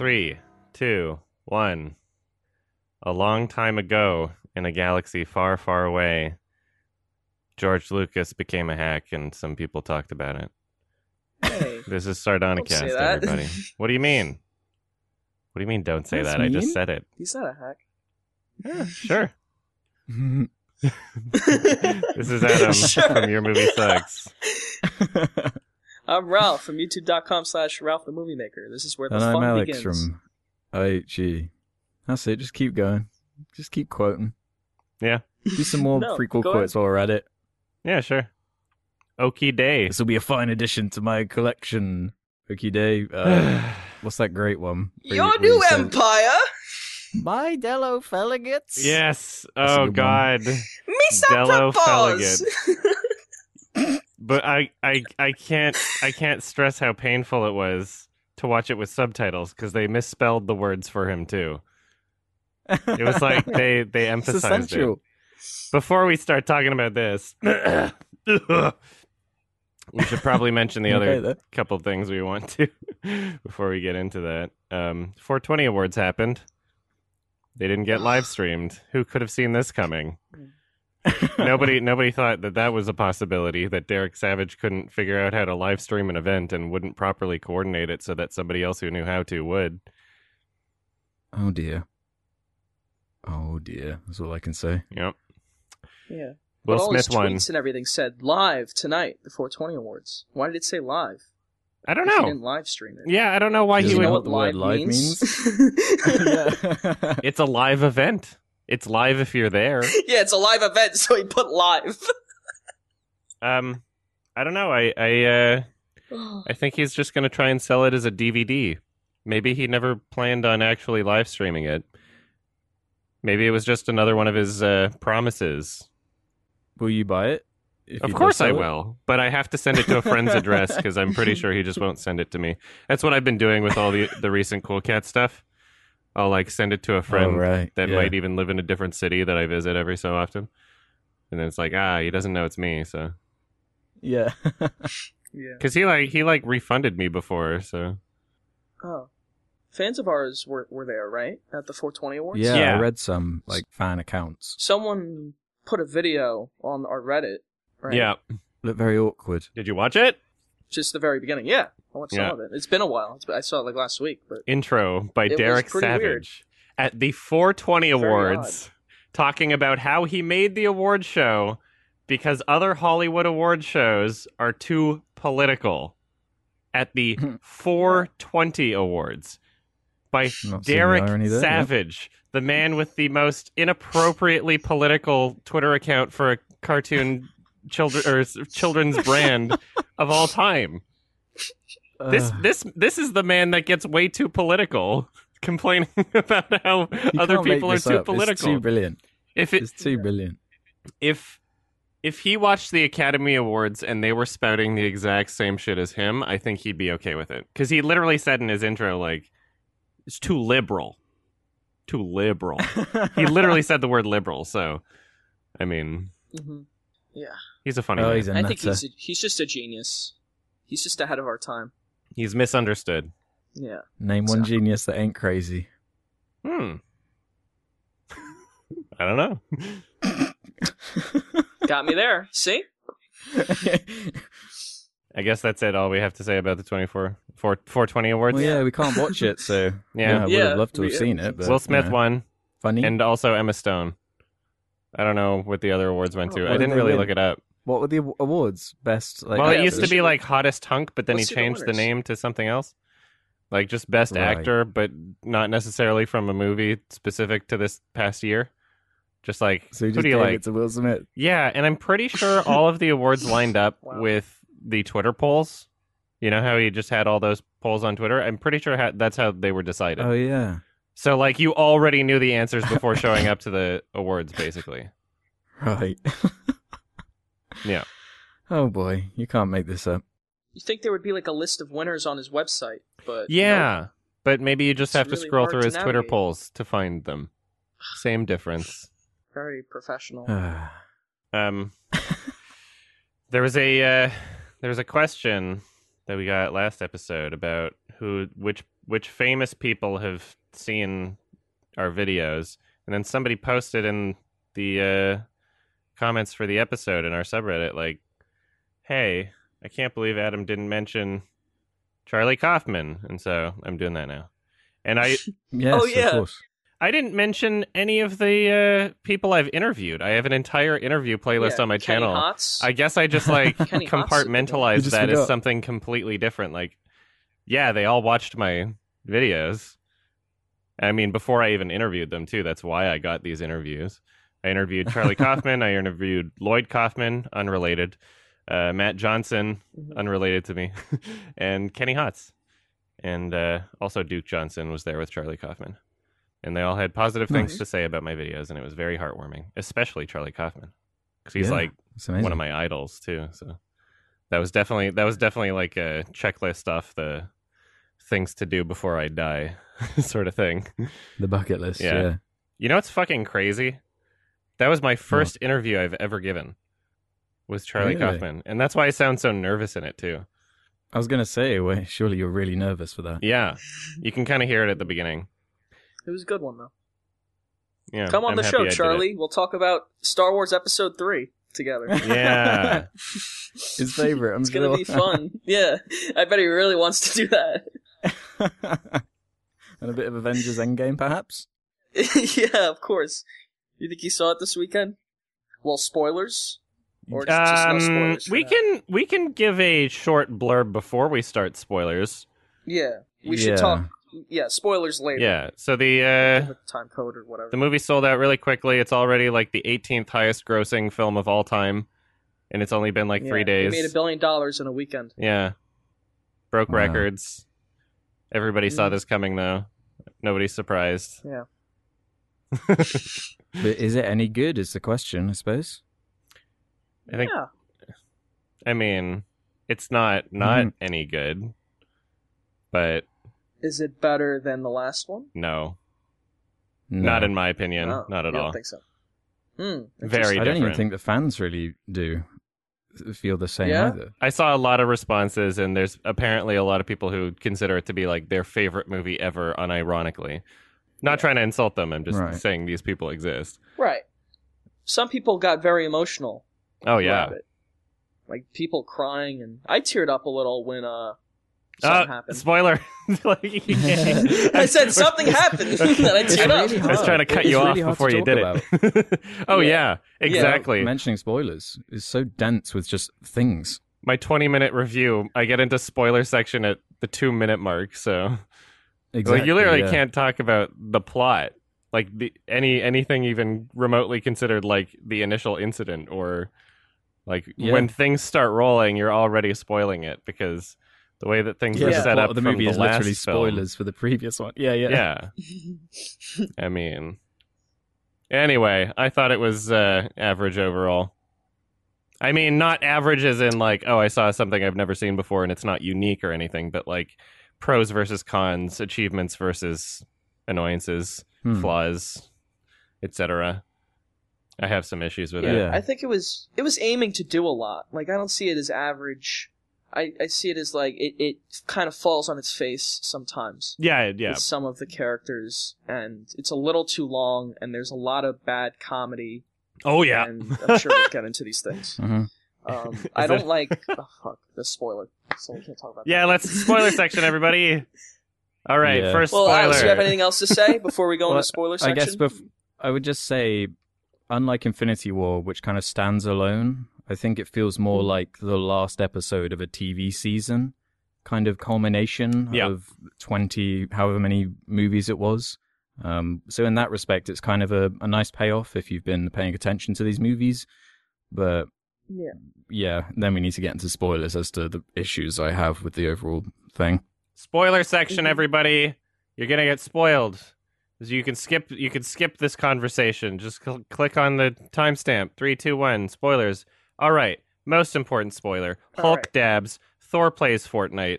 Three, two, one. A long time ago, in a galaxy far, far away, George Lucas became a hack, and some people talked about it. Hey, This is Sardonicast, that. everybody. What do you mean? What do you mean? Don't say That's that. I just said it. he's not a hack. Yeah, sure. This is Adam Sure. from Your Movie Sucks. I'm Ralph from YouTube.com slash Ralph the Movie Maker. This is where the and I'm fun Alex begins. from IHE. That's it. Just keep going. Just keep quoting. Yeah. Do some more No, prequel go quotes while we're at it. Yeah, sure. Okie day. This will be a fine addition to my collection. Okie day. Uh, what's that great one? Where Your you- new empire, My Dello Felligets. yes. Oh good one. God. Mr. Dello Propose. But I, I, I can't, I can't stress how painful it was to watch it with subtitles because they misspelled the words for him too. It was like they, they emphasized it. Before we start talking about this, we should probably mention the other okay couple things we want to before we get into that. Um, 420 awards happened. They didn't get live streamed. Who could have seen this coming? nobody, nobody thought that that was a possibility. That Derek Savage couldn't figure out how to live stream an event and wouldn't properly coordinate it so that somebody else who knew how to would. Oh dear. Oh dear. That's all I can say. Yep. yeah. Will but all his Smith won. tweets and everything said live tonight, the 420 Awards. Why did it say live? I don't If he know. didn't live stream it. Yeah, I don't know why he Do you he would. know know what what the word live live means? yeah. It's a live event. It's live if you're there. yeah, it's a live event, so he put live. Um, I don't know. I I uh, I think he's just going to try and sell it as a DVD. Maybe he never planned on actually live streaming it. Maybe it was just another one of his uh, promises. Will you buy it? Of course I sell it? will, but I have to send it to a friend's address because I'm pretty sure he just won't send it to me. That's what I've been doing with all the the recent Cool Cat stuff. I'll like send it to a friend oh, right. that yeah. might even live in a different city that I visit every so often, and then it's like ah, he doesn't know it's me, so Yeah. yeah. because he like he like refunded me before, so Oh. Fans of ours were, were there, right? At the 420 Awards? yeah. Yeah. I read some like fan accounts. Someone put a video on our Reddit, right? yeah. Look very awkward. Did you watch it? Just the very beginning. Yeah. I watched Yeah. some of it. It's been a while. It's, I saw it like last week, but Intro by It was Derek pretty Savage at the 420 Very Awards, talking about how he made the award show because other Hollywood award shows are too political. At the 420 Awards by Not seeing the Derek irony there, yeah. Savage, the man with the most inappropriately political Twitter account for a cartoon children or children's brand of all time. This this this is the man that gets way too political, complaining about how other people are too up. It's political. too brilliant. if it It's too brilliant. if if he watched the Academy Awards and they were spouting the exact same shit as him, I think he'd be okay with it. Because he literally said in his intro, like, it's too liberal. Too liberal. he literally said the word liberal, so I mean, Mhm. Yeah. he's a funny Oh, man. he's a I think he's, a, he's just a genius. He's just ahead of our time. He's misunderstood. Yeah. Name one genius that ain't crazy. Hmm. I don't know. Got me there. See? I guess that's it. All we have to say about the 24 4, 420 awards. well, yeah, we can't watch it, so Yeah. I would Yeah, have loved to have we- seen it. But, Will Smith you know, won, Funny. and also Emma Stone. I don't know what the other awards went Oh, to. I did didn't really win? look it up. what were the awards? Best. Like, well, it used to be like hottest hunk, but then Let's he see the changed the name to something else. Like just best Right. actor, but not necessarily from a movie specific to this past year. Just like So he who just do you like? it to Will Smith. Yeah, and I'm pretty sure all of the awards lined up Wow. with the Twitter polls. You know how he just had all those polls on Twitter? I'm pretty sure ha- that's how they were decided. Oh yeah. So like you already knew the answers before showing up to the awards basically. Right. Yeah. Oh boy, you can't make this up. You think there would be like a list of winners on his website, but Yeah. But maybe you just It's have to scroll through to his Twitter navigate. polls to find them. Same difference. very professional. Um there was a uh, there was a question that we got last episode about who which which famous people have seen our videos, and then somebody posted in the uh, comments for the episode in our subreddit, like, "Hey, I can't believe Adam didn't mention Charlie Kaufman," and so I'm doing that now. And I Yes, Oh, yeah. of course. I didn't mention any of the uh, people I've interviewed. I have an entire interview playlist Yeah, on my Kenny channel. Hotz. I guess I just like Kenny Hotz is a good one. You compartmentalized just that as something completely different. Like, yeah, they all watched my videos. I mean, before I even interviewed them, too. That's why I got these interviews. I interviewed Charlie Kaufman. I interviewed Lloyd Kaufman, unrelated. Uh, Matt Johnson, Mhm. unrelated to me, and Kenny Hotz, and uh, also Duke Johnson was there with Charlie Kaufman, and they all had positive things to say about my videos, and it was very heartwarming, especially Charlie Kaufman, because he's Yeah. like one of my idols too. So that was definitely that was definitely like a checklist off the things to do before I die, sort of thing. the bucket list. Yeah. Yeah. You know what's fucking crazy? That was my first interview I've ever given. Was Charlie Really? Kaufman, and that's why I sound so nervous in it too. I was gonna say, well, surely you're really nervous for that. Yeah, you can kind of hear it at the beginning. It was a good one though. Yeah, Come on I'm the show, I. Charlie. We'll talk about Star Wars Episode Three together. Yeah, His favorite. I'm it's gonna be fun. yeah, I bet he really wants to do that. and a bit of Avengers Endgame, perhaps. yeah, of course. You think you saw it this weekend? Well, spoilers. Or just, just no um, spoilers. we now? can we can give a short blurb before we start spoilers. Yeah, we Yeah. should talk. Yeah, spoilers later. Yeah, so the uh, time code or whatever. The movie sold out really quickly. It's already like the 18th highest grossing film of all time, and it's only been like three days. They made a billion dollars in a weekend. yeah, broke Wow. records. Everybody saw Mm. this coming though. Nobody's surprised. Yeah. But is it any good? Is the question, I suppose. I think. yeah. I mean, it's not not Mhm. any good, but Is it better than the last one? no, No. not in my opinion. No, not at you all. Don't think so. Hmm. Very I don't even think the fans really do feel the same Yeah? either. I saw a lot of responses, and there's apparently a lot of people who consider it to be like their favorite movie ever, unironically. Not Yeah. trying to insult them. I'm just Right. saying these people exist. Right. Some people got very emotional. Oh yeah. it. Like people crying, and I teared up a little when uh something Uh, happened. spoiler. Like, I said something happened, and I It's teared up. really I was trying to cut It's you really off hard before you talk did it. oh Yeah. yeah, exactly. Mentioning spoilers is so dense with just things. My 20 minute review, I get into spoiler section at the two minute mark. So Exactly. like you literally yeah. can't talk about the plot, like the any anything even remotely considered like the initial incident or like Yeah. when things start rolling, you're already spoiling it because the way that things Yeah, were set up the from movie the is last literally film. spoilers for the previous one. Yeah, yeah. Yeah. I mean, anyway, I thought it was uh, average overall. I mean, not average as in like, oh, I saw something I've never seen before and it's not unique or anything, but like pros versus cons, achievements versus annoyances, Hmm. flaws, etc. I have some issues with yeah, it. Yeah. I think it was it was aiming to do a lot. Like I don't see it as average. I, I see it as like it, it kind of falls on its face sometimes. Yeah, yeah. with some of the characters, and it's a little too long, and there's a lot of bad comedy. Oh yeah. and I'm sure we'll get into these things. Mhm. Um, I don't like. Oh, fuck the spoiler, so we can't talk about. Yeah, let's spoiler section, everybody. All right, Yeah. first That. Well, spoiler. Alex, do you have anything else to say before we go Well, into spoiler section? I guess bef- I would just say, unlike Infinity War, which kind of stands alone, I think it feels more like the last episode of a TV season, kind of culmination Yeah. of 20, however many movies it was. Um, so, in that respect, it's kind of a, a nice payoff if you've been paying attention to these movies. But yeah. yeah, then we need to get into spoilers as to the issues I have with the overall thing. Spoiler section, Mhm. everybody. You're gonna get spoiled. You can skip. You can skip this conversation. Just cl- click on the timestamp. Three, two, one. Spoilers. All right. Most important spoiler: Hulk right. dabs. Thor plays Fortnite.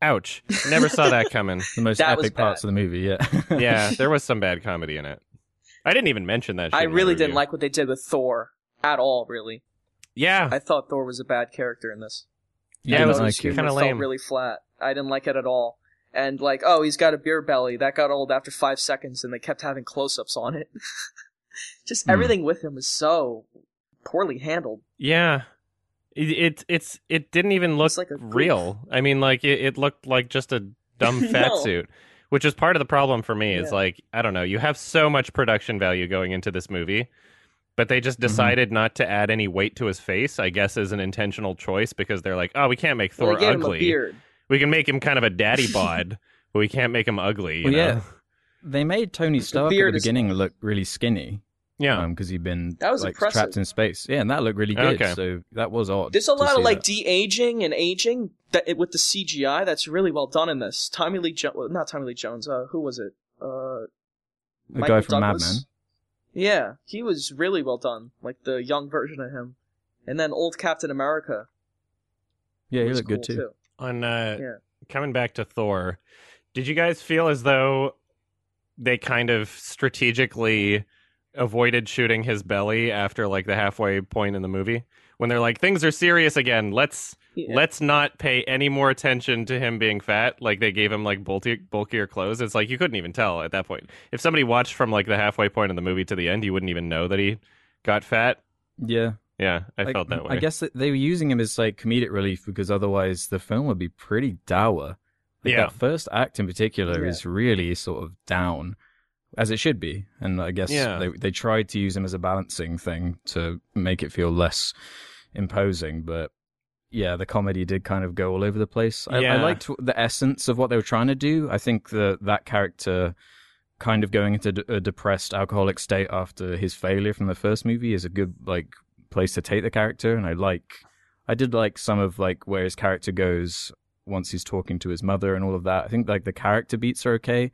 Ouch! Never saw that coming. The most That epic parts of the movie, yeah. Yeah, there was some bad comedy in it. I didn't even mention that. I really didn't like what they did with Thor at all. Really, Yeah, I thought Thor was a bad character in this. You Yeah, it was I thought his like kinda felt lame. really flat. I didn't like it at all. and like, oh, he's got a beer belly. That got old after five seconds, and they kept having close-ups on it. Just Hmm. everything with him was so poorly handled. Yeah. It, it it's it didn't even look like real. I mean, like it, it looked like just a dumb fat No. suit, which is part of the problem for me. Is Yeah. like I don't know. You have so much production value going into this movie, but they just Mhm. decided not to add any weight to his face. I guess is an intentional choice because they're like, oh, we can't make Thor they gave him a ugly. beard. We can make him kind of a daddy bod, but we can't make him ugly. You Well, know? yeah. They made Tony Stark at the beard is- beginning look really skinny. Yeah. because he'd been That was like impressive. trapped in space. Yeah, and that looked really good. Okay. So that was odd. There's a lot of like de aging and aging that it, with the CGI. That's really well done in this. Tommy Lee Jones, well, not Tommy Lee Jones. Uh, who was it? Uh, the Michael guy from Mad Men. Yeah, he was really well done. Like the young version of him, and then old Captain America. Yeah, he was looked good cool, too. On uh, Yeah. coming back to Thor, did you guys feel as though they kind of strategically avoided shooting his belly after like the halfway point in the movie when they're like things are serious again let's Yeah. let's not pay any more attention to him being fat like they gave him like bulky, bulkier clothes it's like you couldn't even tell at that point if somebody watched from like the halfway point in the movie to the end you wouldn't even know that he got fat Yeah, yeah i Like, felt that way I guess they were using him as like comedic relief because otherwise the film would be pretty dour. Like, Yeah. that first act in particular Yeah. is really sort of down, as it should be. And I guess Yeah. they they tried to use him as a balancing thing to make it feel less imposing, but. Yeah, the comedy did kind of go all over the place. I, I liked the essence of what they were trying to do. I think that that character kind of going into d- a depressed alcoholic state after his failure from the first movie is a good like place to take the character and i like i did like some of like where his character goes once he's talking to his mother and all of that i think like the character beats are okay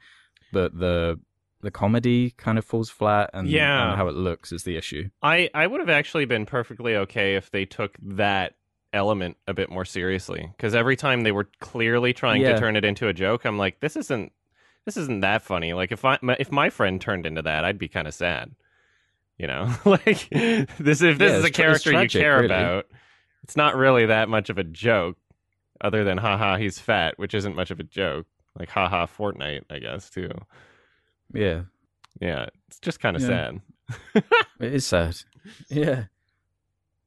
but the the comedy kind of falls flat and, Yeah. and how it looks is the issue I I would have actually been perfectly okay if they took that element a bit more seriously because every time they were clearly trying Yeah. to turn it into a joke, I'm like, this isn't this isn't that funny. Like if I my, if my friend turned into that, I'd be kind of sad. You know, like this if this Yeah, is a it's tra- it's character tragic, you care really. about, it's not really that much of a joke, other than haha he's fat, which isn't much of a joke. Like haha Fortnite, I guess too. Yeah Yeah, it's just kind of Yeah. sad. it is sad yeah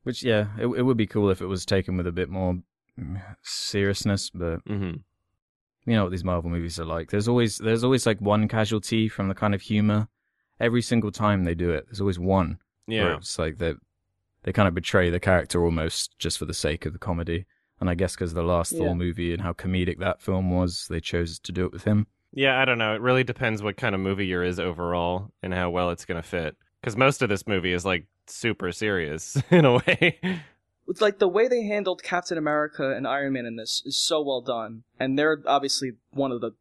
which yeah it, it would be cool if it was taken with a bit more mm, seriousness but hmm you know what these Marvel movies are like. There's always there's always like one casualty from the kind of humor. Every single time they do it, there's always one. Where Yeah. it's like they they kind of betray the character almost just for the sake of the comedy. And I guess because the last Yeah. Thor movie and how comedic that film was, they chose to do it with him. Yeah, I don't know. It really depends what kind of movie you're is overall and how well it's going to fit. Because most of this movie is like super serious in a way. With, like the way they handled Captain America and Iron Man in this is so well done, and they're obviously one of the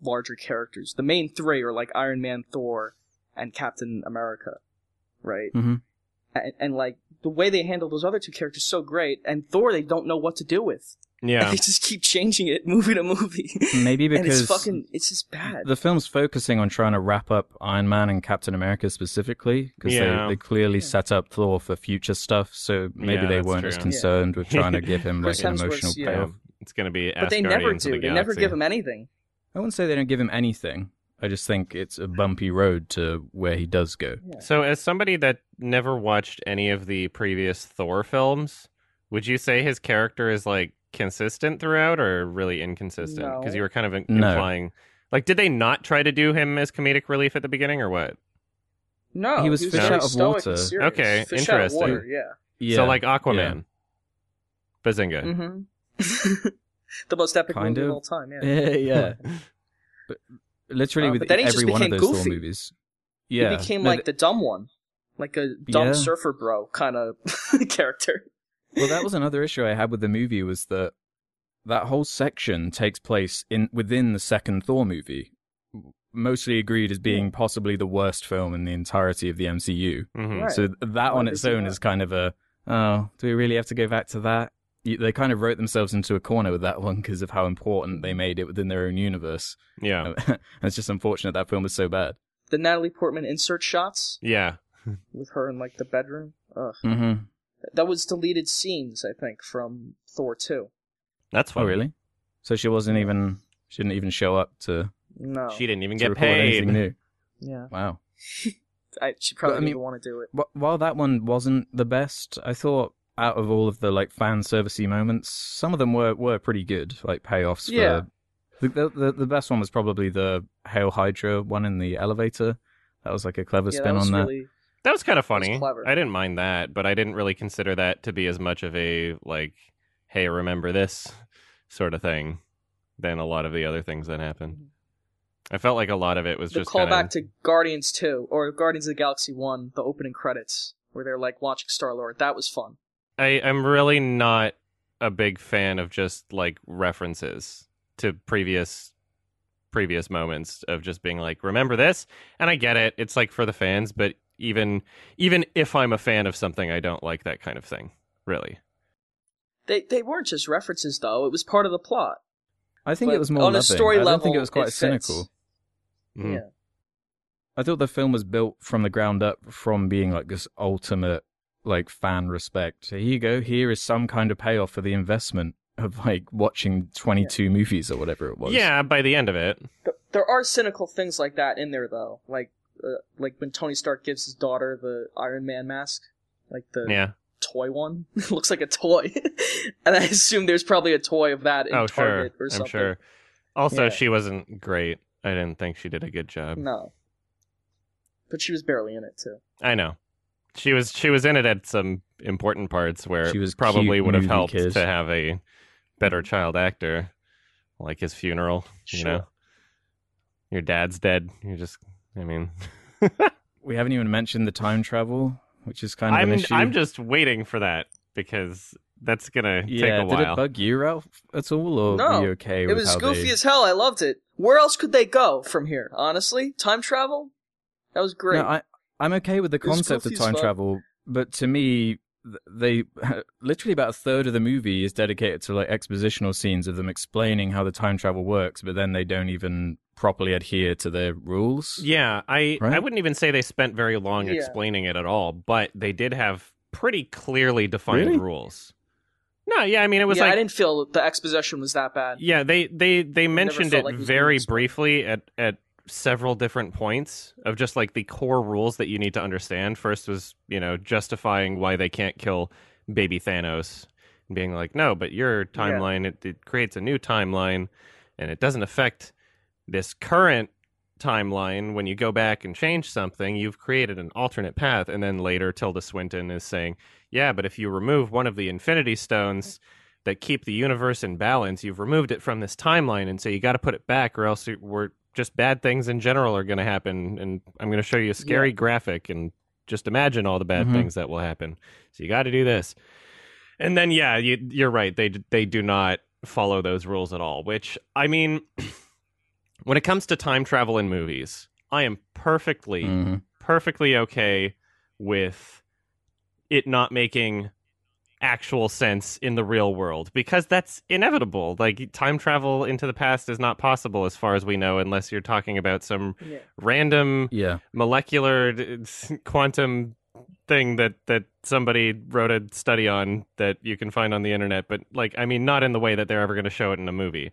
larger characters. The main three are like Iron Man, Thor, and Captain America, right? Mm-hmm. And, and like the way they handle those other two characters is so great, and Thor they don't know what to do with. Yeah. They just keep changing it movie to movie. Maybe and because it's fucking it's just bad. the film's focusing on trying to wrap up Iron Man and Captain America specifically because Yeah. they, they clearly Yeah. set up Thor for future stuff. So maybe Yeah, they weren't as true. concerned with trying to give him like an Hemsworth's- emotional yeah. payoff. It's going to be but they never do. the They never give him anything. I wouldn't say they don't give him anything. I just think it's a bumpy road to where he does go. So, as somebody that never watched any of the previous Thor films, would you say his character is like consistent throughout or really inconsistent? No. Because you were kind of in- No. implying. Like, did they not try to do him as comedic relief at the beginning or what? No, He was fish very out of stoic water. Okay, fish out of interesting. water, yeah. Yeah. So, like Aquaman. Bazinga. Mm-hmm. the most epic Kind movie of of. all time. Yeah. yeah, yeah. But literally Uh, with but then he just every one of became those goofy. Thor movies. Yeah. He became No, like the dumb one, like a dumb Yeah. surfer bro kind of character. Well that was another issue i had with the movie was that that whole section takes place in within the second thor movie mostly agreed as being possibly the worst film in the entirety of the mcu Mhm. Right. so that on its own that? is kind of a oh do we really have to go back to that they kind of wrote themselves into a corner with that one because of how important they made it within their own universe Yeah. and it's just unfortunate that film was so bad The Natalie Portman insert shots Yeah. with her in like the bedroom. Ugh. hmm That was deleted scenes, I think, from Thor 2. That's oh really so she wasn't even She didn't even show up to, No. She didn't even to get record anything paid. new. yeah. Wow. I, she probably But, I mean- didn't want to do it. While that one wasn't the best, I thought out of all of the like fan servicey moments, some of them were were pretty good, like payoffs. Yeah. For, the, the the best one was probably the Hail Hydra one in the elevator. That was like a clever Yeah, spin that was on that. really. That was kind of funny. clever. I didn't mind that, but I didn't really consider that to be as much of a like, "Hey, remember this" sort of thing than a lot of the other things that happened. Mm-hmm. I felt like a lot of it was The just callback of to Guardians 2 or Guardians of the Galaxy 1, the opening credits, where they're like watching Star Lord. That was fun. I, I'm really not a big fan of just like references to previous previous moments of just being like, remember this? And I get it. It's like for the fans, but even even if I'm a fan of something, I don't like that kind of thing. Really. They they weren't just references though. It was part of the plot. I think But it was more on a loving. story I don't think it was quite it cynical. Mhm. Yeah. I thought the film was built from the ground up from being like this ultimate like fan respect. Here you go. Here is some kind of payoff for the investment of like watching 22 movies or whatever it was. Yeah, by the end of it. There are cynical things like that in there though. Like uh, like when Tony Stark gives his daughter the Iron Man mask, like the Yeah. toy one. Looks like a toy. and I assume there's probably a toy of that in oh, sure. Target or something. I'm sure. Also, Yeah. she wasn't great. I didn't think she did a good job. No. But she was barely in it too. I know. She was she was in it at some important parts where She was it probably would have helped kid. to have a better child actor, like his funeral. You Sure. know, your dad's dead. You're just, I mean, We haven't even mentioned the time travel, which is kind of I'm an issue. I'm just waiting for that because that's gonna yeah, take a did while. it bug you, Ralph, at all, or No, were you okay It with was how goofy they... as hell. I loved it. Where else could they go from here? Honestly, time travel. That was great. No, I, I'm okay with the concept of time travel, but to me, th- they literally about a third of the movie is dedicated to like expositional scenes of them explaining how the time travel works, but then they don't even properly adhere to their rules. Yeah, I I wouldn't even say they spent very long Yeah. explaining it at all, but they did have pretty clearly defined Really? rules. No, yeah, I mean it was yeah, like I didn't feel the exposition was that bad. Yeah, they they they mentioned it like it very briefly at at several different points of just like the core rules that you need to understand. First was, you know, justifying why they can't kill baby Thanos and being like, "No, but your timeline it, it creates a new timeline and it doesn't affect this current timeline. When you go back and change something you've created an alternate path. And then later tilda swinton is saying yeah but if you remove one of the infinity stones that keep the universe in balance you've removed it from this timeline and so you got to put it back or else we're just bad things in general are going to happen and i'm going to show you a scary graphic and just imagine all the bad Mhm. things that will happen so you got to do this and then yeah you, you're right they they do not follow those rules at all which i mean when it comes to time travel in movies i am perfectly Mhm. perfectly okay with it not making actual sense in the real world because that's inevitable. Like time travel into the past is not possible as far as we know unless you're talking about some Yeah. random Yeah. molecular uh, quantum thing that that somebody wrote a study on that you can find on the internet but like I mean not in the way that they're ever going to show it in a movie.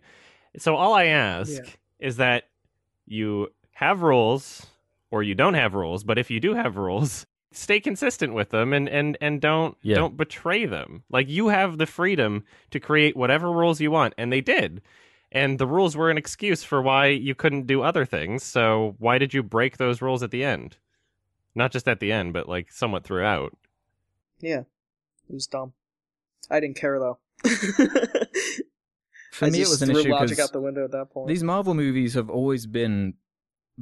So all I ask Yeah. is that you have rules or you don't have rules, but if you do have rules, stay consistent with them and and and don't Yeah. don't betray them. Like you have the freedom to create whatever rules you want and they did. And the rules were an excuse for why you couldn't do other things. So why did you break those rules at the end? Not just at the end, but like somewhat throughout. Yeah, it was dumb. I didn't care though. For I me, it was an threw issue logic because out the window at that point. these Marvel movies have always been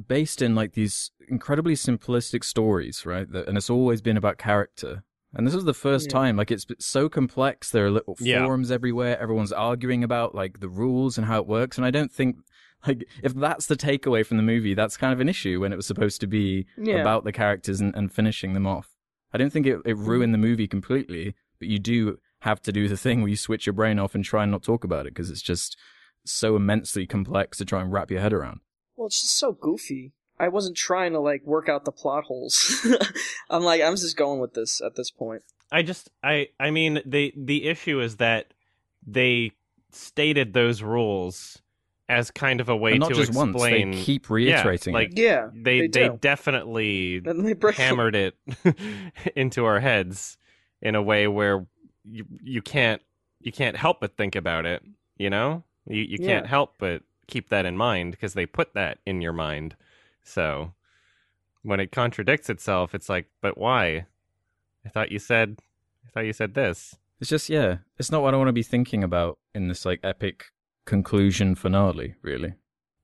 based in like these incredibly simplistic stories, right? That, and it's always been about character. And this is the first Yeah. time, like it's so complex. There are little Yeah. forums everywhere. Everyone's arguing about like the rules and how it works. And I don't think, like, if that's the takeaway from the movie, that's kind of an issue when it was supposed to be Yeah. about the characters and, and finishing them off. I don't think it, it mm-hmm. ruined the movie completely, but you do have to do the thing where you switch your brain off and try and not talk about it because it's just so immensely complex to try and wrap your head around. Well, it's just so goofy. I wasn't trying to like work out the plot holes. I'm like, I'm just going with this at this point. I just I I mean the the issue is that they stated those rules as kind of a way and not to just explain. once. They keep reiterating like, it. Yeah, they they they definitely they hammered it into our heads in a way where you you can't you can't help but think about it. You know, you you can't Yeah. help but keep that in mind because they put that in your mind. So when it contradicts itself, it's like, but why? I thought you said, I thought you said this. It's just yeah, it's not what I want to be thinking about in this like epic conclusion finale. Really,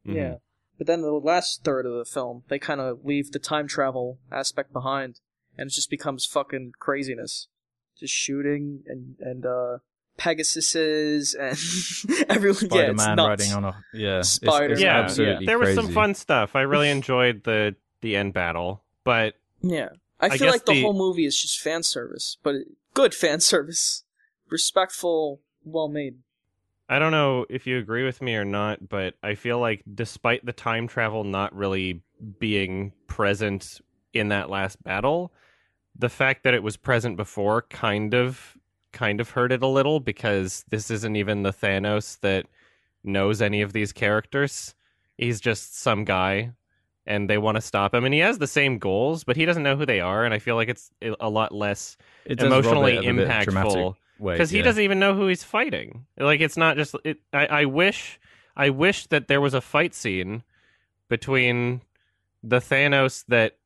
Mhm. Yeah. But then the last third of the film, they kind of leave the time travel aspect behind, and it just becomes fucking craziness. Just shooting and and uh Pegasuses and everyone. Spider yeah, it's Man nuts. riding on a yeah, it's- Spider- it's, Yeah, absolutely there was some fun stuff. I really enjoyed the the end battle, but Yeah, I I feel like the, the- whole movie is just fan service, but good fan service, respectful, well made. I don't know if you agree with me or not, but I feel like despite the time travel not really being present in that last battle, the fact that it was present before kind of kind of hurt it a little because this isn't even the Thanos that knows any of these characters. He's just some guy and they want to stop him and he has the same goals, but he doesn't know who they are and I feel like it's a lot less emotionally it of a bit impactful because he yeah. doesn't even know who he's fighting. Like it's not just. It, I, I wish, I wish that there was a fight scene between the Thanos that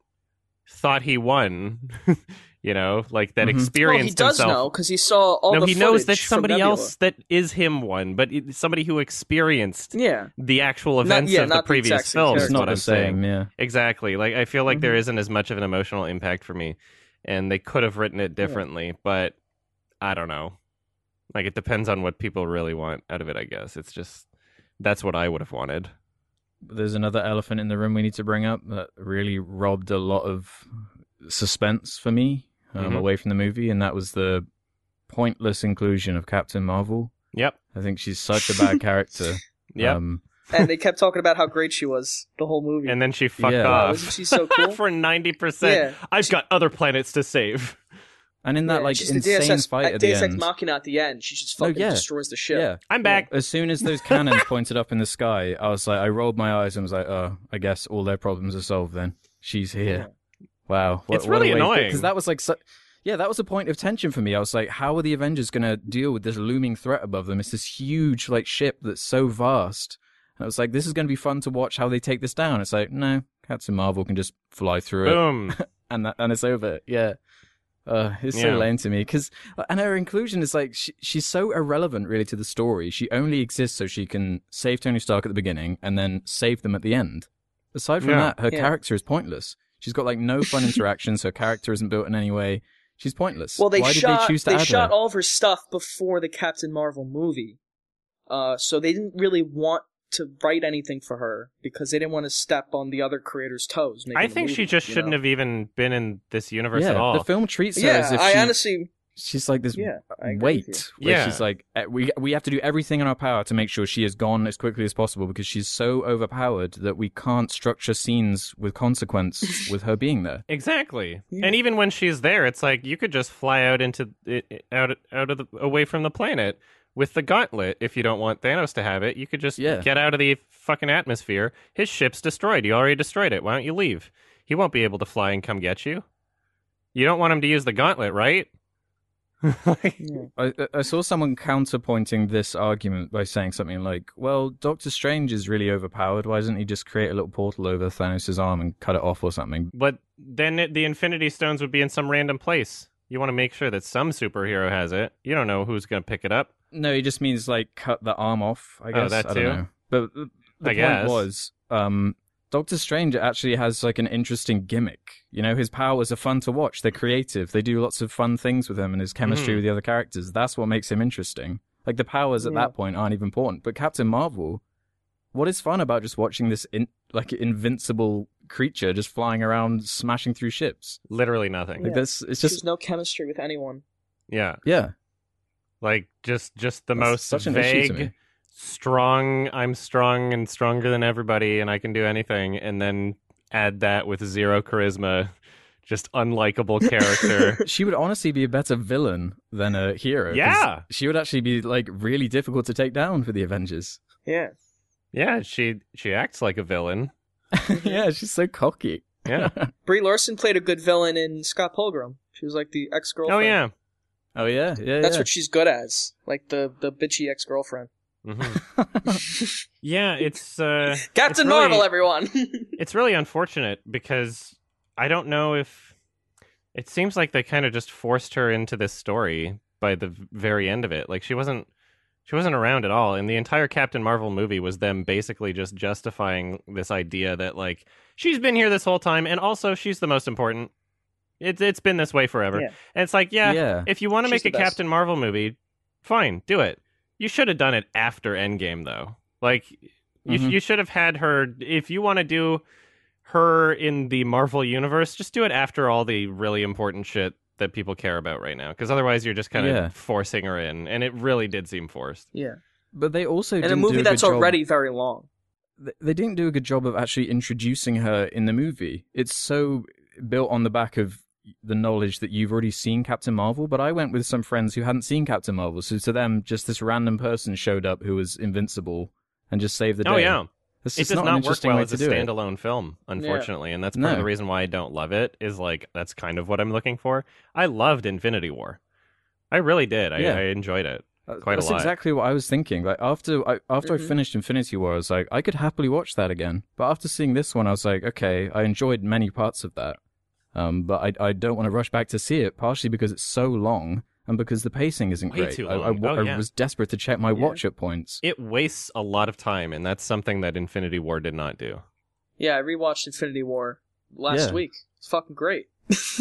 thought he won, you know, like that Mhm. experienced well, he does himself. know because he saw all no, the he knows that somebody else that is him one, but somebody who experienced Yeah, the actual Not- events yeah, of the not the previous exact same film. It's not what the I'm saying. yeah. Exactly. Like I feel like there Mhm. isn't as much of an emotional impact for me, and they could have written it differently. But I don't know. Like it depends on what people really want out of it. I guess it's just that's what I would have wanted. There's another elephant in the room we need to bring up that really robbed a lot of suspense for me um, Mhm. away from the movie, and that was the pointless inclusion of Captain Marvel. Yep. I think she's such a bad character. Yep. Um, and they kept talking about how great she was the whole movie. and then she fucked Yeah. Wow, off wasn't she so cool? for ninety percent. yeah, I've got other planets to save. and in that Yeah, like she's insane the DSX, fight at Deus the Ex end, Machina at the end. She just No, fucking yeah. destroys the ship. yeah. I'm back. As soon as those cannons pointed up in the sky, I was like, I rolled my eyes and was like, oh, I guess all their problems are solved then. She's here. Wow. It's really annoying. Because that was like, so, yeah, that was a point of tension for me. I was like, how are the Avengers going to deal with this looming threat above them? It's this huge like ship that's so vast. And I was like, this is going to be fun to watch how they take this down. It's like, no, Captain Marvel can just fly through it and that, and it's over. Yeah. Uh, it's so Yeah. lame to me because, and her inclusion is like she, she's so irrelevant really to the story. She only exists so she can save Tony Stark at the beginning and then save them at the end. Aside from Yeah. that, her Yeah. character is pointless. She's got like no fun interactions. Her character isn't built in any way. She's pointless. Well, they Why shot did they choose to they add shot her? all of her stuff before the Captain Marvel movie, uh, so they didn't really want to write anything for her because they didn't want to step on the other creators' toes. I the think she just shouldn't know? have even been in this universe yeah, at all. the film treats her Yeah, as if I she, honestly, she's like this yeah, I agree with you. weight where Yeah. she's like eh, we we have to do everything in our power to make sure she is gone as quickly as possible because she's so overpowered that we can't structure scenes with consequence with her being there. Exactly. Yeah. And even when she's there, it's like you could just fly out into it, it- out out of the away from the planet with the gauntlet if you don't want Thanos to have it. You could just Yeah. get out of the fucking atmosphere. His ship's destroyed. You already destroyed it. Why don't you leave? He won't be able to fly and come get you. You don't want him to use the gauntlet, right? Like- Yeah. I, I saw someone counterpointing this argument by saying something like, "Well, Doctor Strange is really overpowered. Why doesn't he just create a little portal over Thanos' arm and cut it off or something?" but then it, the Infinity Stones would be in some random place. You want to make sure that some superhero has it. You don't know who's going to pick it up. No, he just means like cut the arm off. I guess. Oh, guess that I too? don't know. But the, the I point guess. was, um, Doctor Strange actually has like an interesting gimmick. You know, his powers are fun to watch. They're creative. They do lots of fun things with him and his chemistry Mhm. with the other characters. That's what makes him interesting. Like the powers at Yeah. that point aren't even important. But Captain Marvel, what is fun about just watching this in, like invincible creature just flying around, smashing through ships? Literally nothing. Like Yeah. this, it's just has no chemistry with anyone. Yeah. yeah. Like just just the That's most such an issue to vague me. Strong i'm strong and stronger than everybody and i can do anything and then add that with zero charisma just unlikable character she would honestly be a better villain than a hero Yeah. She would actually be like really difficult to take down for the Avengers. Yeah. Yeah, she she acts like a villain. yeah, she's so cocky. Yeah. Brie Larson played a good villain in Scott Pilgrim. She was like the ex girlfriend. oh yeah. Oh yeah, yeah. That's yeah. what she's good as, like the the bitchy ex girlfriend. hmm yeah, it's uh Captain it's really- Marvel, everyone. it's really unfortunate because I don't know if it seems like they kind of just forced her into this story by the very end of it. Like she wasn't she wasn't around at all and the entire Captain Marvel movie was them basically just justifying this idea that like she's been here this whole time and also she's the most important. It's it's been this way forever. Yeah. And it's like, yeah, yeah. if you want to make a best. Captain Marvel movie, fine, do it. You should have done it after Endgame, though. Like, you, Mhm. you should have had her. If you want to do her in the Marvel universe, just do it after all the really important shit that people care about right now. Because otherwise, you're just kind of Yeah. forcing her in, and it really did seem forced. yeah, But they also in a movie a that's good job- already very long. they didn't do a good job of actually introducing her in the movie. It's so built on the back of the knowledge that you've already seen Captain Marvel, but I went with some friends who hadn't seen Captain Marvel, so to them, just this random person showed up who was invincible and just saved the day. Oh yeah, It's it just does not, not, an work well as a do it. standalone film, unfortunately, and that's part of the reason why I don't love it. Is like that's kind of what I'm looking for. I loved Infinity War. I really did. I, Yeah. I enjoyed it. Uh, quite a lot. That's exactly what I was thinking. Like after I after Mhm. I finished Infinity War, I was like, I could happily watch that again. But after seeing this one, I was like, okay, I enjoyed many parts of that. Um, but I I don't want to rush back to see it, partially because it's so long and because the pacing isn't Way great. too I, I, long. wa- Oh, I yeah. was desperate to check my Yeah. watch at points. It wastes a lot of time, and that's something that Infinity War did not do. Yeah, I rewatched Infinity War last Yeah. week. It's fucking great.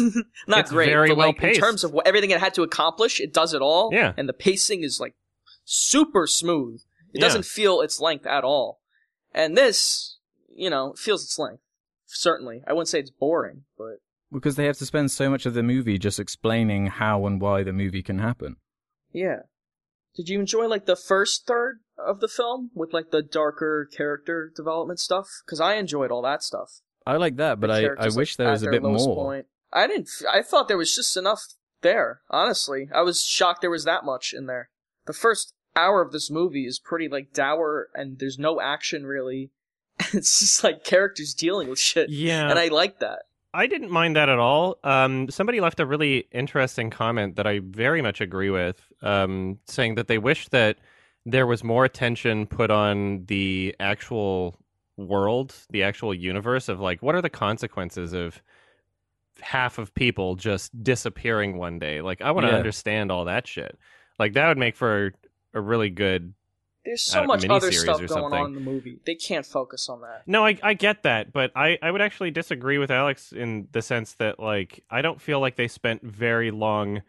Not It's great, very but like well-paced. in terms of what everything it had to accomplish, it does it all. Yeah. and the pacing is like super smooth. It doesn't feel its length at all. And this, you know, feels its length. Certainly, I wouldn't say it's boring, but Because they have to spend so much of the movie just explaining how and why the movie can happen. yeah. Did you enjoy like the first third of the film with like the darker character development stuff? Because I enjoyed all that stuff. I like that, but I, I wish like, there at was a bit more. Point. I didn't. I thought there was just enough there. Honestly, I was shocked there was that much in there. The first hour of this movie is pretty like dour, and there's no action really. It's just like characters dealing with shit, Yeah, and I like that. I didn't mind that at all. Um, somebody left a really interesting comment that I very much agree with, um, saying that they wish that there was more attention put on the actual world, the actual universe of like what are the consequences of half of people just disappearing one day. Like I want to Yeah. understand all that shit. Like that would make for a really good There's so Uh, much other stuff going something. on in the movie. They can't focus on that. No, I I get that, but I I would actually disagree with Alex in the sense that like I don't feel like they spent very long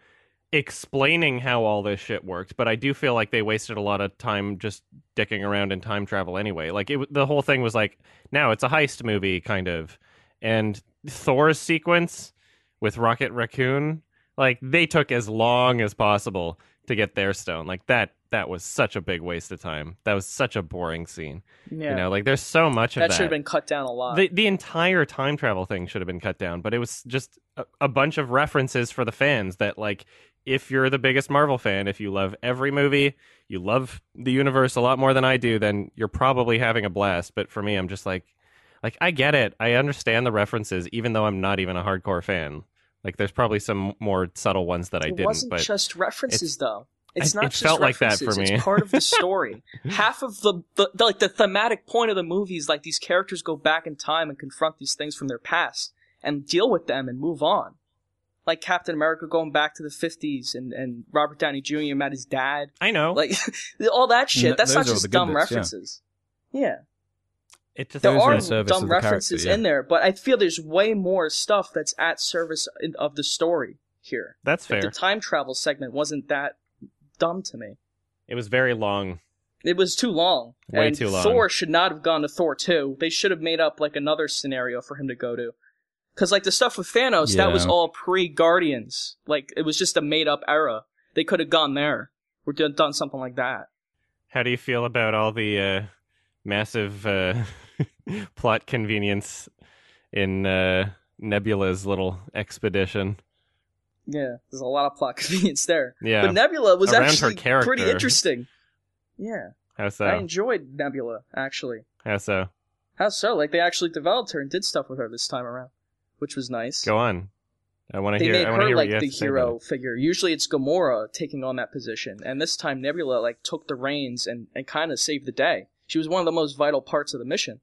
explaining how all this shit worked, but I do feel like they wasted a lot of time just dicking around in time travel anyway. Like it the whole thing was like now it's a heist movie kind of. And Thor's sequence with Rocket Raccoon, like they took as long as possible to get their stone. Like that that was such a big waste of time. That was such a boring scene. Yeah, You know, like there's so much of that that. should have been cut down a lot. the the entire time travel thing should have been cut down, but it was just a, a bunch of references for the fans that like if you're the biggest Marvel fan, if you love every movie, you love the universe a lot more than I do, then you're probably having a blast. But for me, I'm just like like I get it. I understand the references even though I'm not even a hardcore fan. Like there's probably some more subtle ones that I it didn't, wasn't but just references though. It's it- not it just felt like that for me. It's part of the story. Half of the, the, the like the thematic point of the movie is like these characters go back in time and confront these things from their past and deal with them and move on. Like Captain America going back to the fifties and, and Robert Downey Jr. met his dad. I know. Like all that shit. Th- That's those not just dumb bits, references. Yeah. it just There are are in service dumb the references yeah. in there, but I feel there's way more stuff that's at service of the story here. that's Like, fair. The time travel segment wasn't that dumb to me. It was very long. It was too long. Way and too long. Thor should not have gone to Thor 2. They should have made up like another scenario for him to go to. Cause like the stuff with Thanos, that was all pre-Guardians. Like it was just a made-up era. They could have gone there. Or done done something like that. How do you feel about all the uh, massive uh, plot convenience in uh, Nebula's little expedition? Yeah, there's a lot of plot convenience there. Yeah, But Nebula was Around her actually character. pretty interesting. Yeah. How so? I enjoyed Nebula actually. How so? How so? Like they actually developed her and did stuff with her this time around, which was nice. Go on. I want to they hear. made I want to her hear what like you have the to say about hero it. figure. Usually it's Gamora taking on that position, and this time Nebula like took the reins and and kind of saved the day. She was one of the most vital parts of the mission.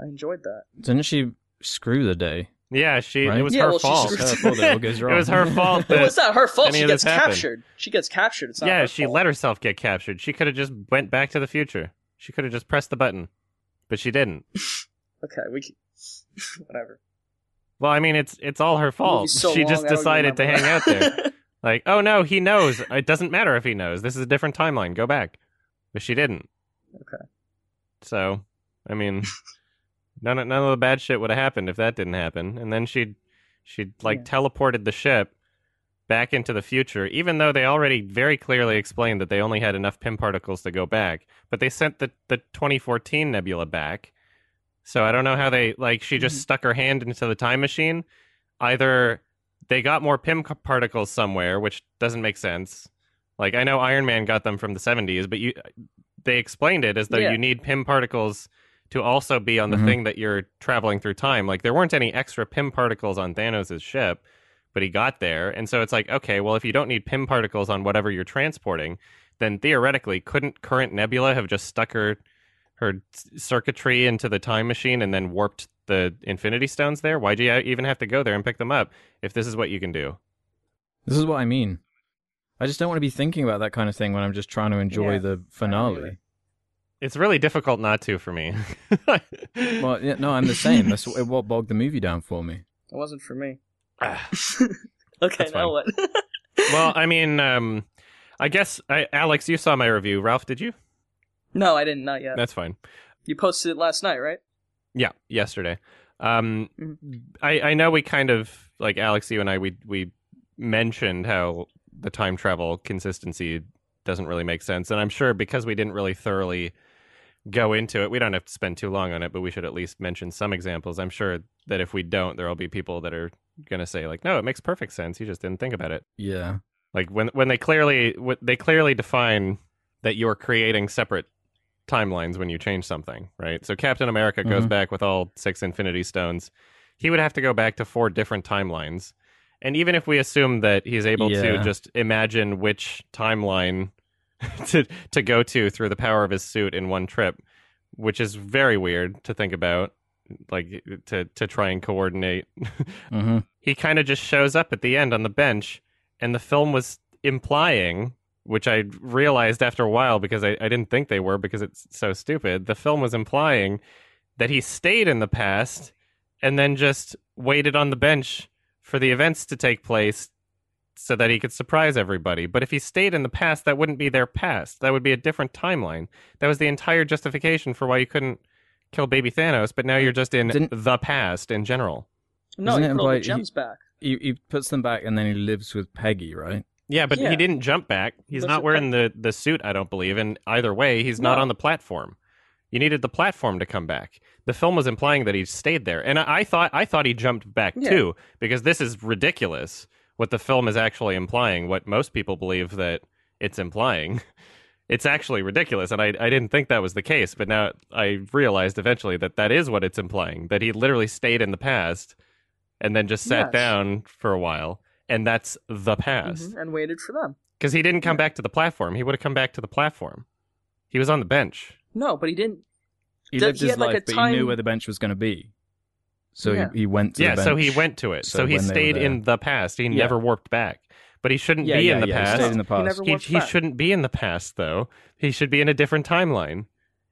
I enjoyed that. Didn't she screw the day? Yeah, she. Right? It was Yeah, her well, she fault. screwed- Her fault that it all goes it wrong. was her fault. But that- it's not her fault. She gets this happened. captured. She gets captured. It's not yeah, she fault. let herself get captured. She could have just went back to the future. She could have just pressed the button, but she didn't. Okay, we can... whatever. Well, I mean, it's it's all her fault. So she long, just decided to hang out there. like, oh no, he knows. It doesn't matter if he knows. This is a different timeline. Go back. But she didn't. Okay. So, I mean, none of, none of the bad shit would have happened if that didn't happen. And then she she like Yeah. teleported the ship back into the future, even though they already very clearly explained that they only had enough Pym particles to go back. But they sent the the 2014 Nebula back. So I don't know how they like. She just Mhm. stuck her hand into the time machine. Either they got more Pym c- particles somewhere, which doesn't make sense. Like I know Iron Man got them from the 70s, but you they explained it as though Yeah. you need Pym particles to also be on the Mhm. thing that you're traveling through time. Like there weren't any extra Pym particles on Thanos' ship, but he got there. And so it's like, okay, well if you don't need Pym particles on whatever you're transporting, then theoretically couldn't current Nebula have just stuck her her circuitry into the time machine and then warped the Infinity Stones there? Why'd you even have to go there and pick them up if this is what you can do? This is what I mean. I just don't want to be thinking about that kind of thing when I'm just trying to enjoy Yeah, the either. finale. It's really difficult not to for me. Well, yeah, no, I'm the same. That's what, what bogged the movie down for me. It wasn't for me. Ah. Okay, That's now fine. what? well, I mean, um, I guess I, Alex, you saw my review. Ralph, did you? no, I didn't. Not yet. That's fine. You posted it last night, right? Yeah, yesterday. Um, Mhm. I I know we kind of like Alex, you and I we we mentioned how the time travel consistency doesn't really make sense, and I'm sure because we didn't really thoroughly go into it, we don't have to spend too long on it, but we should at least mention some examples. I'm sure that if we don't, there will be people that are going to say like, "No, it makes perfect sense. You just didn't think about it." Yeah. Like when when they clearly they clearly define that you're creating separate timelines when you change something, right? So Captain America goes Mhm. back with all six Infinity Stones. He would have to go back to four different timelines. And even if we assume that he's able to just imagine which timeline to to go to through the power of his suit in one trip, which is very weird to think about, like to to try and coordinate. Hmm he kind of just shows up at the end on the bench and the film was implying which i realized after a while because I, I didn't think they were because it's so stupid the film was implying that he stayed in the past and then just waited on the bench for the events to take place so that he could surprise everybody but if he stayed in the past that wouldn't be their past that would be a different timeline that was the entire justification for why you couldn't kill baby thanos but now you're just in Didn't- the past in general No, Isn't he it put the implied- gems back. He, he puts them back and then he lives with Peggy, right? Yeah, but Yeah. he didn't jump back. He's Those not are wearing the, the suit, I don't believe. And either way, he's not on the platform. You needed the platform to come back. The film was implying that he stayed there, and I, I thought I thought he jumped back Yeah. too because this is ridiculous. What the film is actually implying, what most people believe that it's implying, it's actually ridiculous. And I I didn't think that was the case, but now I realized eventually that that is what it's implying. That he literally stayed in the past, and then just sat Yes. down for a while, and that's the past Mhm, and waited for them. because he didn't come Yeah. back to the platform. He would have come back to the platform. He was on the bench. No, but he didn't. He That- lived he his had, like, life, a but he knew where the bench was going to be. So Yeah. he, he went to yeah, the bench. so he went to it. So, So he when they were stayed in the past. He Yeah. never warped back. But he shouldn't yeah, be yeah, in the yeah, He past. stayed in the He past. never He, warped he shouldn't be in the past, though. He should be in a different timeline.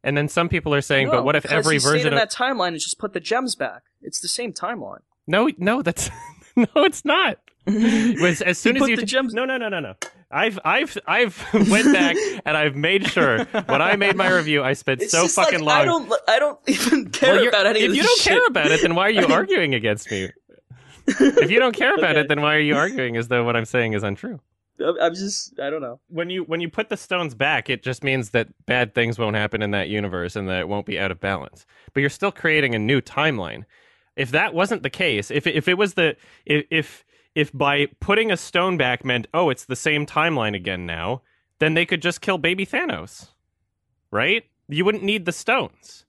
And then some people are saying, no, but what if every he stayed version in of that timeline is just put the gems back? It's the same timeline. no, no, that's no, it's not. Was as soon He as put you the gems- no no no no no I've I've I've went back and I've made sure when I made my review I spent It's so fucking like, long I don't. I don't even care Well, about any if you don't shit. care about it, then why are you arguing against me? If you don't care about Okay. it, then why are you arguing as though what I'm saying is untrue? I'm- I'm just. I don't know. When you when you put the stones back, it just means that bad things won't happen in that universe and that it won't be out of balance. But you're still creating a new timeline. If that wasn't the case, if if it was the if if, if by putting a stone back meant oh it's the same timeline again now, then they could just kill baby Thanos. right? You wouldn't need the stones.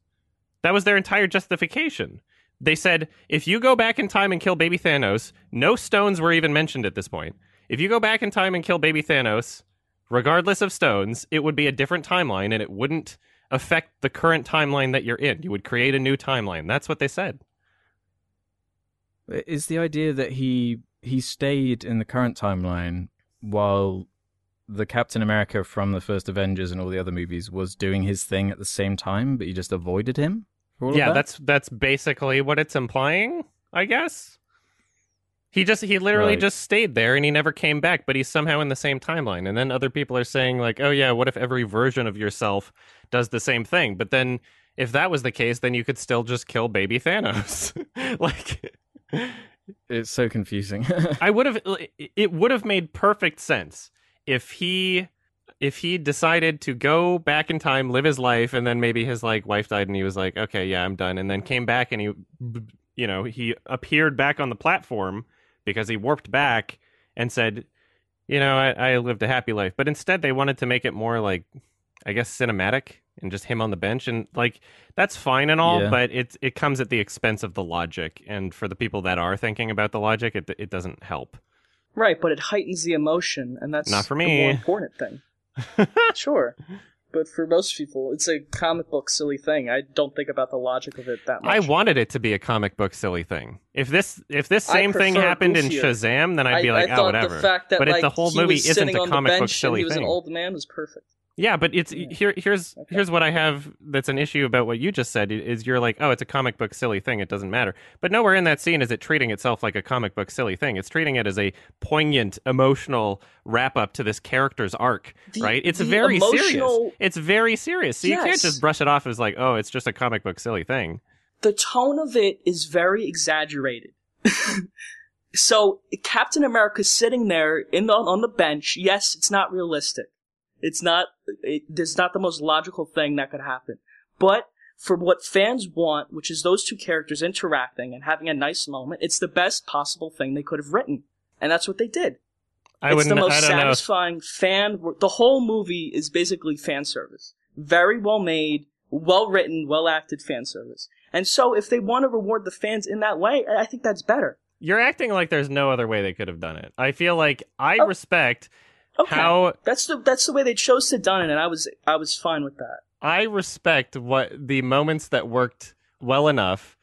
That was their entire justification. They said if you go back in time and kill baby Thanos, no stones were even mentioned at this point. If you go back in time and kill baby Thanos, regardless of stones, it would be a different timeline and it wouldn't affect the current timeline that you're in. You would create a new timeline. That's what they said. Is the idea that he he stayed in the current timeline while the Captain America from the first Avengers and all the other movies was doing his thing at the same time, but you just avoided him? for all of yeah, that? that's that's basically what it's implying, I guess. He just he literally Right. just stayed there and he never came back, but he's somehow in the same timeline. And then other people are saying like, "Oh yeah, what if every version of yourself does the same thing?" But then if that was the case, then you could still just kill baby Thanos. like it's so confusing. I would have it would have made perfect sense if he if he decided to go back in time, live his life, and then maybe his like wife died, and he was like, "Okay, yeah, I'm done," and then came back and he, you know, he appeared back on the platform because he warped back and said, "You know, I, I lived a happy life," but instead they wanted to make it more like, I guess, cinematic and just him on the bench, and like that's fine and all, Yeah. but it it comes at the expense of the logic, and for the people that are thinking about the logic, it it doesn't help. Right, but it heightens the emotion, and that's Not for me the me. more important thing. sure, but for most people, it's a comic book silly thing. I don't think about the logic of it that much. I wanted it to be a comic book silly thing. If this if this same thing prefer happened in. Shazam, then I'd be I, like, I oh, thought whatever. the fact that but like it, the whole movie isn't sitting a on comic book silly he was thing. an old man was perfect. Yeah, but it's Yeah. here. Here's Okay. here's what I have. That's an issue about what you just said. Is you're like, oh, it's a comic book silly thing. It doesn't matter. But nowhere in that scene is it treating itself like a comic book silly thing. It's treating it as a poignant, emotional wrap up to this character's arc. The- right? It's very serious. It's very serious. So you can't just brush it off as like, oh, it's just a comic book silly thing. the tone of it is very exaggerated. so Captain America's sitting there in the, on the bench. Yes, it's not realistic. It's not. It, there's not the most logical thing that could happen. But for what fans want, which is those two characters interacting and having a nice moment, it's the best possible thing they could have written, and that's what they did. I it's the most I don't know. satisfying fan. The whole movie is basically fan service. Very well made, well written, well acted fan service. And so, if they want to reward the fans in that way, I I think that's better. You're acting like there's no other way they could have done it. I feel like I Oh. respect Okay, how that's the that's the way they chose to done it, and I was I was fine with that. I respect what the moments that worked well enough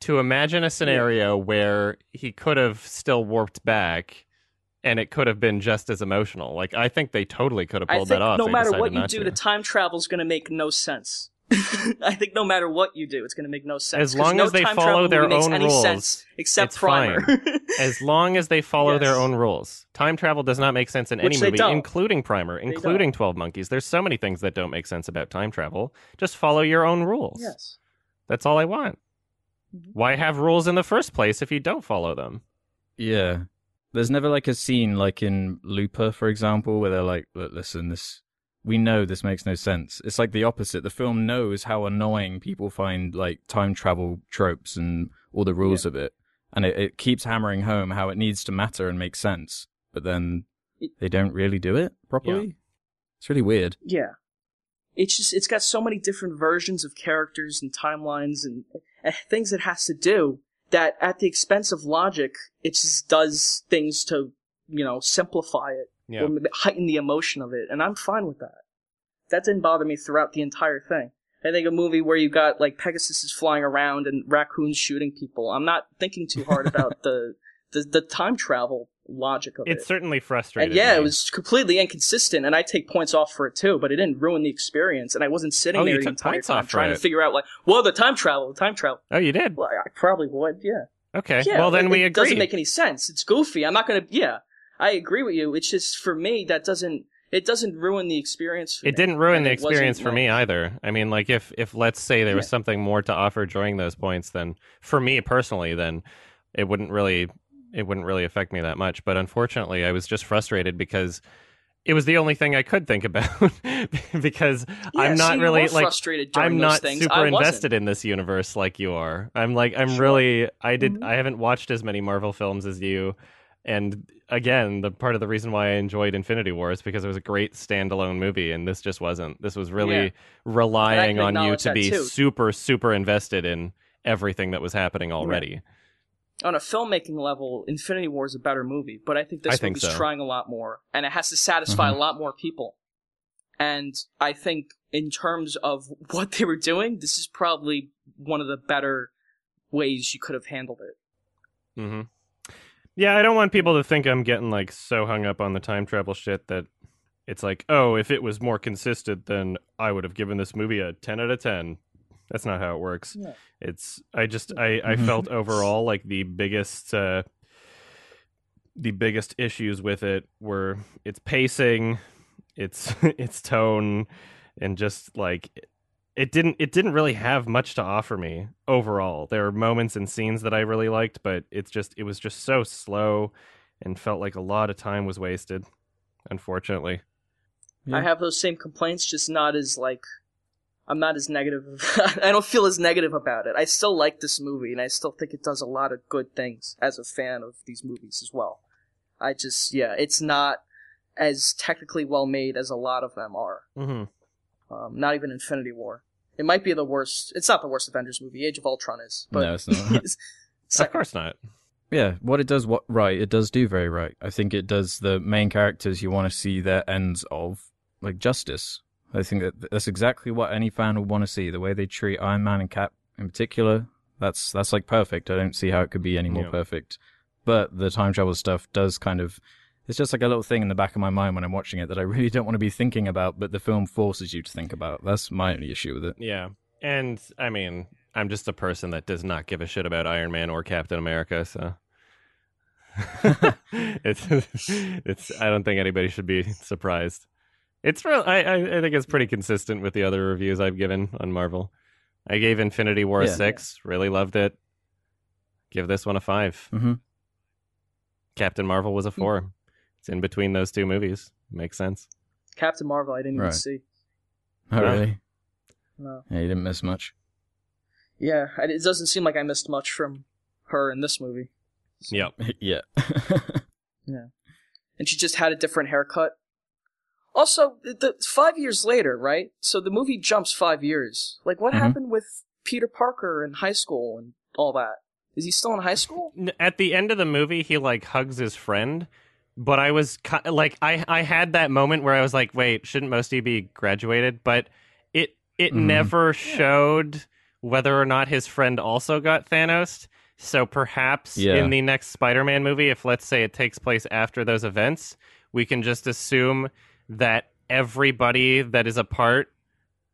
to imagine a scenario where he could have still warped back and it could have been just as emotional. Like I think they totally could have pulled that off. no They matter what you do, to. the time travel is going to make no sense. I think no matter what you do, it's going to make no sense. As 'cause long no as they follow their own rules, sense except it's Primer. as long as they follow their own rules. Time travel does not make sense in Which any movie, don't. including Primer, including 12 Monkeys. There's so many things that don't make sense about time travel. Just follow your own rules. yes. That's all I want. Mhm. Why have rules in the first place if you don't follow them? Yeah. There's never like a scene like in Looper, for example, where they're like, listen, this we know this makes no sense. It's like the opposite. The film knows how annoying people find like time travel tropes and all the rules of it. And it, it keeps hammering home how it needs to matter and make sense. But then they don't really do it properly. It's really weird. Yeah. It's just it's got so many different versions of characters and timelines and uh, things it has to do that at the expense of logic, it just does things to, you know, simplify it Yeah. or heighten the emotion of it, and I'm fine with that. That didn't bother me throughout the entire thing. I think a movie where you got like Pegasus is flying around and raccoons shooting people. I'm not thinking too hard about the, the the time travel logic of It it. certainly frustrating. And yeah, me. it was completely inconsistent, and I take points off for it too. But it didn't ruin the experience, and I wasn't sitting Oh, there the entire time trying it. to figure out like, well, the time travel, the time travel. Oh, you did? Well, I, probably would, yeah. Okay. Yeah, well, then it, we it agree. doesn't make any sense. It's goofy. I'm not gonna. Yeah, I agree with you. It's just for me that doesn't. It doesn't ruin the experience. For it me. didn't ruin And the experience for me either. I mean, like if if let's say there was Yeah. something more to offer during those points, then for me personally, then it wouldn't really it wouldn't really affect me that much. But unfortunately, I was just frustrated because it was the only thing I could think about because Yeah, I'm not really like I'm not things. super invested in this universe like you are. I'm like I'm Sure. really I did Mhm. I haven't watched as many Marvel films as you. And again, the part of the reason why I enjoyed Infinity War is because it was a great standalone movie, and this just wasn't. This was really Yeah. relying on you to be too. super, super invested in everything that was happening already. on a filmmaking level, Infinity War is a better movie, but I think this I think movie's so. Mm-hmm. trying a lot more, and it has to satisfy a lot more people. And I think, in terms of what they were doing, this is probably one of the better ways you could have handled it. hmm Yeah, I don't want people to think I'm getting like so hung up on the time travel shit that it's like, oh, if it was more consistent, then I would have given this movie a ten out of ten. That's not how it works. Yeah. It's I just I I felt overall like the biggest uh the biggest issues with it were its pacing, its its tone, and just like it didn't it didn't really have much to offer me overall. There were moments and scenes that I really liked, but it's just it was just so slow and felt like a lot of time was wasted. Unfortunately, Yeah. I have those same complaints, just not as like I'm not as negative. I don't feel as negative about it. I still like this movie, and I still think it does a lot of good things as a fan of these movies as well. I just yeah, it's not as technically well made as a lot of them are. mm-hmm. Um, not even Infinity War. It might be the worst. It's not the worst Avengers movie. Age of Ultron is, but no, it's not. it's of course not. Yeah, what it does what right, it does do very right. I think it does the main characters you want to see their ends of like justice. I think that that's exactly what any fan would want to see. The way they treat Iron Man and Cap in particular, that's that's like perfect. I don't see how it could be any more Yeah. perfect. But the time travel stuff does kind of it's just like a little thing in the back of my mind when I'm watching it that I really don't want to be thinking about, but the film forces you to think about. That's my only issue with it. Yeah, and I mean, I'm just a person that does not give a shit about Iron Man or Captain America, so it's it's. I don't think anybody should be surprised. It's real. I, I I think it's pretty consistent with the other reviews I've given on Marvel. I gave Infinity War a Yeah. six. Really loved it. Give this one a five. Mhm. Captain Marvel was a four. It's in between those two movies. Makes sense. Captain Marvel. I didn't even Right. see. Oh No. really? No. Yeah, you didn't miss much. Yeah, I- it doesn't seem like I missed much from her in this movie. Yep. yeah. Yeah. And she just had a different haircut. Also, the, the five years later, right? So the movie jumps five years. Like, what Mhm. happened with Peter Parker in high school and all that? Is he still in high school? N- at the end of the movie he like hugs his friend but i was like i i had that moment where i was like wait shouldn't mosty be graduated but it it Mhm. never showed whether or not his friend also got thanos so perhaps Yeah. in the next spider-man movie if let's say it takes place after those events we can just assume that everybody that is a part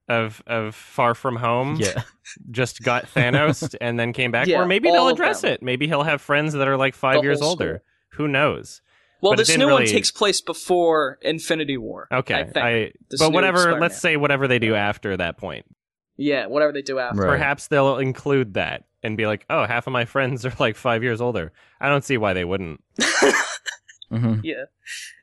of of far from home yeah. just got Thanos and then came back. Yeah, or maybe they'll address it. Maybe he'll have friends that are like five The years whole older. Who knows? Well, But this didn't new one takes place before Infinity War. Okay, I think. This but whatever. Spider-Man. Let's say whatever they do after that point. Yeah, whatever they do after. Right. Perhaps they'll include that and be like, "Oh, half of my friends are like five years older." I don't see why they wouldn't. hmm yeah,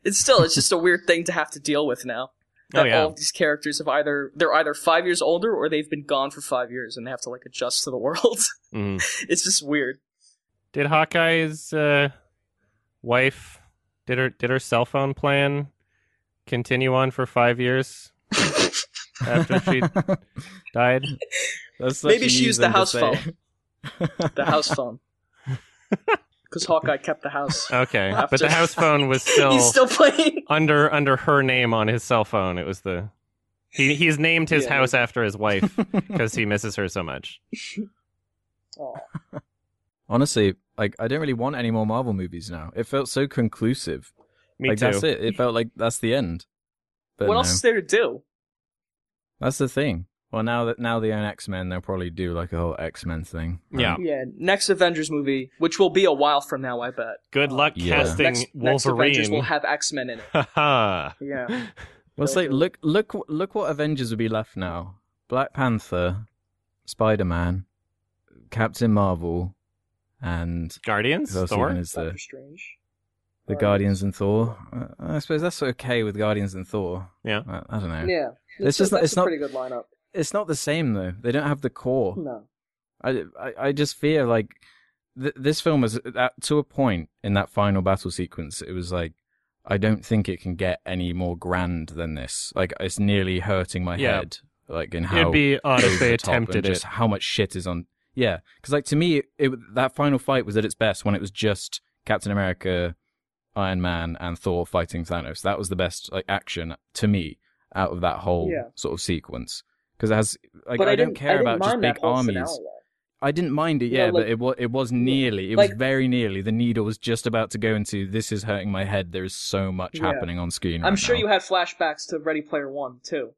it's still it's just a weird thing to have to deal with now. Oh, That yeah. all of these characters have either they're either five years older or they've been gone for five years and they have to like adjust to the world. Mhm. it's just weird. Did Hawkeye's uh, wife did her did her cell phone plan continue on for five years after she died? That's Maybe she used the house phone. The house phone. Because Hawkeye kept the house. Okay, After- but the house phone was still He's still playing. under under her name on his cell phone. It was the he he's named his Yeah, house after his wife because he misses her so much. Aw. Honestly, like I don't really want any more Marvel movies now. It felt so conclusive. Me like too. that's it. It felt like that's the end. But what no, else is there to do? that's the thing. Well, now that now they own X Men, they'll probably do like a whole X Men thing. Yeah. Yeah, next Avengers movie, which will be a while from now, I bet. Good luck Yeah. casting Next, next Avengers will have X Men in it. Haha. Yeah. Well, it's like look, look, look what Avengers would be left now: Black Panther, Spider Man, Captain Marvel, and Guardians, Thor. is there? Doctor Strange. The Guardians and Thor. Uh, I suppose that's okay with Guardians and Thor. Yeah. I, I don't know. Yeah. It's just not- that's it's a not- pretty good lineup. It's not the same though. They don't have the core. No. I, I, I just feel like th- this film was at, to a point in that final battle sequence. It was like, I don't think it can get any more grand than this. Like, it's nearly hurting my Yeah. head. Like, in how It'd be odd if they the top and attempted just how much shit is on. Yeah, because like to me, it, that final fight was at its best when it was just Captain America, Iron Man, and Thor fighting Thanos. That was the best like action to me out of that whole Yeah. sort of sequence. Because it has like I, I, don't care I about just big armies. though. I didn't mind it, yeah, know, but it was it was nearly. It Like- was very nearly. The needle was just about to go into. This is hurting my head. There is so much Yeah. happening on screen. Right I'm sure now. you had flashbacks to Ready Player One too,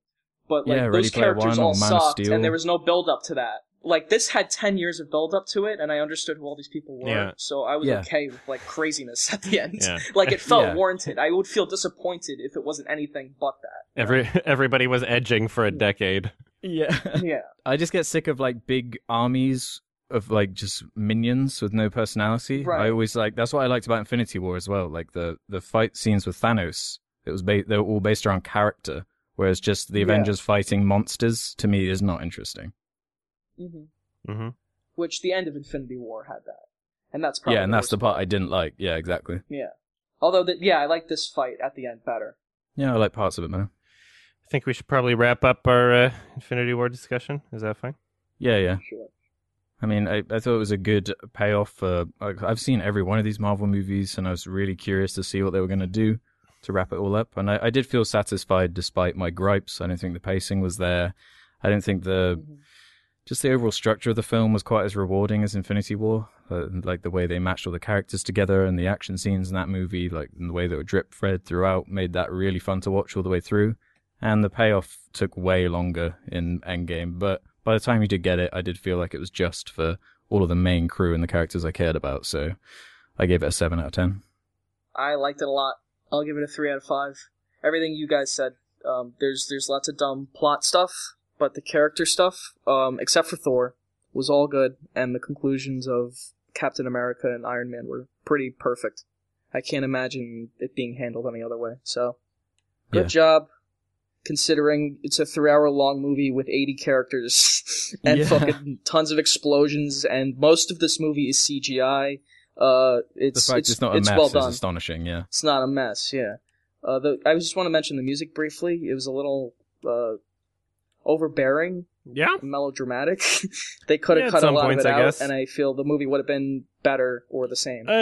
but like Yeah, those Player characters all sucked, and there was no build up to that. Like this had ten years of build up to it, and I understood who all these people were, Yeah. so I was Yeah. okay with like craziness at the end. Yeah. like it felt Yeah. warranted. I would feel disappointed if it wasn't anything but that. Every everybody was edging for a decade. Yeah. Yeah, I just get sick of like big armies of like just minions with no personality. Right. I always like that's what I liked about Infinity War as well. Like the the fight scenes with Thanos, it was ba- they were all based around character, whereas just the Yeah. Avengers fighting monsters to me is not interesting. Hmm hmm which the end of Infinity War had that, and that's probably yeah, and that's the worst part I didn't like. Yeah, exactly. Yeah, although the, yeah, I like this fight at the end better. Yeah, I like parts of it, man. I think we should probably wrap up our uh, Infinity War discussion. Is that fine? Yeah, yeah. Sure. I mean, I, I thought it was a good payoff. For, like, I've seen every one of these Marvel movies, and I was really curious to see what they were going to do to wrap it all up. And I, I did feel satisfied despite my gripes. I don't think the pacing was there. I don't think the Mhm. Just the overall structure of the film was quite as rewarding as Infinity War. Uh, like the way they matched all the characters together and the action scenes in that movie, like the way they were drip fed throughout, made that really fun to watch all the way through. And the payoff took way longer in Endgame, but by the time you did get it, I did feel like it was just for all of the main crew and the characters I cared about. So I gave it a seven out of ten. I liked it a lot. I'll give it a three out of five. Everything you guys said. Um, there's there's lots of dumb plot stuff, but the character stuff, um, except for Thor, was all good, and the conclusions of Captain America and Iron Man were pretty perfect. I can't imagine it being handled any other way. So, good Yeah. job. Considering it's a three-hour-long movie with 80 characters and Yeah. fucking tons of explosions, and most of this movie is CGI. Uh, The it's fact it's, it's, not a it's mess well is done. astonishing. Yeah. It's not a mess, yeah. Uh, the I just want to mention the music briefly. It was a little uh, overbearing, Yeah. melodramatic. they could have at cut a lot points, of it I out, guess. and I feel the movie would have been better or the same. I,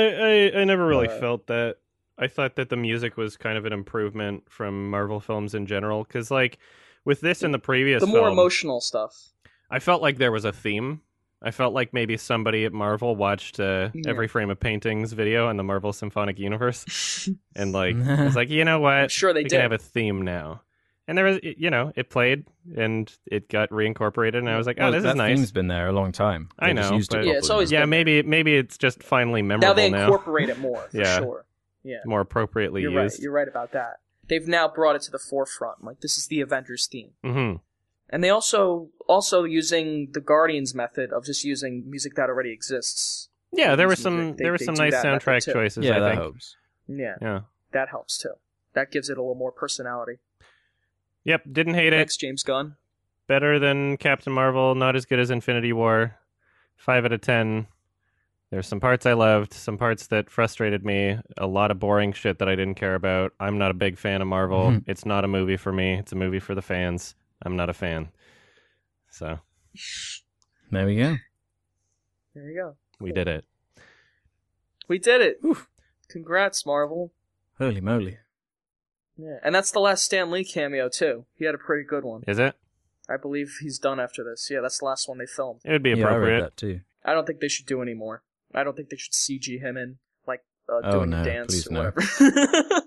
I I never really Uh, felt that. I thought that the music was kind of an improvement from Marvel films in general. Because like with this and the previous, the more film, emotional stuff. I felt like there was a theme. I felt like maybe somebody at Marvel watched uh, Yeah. Every Frame a Painting's video on the Marvel Symphonic Universe, and like was like, you know what? I'm sure they we did. can have a theme now. And there was, you know, it played and it got reincorporated, and I was like, oh, Well, this is nice. theme's been there a long time. I They just know, used it but- Yeah, it's always yeah, been maybe maybe it's just finally memorable now they now, incorporate it more, for Yeah. sure. Yeah, more appropriately you're right. You're right about that. They've now brought it to the forefront. Like this is the Avengers theme. hmm And they also also using the Guardians method of just using music that already exists. Yeah, there were some they- there were some nice soundtrack choices. yeah, I that think. helps. Yeah, Yeah. that helps too. That gives it a little more personality. Yep, didn't hate it. Thanks, James Gunn. Better than Captain Marvel, not as good as Infinity War. Five out of ten. There's some parts I loved, some parts that frustrated me, a lot of boring shit that I didn't care about. I'm not a big fan of Marvel. Mhm. It's not a movie for me. It's a movie for the fans. I'm not a fan. So There we go. There you go. we did it. We did it. Congrats, Marvel. Holy moly. Yeah, and that's the last Stan Lee cameo too. He had a pretty good one. Is it? I believe he's done after this. Yeah, that's the last one they filmed. It would be Yeah, I read appropriate. that too. I don't think they should do any more. I don't think they should CG him in like uh, Oh, doing no, a dance please or no. whatever.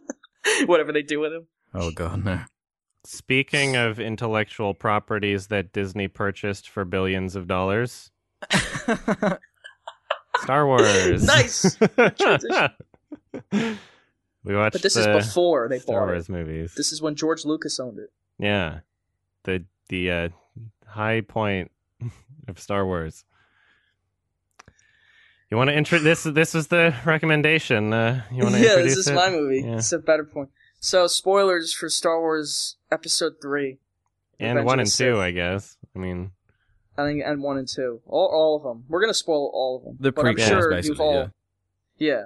whatever they do with him. Oh god, no. Speaking of intellectual properties that Disney purchased for billions of dollars, Star Wars. Nice. transition. We watched But this the is before they Star bought Wars it. movies. This is when George Lucas owned it. Yeah, the the uh, high point of Star Wars. You want to intro this? This is the recommendation. Uh, you want to yeah, introduce this is it? my movie. Yeah. It's a better point. So, spoilers for Star Wars Episode Three. and Revenge one and two, Sith. I guess. I mean, I think and one and two, all all of them. We're gonna spoil all of them. The but prequels, sure basically. all, yeah. yeah,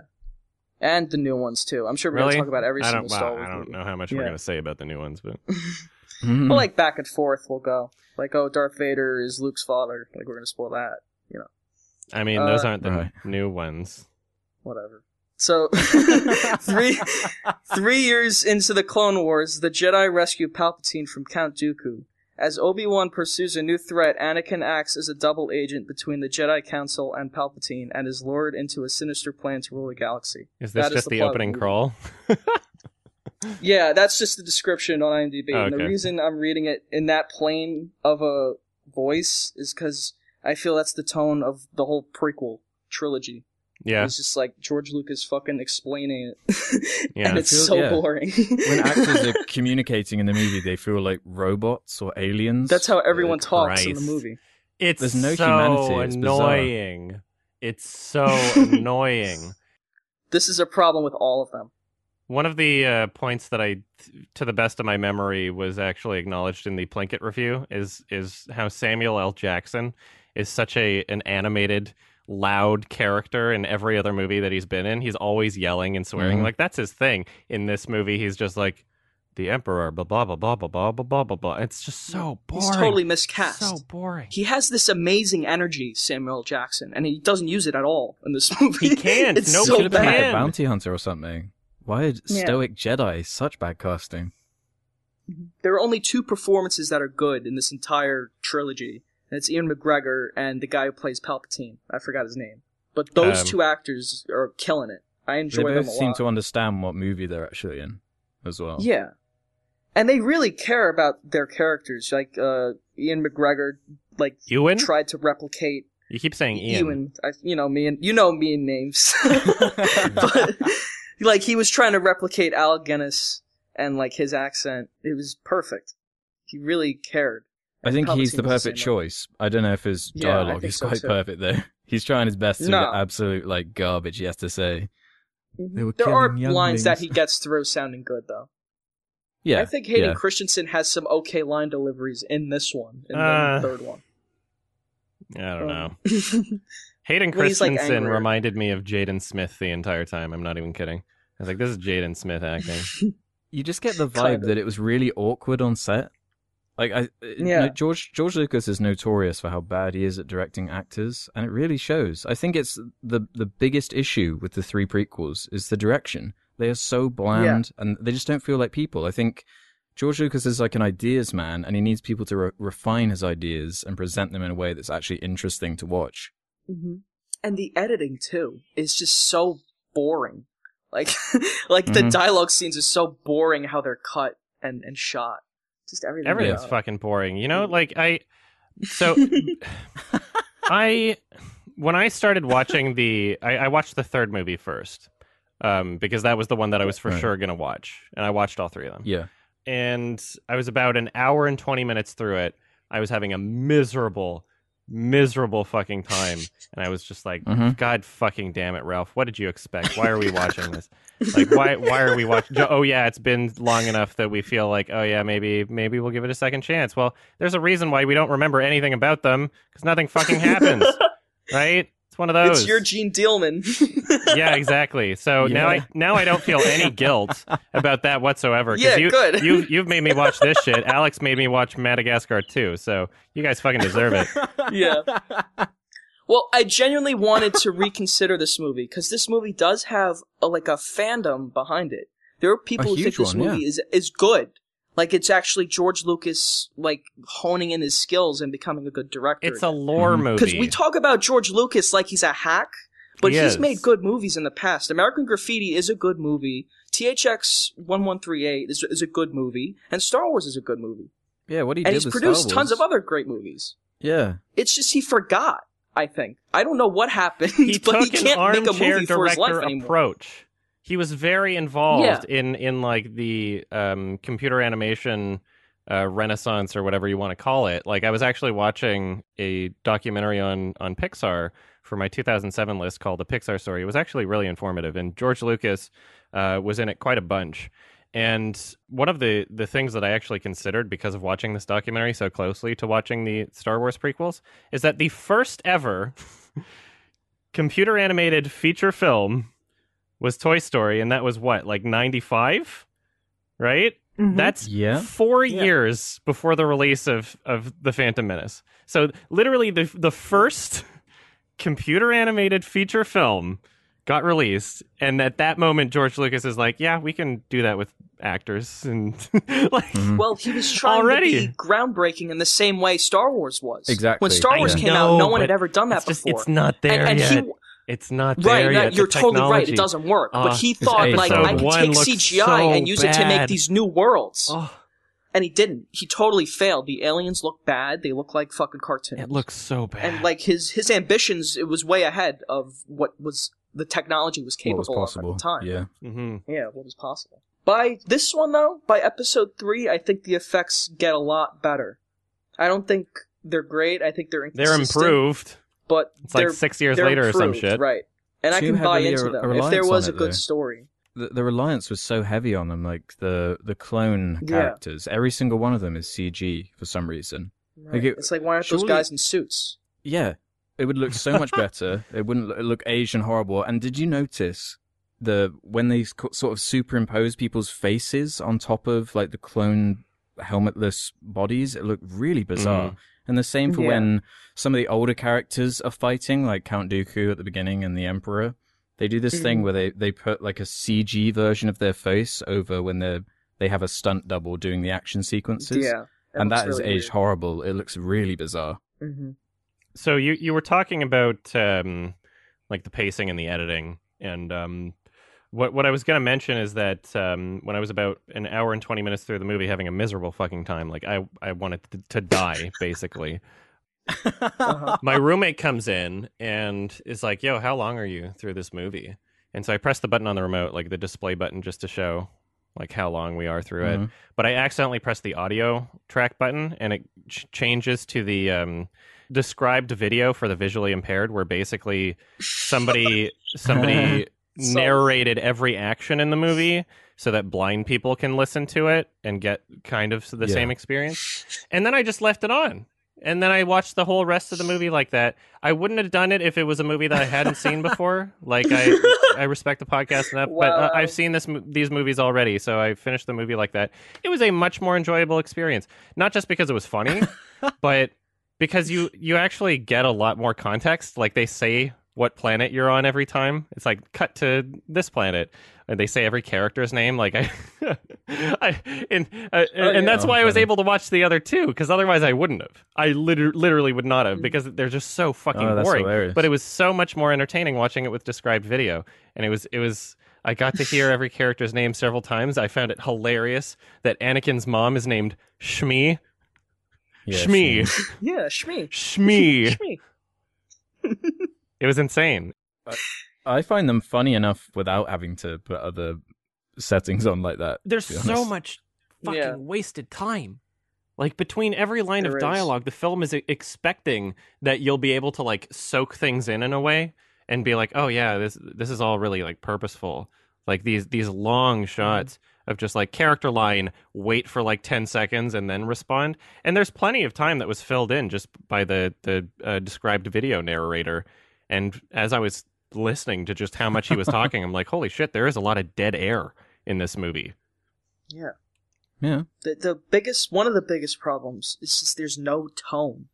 and the new ones too. I'm sure we're Really? gonna talk about every I single don't. Star Well, Wars I don't movie. know how much Yeah. we're gonna say about the new ones, but. Well, like back and forth, we'll go. Like, oh, Darth Vader is Luke's father. Like, we're gonna spoil that. You know. I mean, those Uh, aren't the Right. new ones. Whatever. So, three three years into the Clone Wars, the Jedi rescue Palpatine from Count Dooku. As Obi Wan pursues a new threat, Anakin acts as a double agent between the Jedi Council and Palpatine, and is lured into a sinister plan to rule the galaxy. Is this That is just the the, the opening crawl? Yeah, that's just the description on IMDb. Oh, And the reason I'm reading it in that plain of a voice is because I feel that's the tone of the whole prequel trilogy. Yeah, It's just like George Lucas fucking explaining it. Yeah. and it's It feels- so yeah. boring. when actors are communicating in the movie, they feel like robots or aliens. That's how everyone Uh, talks in the movie. it's There's no so humanity, it's bizarre. annoying. It's so annoying. This is a problem with all of them. One of the uh, points that I, to the best of my memory, was actually acknowledged in the Plinkett review is is how Samuel L. Jackson is such a an animated, loud character in every other movie that he's been in. He's always yelling and swearing. Mhm. Like that's his thing. In this movie, he's just like the Emperor. Blah blah blah blah blah blah blah blah blah. blah. It's just so boring. He's totally miscast. so boring. he has this amazing energy, Samuel Jackson, and he doesn't use it at all in this movie. He can't. it's Nobody so Should have been like a bounty hunter or something. Why is Yeah. Stoic Jedi such bad casting? There are only two performances that are good in this entire trilogy, and it's Ian McGregor and the guy who plays Palpatine. I forgot his name, but those Um, two actors are killing it. I They enjoy both them a seem lot. to understand what movie they're actually in, as well. Yeah, and they really care about their characters. Like uh, Ian McGregor, like Ewan? tried to replicate You keep saying Ian. Ewan. I, you know me and you know me and names, but like he was trying to replicate Alec Guinness and like his accent. It was perfect. He really cared. I think he's the perfect choice. I don't know if his dialogue think is so quite too. perfect though. He's trying his best to No. get absolute like garbage he has to say. They were There are killing lines that he gets through sounding good though. Yeah, I think Hayden yeah. Christensen has some okay line deliveries in this one, in Uh, the third one. I don't know. Um, Hayden Well, he's, like, Christensen reminded me of Jaden Smith the entire time. I'm not even kidding. I was like, this is Jaden Smith acting. You just get the vibe Kinda. that it was really awkward on set. Like I, you Yeah. George George Lucas is notorious for how bad he is at directing actors, and it really shows. I think it's the the biggest issue with the three prequels is the direction. They are so bland, and they just don't feel like people. I think George Lucas is like an ideas man, and he needs people to re- refine his ideas and present them in a way that's actually interesting to watch. Mhm. And the editing too is just so boring. Like, like the Mhm. dialogue scenes are so boring how they're cut and, and shot. Just everything. Everything's about fucking boring. You know, like I. So I, when I started watching the, I, I watched the third movie first, um, because that was the one that I was for Right. sure gonna watch, and I watched all three of them. Yeah, and I was about an hour and 20 minutes through it. I was having a miserable, miserable fucking time. And I was just like, Mhm. God fucking damn it, Ralph. What did you expect? Why are we watching this? Like, why, why are we watching? Oh, yeah, it's been long enough that we feel like, oh, yeah, maybe, maybe we'll give it a second chance. Well, there's a reason why we don't remember anything about them because nothing fucking happens, right? It's one of those. It's your Jeanne Dielman. yeah, exactly. So now I now I don't feel any guilt about that whatsoever. 'cause Yeah, you, good. You you've made me watch this shit. Alex made me watch Madagascar too. So you guys fucking deserve it. yeah. Well, I genuinely wanted to reconsider this movie because this movie does have a, like a fandom behind it. There are people A who think this one, movie is is good. Like it's actually George Lucas like honing in his skills and becoming a good director. It's a lore Mhm. movie. because we talk about George Lucas like he's a hack, but He he's is. made good movies in the past. American Graffiti is a good movie. THX one one three eight is is a good movie, and Star Wars is a good movie. yeah. What he and did he's with produced Star tons of other great movies. Yeah, It's just he forgot. I think I don't know what happened, he but took he can't an make a armchair movie for his life director anymore. approach. He was very involved Yeah. in in like the um, computer animation uh, renaissance or whatever you want to call it. Like I was actually watching a documentary on on Pixar for my 2007 list called The Pixar Story. It was actually really informative, and George Lucas uh, was in it quite a bunch. And one of the the things that I actually considered because of watching this documentary so closely to watching the Star Wars prequels is that the first ever computer animated feature film was Toy Story, and that was what, like ninety five, right? Mhm. That's Yeah. four Yeah. years before the release of of the Phantom Menace. So literally, the the first computer animated feature film got released, and at that moment, George Lucas is like, "Yeah, we can do that with actors," and like, Mhm. Well, he was trying Already. to be groundbreaking in the same way Star Wars was. Exactly. When Star I Wars know, came out, no one had ever done that it's just before. it's not there and, and yet. he, it's not right, there no, yet. you're The totally right. It doesn't work. Oh, but he thought, like, I can take CGI so and use it to make these new worlds. Oh, And he didn't. He totally failed. The aliens look bad. They look like fucking cartoons. it looks so bad. and like his his ambitions, it was way ahead of what was the technology was what capable was possible? of at the time. Yeah. Mm-hmm. Yeah, what was possible. By this one though, by episode three, I think the effects get a lot better. I don't think they're great. I think they're they're improved. But It's like six years they're later or some shit. right? And I can buy into a- them if there was on a good though. story. The, the reliance was so heavy on them, like the the clone Yeah. characters. Every single one of them is CG for some reason. Right. it- it's like why aren't those guys in suits? Yeah, it would look so much better. It wouldn't lo- look Asian horrible. And did you notice the when they sc- sort of superimpose people's faces on top of like the clone helmetless bodies? It looked really bizarre. Mhm. And the same for Yeah. when some of the older characters are fighting, like Count Dooku at the beginning and the Emperor. They do this thing Mhm. where they, they put like a CG version of their face over when they're they have a stunt double doing the action sequences. Yeah, and that is aged horrible. It looks really bizarre. hmm So you you were talking about um, like the pacing and the editing, and um, what what I was going to mention is that um, when I was about an hour and twenty minutes through the movie, having a miserable fucking time, like I I wanted to, to die basically. Uh-huh. My roommate comes in and is like, "Yo, how long are you through this movie?" And so I press the button on the remote, like the display button, just to show like how long we are through it Mhm. but I accidentally pressed the audio track button and it ch- changes to the um, described video for the visually impaired, where basically somebody somebody So- narrated every action in the movie so that blind people can listen to it and get kind of the Yeah. same experience. And then I just left it on. And then I watched the whole rest of the movie like that. I wouldn't have done it if it was a movie that I hadn't seen before. Like I, I respect the podcast enough, but uh, I've seen this these movies already, so I finished the movie like that. It was a much more enjoyable experience, not just because it was funny, but because you you actually get a lot more context. Like they say what planet you're on every time. It's like cut to this planet, and they say every character's name. Like I, I and uh, and yeah. that's Oh, why I was funny. able to watch the other two because otherwise I wouldn't have. I liter- literally would not have because they're just so fucking Oh, boring. hilarious. But it was so much more entertaining watching it with described video, and it was it was. I got to hear every character's name several times. I found it hilarious that Anakin's mom is named Shmi. Yeah, Shmi. sure. Yeah, Shmi. Shmi. Shmi. It was insane. I find them funny enough without having to put other settings on like that. There's so much fucking Yeah. wasted time. Like between every line There of is. dialogue, the film is expecting that you'll be able to like soak things in in a way and be like, "Oh yeah, this this is all really like purposeful." Like these these long shots of just like character line, wait for like 10 seconds and then respond. And there's plenty of time that was filled in just by the the uh, described video narrator. And as I was listening to just how much he was talking, I'm like, "Holy shit, there is a lot of dead air in this movie." Yeah. Yeah. The the biggest one of the biggest problems is just there's no tone.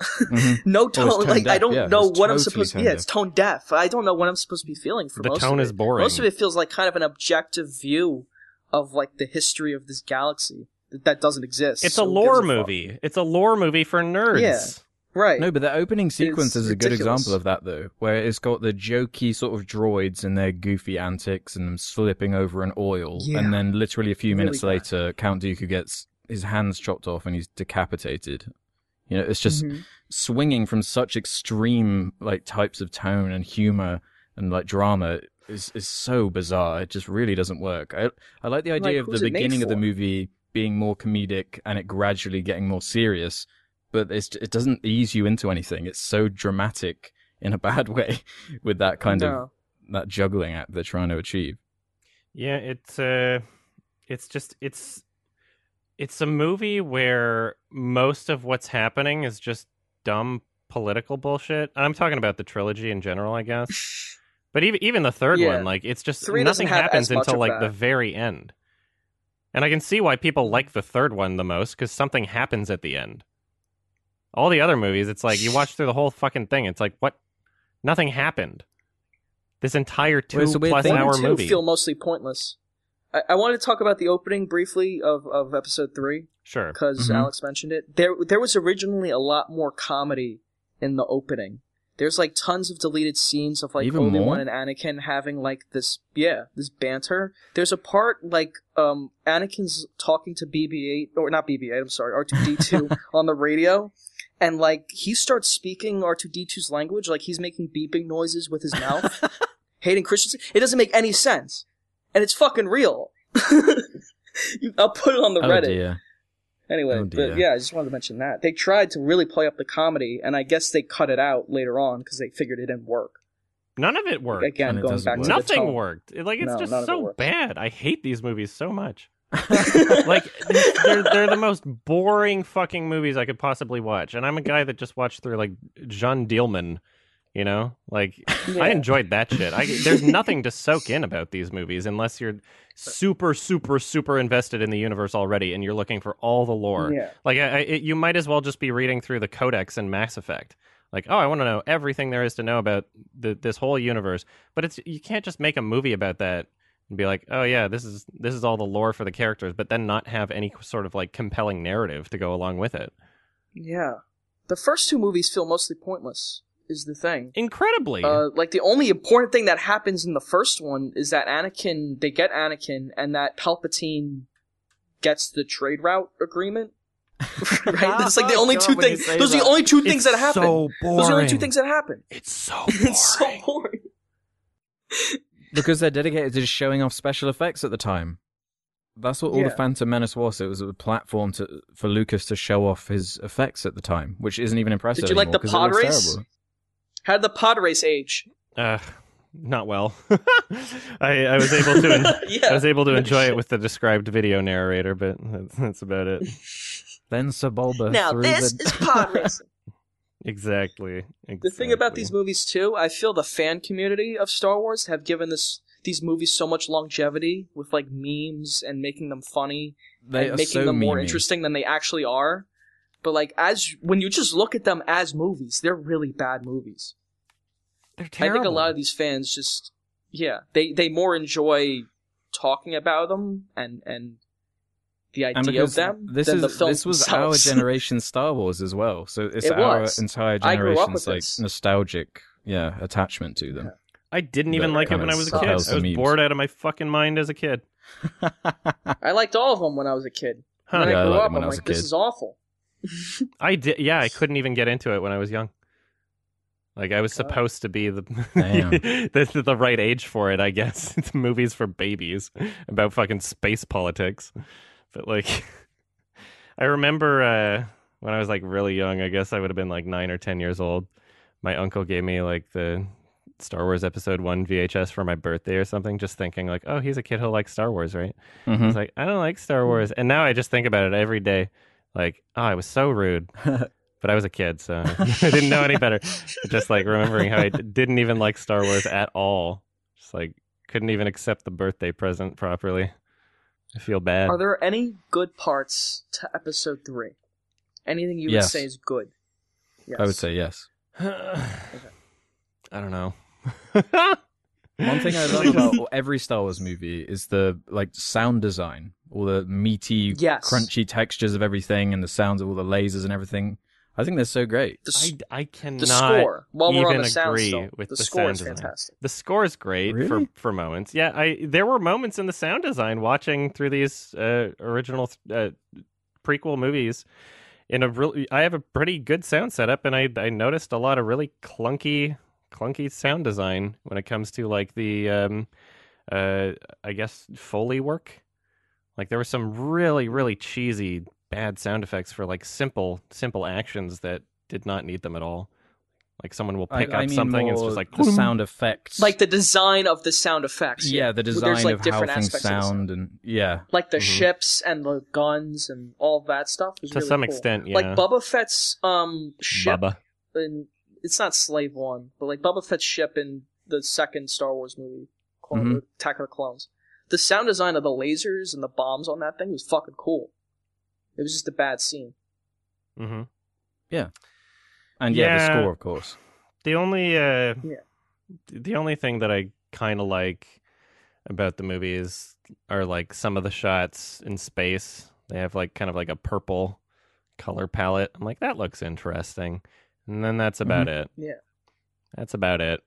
Mhm. No Oh, tone. tone like I don't yeah, know what I'm supposed to. tone Yeah, deaf. it's tone deaf. I don't know what I'm supposed to be feeling for The most tone of is it. boring. Most of it feels like kind of an objective view of like the history of this galaxy that, that doesn't exist. It's so a who lore gives fuck? movie. It's a lore movie for nerds. Yeah. Right? No, but the opening sequence It's is a good example of that, though, where it's got the jokey sort of droids and their goofy antics and them slipping over an oil, Yeah. and then literally a few Really minutes bad. later, Count Dooku gets his hands chopped off and he's decapitated. You know, it's just Mhm. swinging from such extreme like types of tone and humor and like drama is is so bizarre. It just really doesn't work. I I like the idea Like, of the who's it made beginning of the movie being more comedic and it gradually getting more serious, but it's, it doesn't ease you into anything. It's so dramatic in a bad way with that kind of that juggling act they're trying to achieve. Yeah, it's uh it's just it's it's a movie where most of what's happening is just dumb political bullshit. I'm talking about the trilogy in general, I guess. But even even the third Yeah. one, like it's just Three nothing happens until like that. the very end. And I can see why people like the third one the most because something happens at the end. All the other movies, it's like you watch through the whole fucking thing. It's like what? Nothing happened. This entire two Well, it's plus thing. Hour two movie. feel mostly pointless. I, I want to talk about the opening briefly of, of episode three Sure. because Mhm. Alex mentioned it. There there was originally a lot more comedy in the opening. There's like tons of deleted scenes of like Even Obi? Wan and Anakin having like this yeah this banter. There's a part like um Anakin's talking to BB-8 or not BB-8 I'm sorry R2D2 on the radio. And like he starts speaking R2D2's language, like he's making beeping noises with his mouth. Hayden Christensen. It doesn't make any sense, and it's fucking real. I'll put it on the Oh Reddit. dear. Anyway, Oh, but yeah, I just wanted to mention that they tried to really play up the comedy, and I guess they cut it out later on because they figured it didn't work. None of it worked. Again, it going back work. to Nothing tone. worked. Like it's No, just none it so bad. I hate these movies so much. like they're they're the most boring fucking movies I could possibly watch. And I'm a guy that just watched through like Jeanne Dielman, you know? Like Yeah. I enjoyed that shit. I there's nothing to soak in about these movies unless you're super super super invested in the universe already and you're looking for all the lore. Yeah, Like I, I, it, you might as well just be reading through the codex in Mass Effect. Like, oh, I want to know everything there is to know about the, this whole universe. But it's you can't just make a movie about that and be like, oh yeah, this is this is all the lore for the characters, but then not have any sort of like compelling narrative to go along with it. yeah. The first two movies feel mostly pointless. Is the thing. Incredibly, Uh, like the only important thing that happens in the first one is that Anakin, they get Anakin, and that Palpatine gets the trade route agreement. right? That's like the only God, two things. say Those are the only two things It's that happen. So boring. Those are the only two things that happen. It's so boring. it's so boring. boring. because they're dedicated to just showing off special effects at the time. That's what all the Phantom Menace was. It was a platform to for Lucas to show off his effects at the time, which isn't even impressive. Did you like anymore the 'cause it pod race? terrible. How did the pod race age? Uh, not well. I, I was able to. En- yeah. I was able to enjoy it with the described video narrator, but that's, that's about it. Then Sebulba now this the... is pod racing. Exactly. The thing about these movies too, I feel the fan community of Star Wars have given this these movies so much longevity with like memes and making them funny they and making so them more memey. interesting than they actually are. But like as when you just look at them as movies, they're really bad movies. They're I think a lot of these fans just yeah, they they more enjoy talking about them and and the And idea of because them this than is the films this was themselves. our generation Star Wars as well. So it's It our entire I grew up generation's like this. nostalgic, yeah, attachment to them. I didn't even that like it when I was a kid. I was memes. bored out of my fucking mind as a kid. I liked all of them when I was a kid. Huh. When Yeah, I I grew liked up, I'm like, this is awful. I did. Yeah, I couldn't even get into it when I was young. Like I was God. supposed to be the Damn. the, the right age for it, I guess. It's movies for babies about fucking space politics. But like, I remember uh, when I was like really young. I guess I would have been like nine or ten years old. My uncle gave me like the Star Wars Episode One VHS for my birthday or something. Just thinking like, oh, he's a kid who likes Star Wars, right? I Mhm. was like, I don't like Star Wars, and now I just think about it every day. Like, oh, I was so rude, but I was a kid, so I didn't know any better. Just like remembering how I d- didn't even like Star Wars at all. Just like couldn't even accept the birthday present properly. I feel bad. Are there any good parts to episode three? Anything you would say is good? Yes. I would say yes. I don't know. One thing I like about every Star Wars movie is the like sound design, all the meaty, Yes. crunchy textures of everything, and the sounds of all the lasers and everything. I think they're so great. The, s- I, I cannot. the score. While we're on even the sound agree still, with the, the score sound is design. fantastic. The score is great Really? for for moments. Yeah, I there were moments in the sound design watching through these uh, original uh, prequel movies. In a really, I have a pretty good sound setup, and I I noticed a lot of really clunky clunky sound design when it comes to like the um uh I guess foley work. Like there were some really really cheesy bad sound effects for like simple simple actions that did not need them at all. Like someone will pick I up mean something, and it's just like the sound effects, Like the design of the sound effects. yeah, the There's, design like, of how different things aspects of sound. sound, and yeah, Like the Mhm. ships and the guns and all that stuff. To really some cool. extent, yeah. Like Boba Fett's um ship Boba. in it's not Slave One, but like Boba Fett's ship in the second Star Wars movie, Clone, Mhm. Attack of the Clones. The sound design of the lasers and the bombs on that thing was fucking cool. It was just a bad scene. hmm Yeah. and yeah, the score, of course. The only uh, Yeah. the only thing that I kind of like about the movie is are like some of the shots in space. They have like kind of like a purple color palette. I'm like that looks interesting, and then that's about it. Mm-hmm. Yeah. that's about it.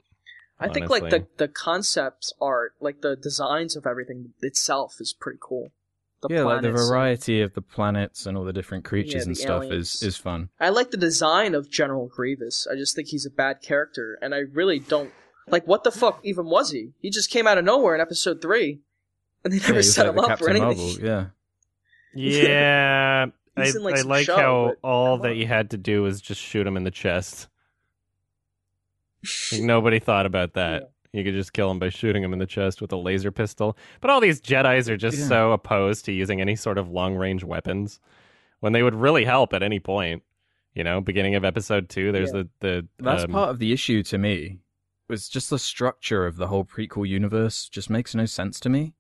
I think like the honestly. the concept art, like the designs of everything itself is pretty cool. The yeah, like the planets and- variety of the planets and all the different creatures Yeah, and stuff aliens. is is fun. I like the design of General Grievous. I just think he's a bad character, and I really don't like. What the fuck even was he? He just came out of nowhere in Episode Three, and they never he was set like him up Captain for anything. Marvel, yeah. Yeah, I, in, like, I like show, how but all that you had to do was just shoot him in the chest. Like, nobody thought about that. Yeah. You could just kill him by shooting him in the chest with a laser pistol. But all these Jedi's are just Yeah. so opposed to using any sort of long range weapons when they would really help at any point. You know, beginning of episode two, there's Yeah. the the That's um, part of the issue to me. Was just the structure of the whole prequel universe just makes no sense to me.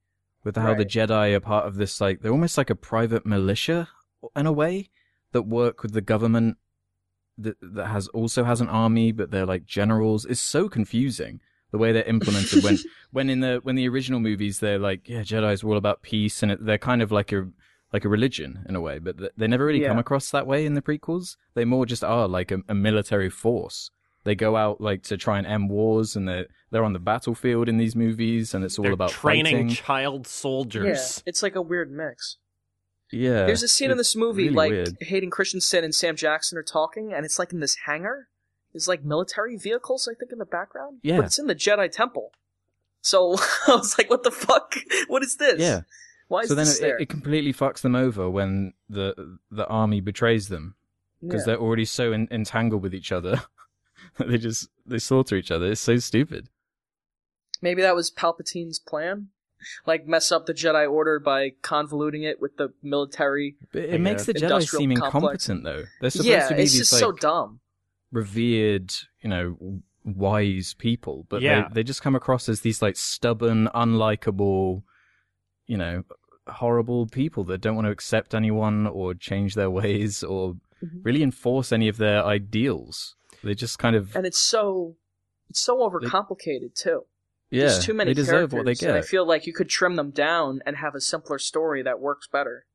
With how the Jedi are part of this, like they're almost like a private militia in a way that work with the government that that has also has an army, but they're like generals. It's so confusing the way they're implemented. when when in the when the original movies they're like, yeah, Jedi's are all about peace, and it, they're kind of like a like a religion in a way, but th- they never really come across that way in the prequels. They more just are like a, a military force. They go out like to try and end wars, and they're they're on the battlefield in these movies, and it's all they're about training fighting. child Yeah, soldiers. it's like a weird mix. Yeah, There's a scene in this movie really like weird. Hayden Christensen and Sam Jackson are talking, and it's like in this hangar. There's like military vehicles, I think, in the background. Yeah. but it's in the Jedi Temple. So I was like, "What the fuck? What is this? Yeah. why is so then this it, there?" it completely fucks them over when the the army betrays them because Yeah. they're already so en- entangled with each other they just they slaughter each other. It's so stupid. Maybe that was Palpatine's plan, like mess up the Jedi Order by convoluting it with the military. But I it makes the. Jedi seem complex. incompetent, though. They're supposed yeah, to be it's these just like so dumb. revered, you know, wise people, but Yeah. they they just come across as these like stubborn, unlikable, you know, horrible people that don't want to accept anyone or change their ways or Mhm. really enforce any of their ideals. They just kind of and it's so it's so overcomplicated too. Yeah, There's too many they deserve characters, what they and I feel like you could trim them down and have a simpler story that works better.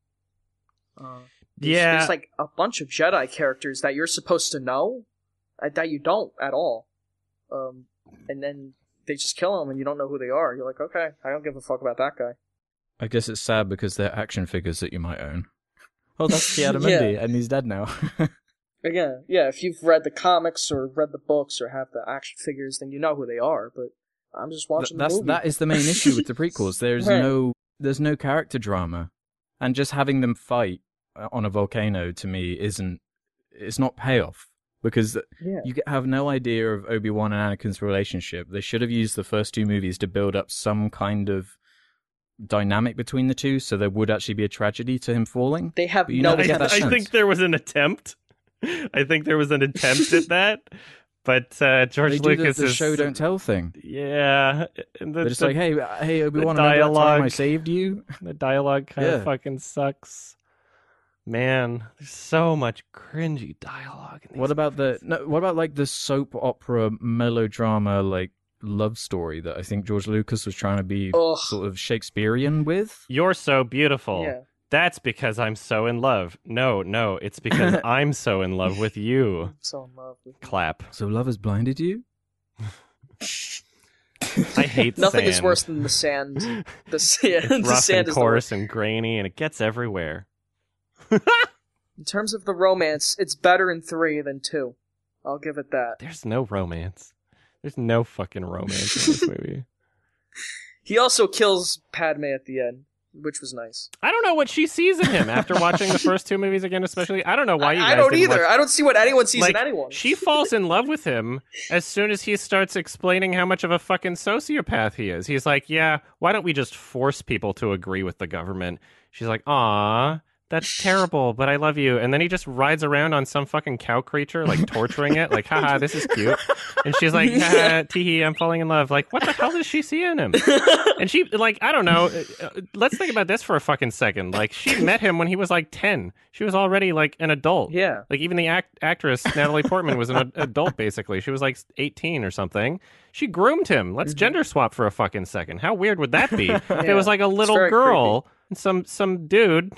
Uh, there's, Yeah. there's like a bunch of Jedi characters that you're supposed to know uh, that you don't at all, um, and then they just kill them and you don't know who they are. You're like, okay, I don't give a fuck about that guy. I guess it's sad because they're action figures that you might own. Oh, that's Ki-Adi-Mundi, and he's dead now. Again, yeah, if you've read the comics or read the books or have the action figures, then you know who they are. But I'm just Th- watching that's the movie. that is the main issue with the prequels. There's Right. no there's no character drama, and just having them fight uh, on a volcano to me isn't it's not payoff because yeah. you have no idea of Obi Wan and Anakin's relationship. They should have used the first two movies to build up some kind of dynamic between the two, so there would actually be a tragedy to him falling. They have you no never I, I think there was an attempt. I think there was an attempt at that, but uh, George they do Lucas the, the is show don't tell thing. Yeah, and the, They're just the- like, hey, hey, Obi Wan, the remember that time I saved you? the dialogue kind of fucking sucks. Man, there's so much cringy dialogue. In these What about the no? What about like the soap opera melodrama like love story that I think George Lucas was trying to be Ugh. sort of Shakespearean with? You're so beautiful. Yeah. That's because I'm so in love. No, no, it's because I'm so in love with you. I'm so in love with you. Clap. So love has blinded you. I hate Nothing is worse than the sand. The, s- yeah, It's the rough sand and is the coarse and grainy, and it gets everywhere. In terms of the romance, it's better in three than two. I'll give it that. There's no romance. There's no fucking romance in this movie. He also kills Padme at the end. Which was nice. I don't know what she sees in him after watching the first two movies again, especially. I don't know why you I, I don't either. watch- I don't see what anyone sees Like, in anyone. She falls in love with him as soon as he starts explaining how much of a fucking sociopath he is. He's like, "Yeah, why don't we just force people to agree with the government?" She's like, "Aw, that's terrible, but I love you." And then he just rides around on some fucking cow creature, like torturing it, like, "Haha, this is cute." And she's like, Haha, "Teehee, I'm falling in love." Like, what the hell does she see in him? And she, like, I don't know. uh, uh, Let's think about this for a fucking second. Like, she met him when he was like ten. She was already like an adult. yeah. Like even the act- actress Natalie Portman was an ad- adult basically. She was like 18 or something. She groomed him. Let's gender swap for a fucking second. How weird would that be? If it was like a little girl and some some dude,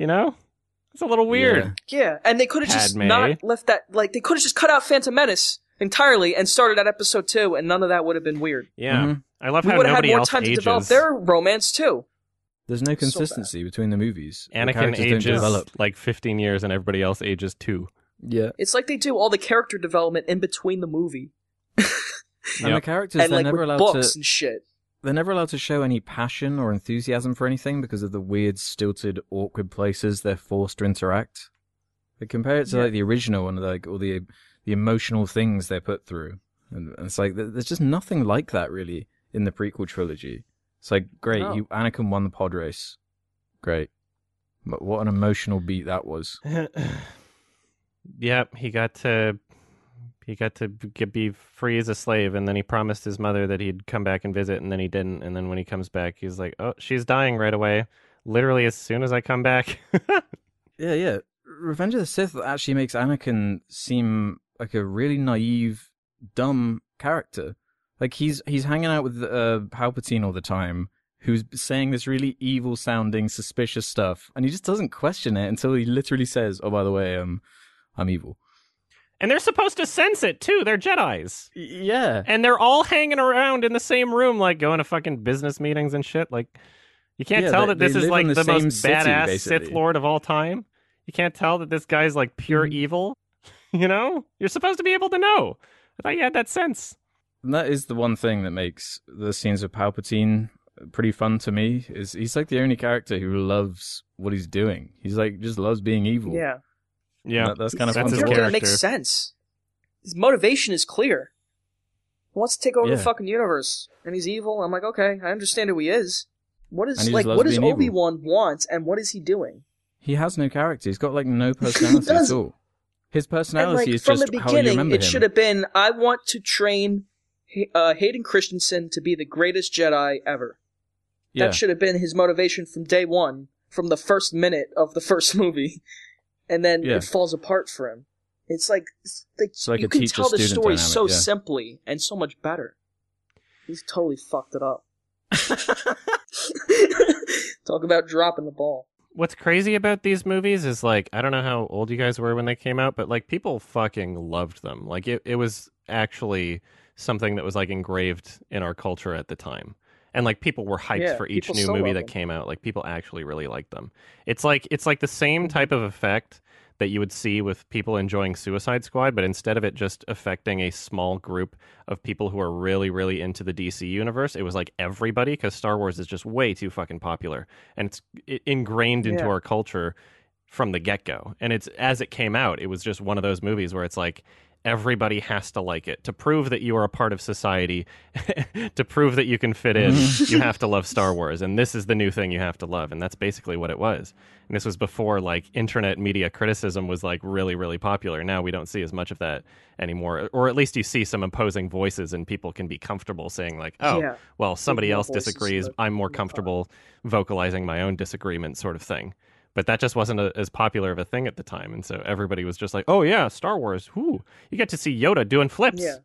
you know? It's a little weird. Yeah, and they could have just Padme. not left that. Like they could have just cut out Phantom Menace entirely and started at episode two, and none of that would have been weird. Yeah. Mhm. I love We how would have had nobody more else time to ages. develop their romance too. There's no bad. consistency between the movies. Anakin characters don't ages like 15 years and everybody else ages 2. Yeah. It's like they do all the character development in between the movie, And the characters and they're like never with allowed books to and shit. They're never allowed to show any passion or enthusiasm for anything because of the weird, stilted, awkward places they're forced to interact. They compare it to Yeah. like the original one, like all the the emotional things they're put through, and and it's like there's just nothing like that really in the prequel trilogy. It's like great, No. you Anakin won the pod race, great, but what an emotional beat that was. Yep, he got to he got to be free as a slave, and then he promised his mother that he'd come back and visit, and then he didn't. And then when he comes back, he's like, "Oh, she's dying right away, literally as soon as I come back." Yeah, yeah. Revenge of the Sith actually makes Anakin seem like a really naive, dumb character. Like he's he's hanging out with uh, Palpatine all the time, who's saying this really evil-sounding, suspicious stuff, and he just doesn't question it until he literally says, "Oh, by the way, um, I'm evil." And they're supposed to sense it too. They're Jedi's, Yeah, and they're all hanging around in the same room, like going to fucking business meetings and shit. Like, you can't Yeah, tell they- that this is like the the, most city, badass Sith. Lord of all time. You can't tell that this guy's like pure Mhm. evil. You know, you're supposed to be able to know. I thought you had that sense. and that is the one thing that makes the scenes of Palpatine pretty fun to me. Is he's like the only character who loves what he's doing. He's like just loves being evil. Yeah, Yeah, That- that's kind of That's his character that makes sense. His motivation is clear. He wants to take over Yeah. the fucking universe, and he's evil. I'm like, okay, I understand who he is. What And is he just like? What does. Obi Wan want, and what is he doing? He has no character. He's got like no personality at all. His And personality like is from just the how you beginning, remember it him. should have been, I want to train uh, Hayden Christensen to be the greatest Jedi ever. yeah. That should have been his motivation from day one, from the first minute of the first movie, and then Yeah. it falls apart for him. It's like, it's like, It's like you can tell the story dynamic, so yeah. simply and so much better. He's totally fucked it up. Talk about dropping the ball. what's crazy about these movies is like I don't know how old you guys were when they came out, but like people fucking loved them. Like it, it was actually something that was like engraved in our culture at the time. And like people were hyped Yeah, for each new still movie that them. came out. Like people actually really liked them. It's like it's like the same Mm-hmm. type of effect that you would see with people enjoying Suicide Squad, but instead of it just affecting a small group of people who are really, really into the DC universe, it was like everybody because Star Wars is just way too fucking popular and it's ingrained into Yeah. our culture from the get go. And it's as it came out, it was just one of those movies where it's like everybody has to like it to prove that you are a part of society, to prove that you can fit in. Mm. you have to love Star Wars, and this is the new thing you have to love, and that's basically what it was. And this was before like internet media criticism was like really, really popular. Now we don't see as much of that anymore, or at least you see some opposing voices, and people can be comfortable saying like, "Oh, yeah. well, somebody else disagrees. I'm more more comfortable vocalizing my own disagreement, sort of thing. But that just wasn't a, as popular of a thing at the time, and so everybody was just like, "Oh yeah, Star Wars. Whoo, you get to see Yoda doing flips. Yeah.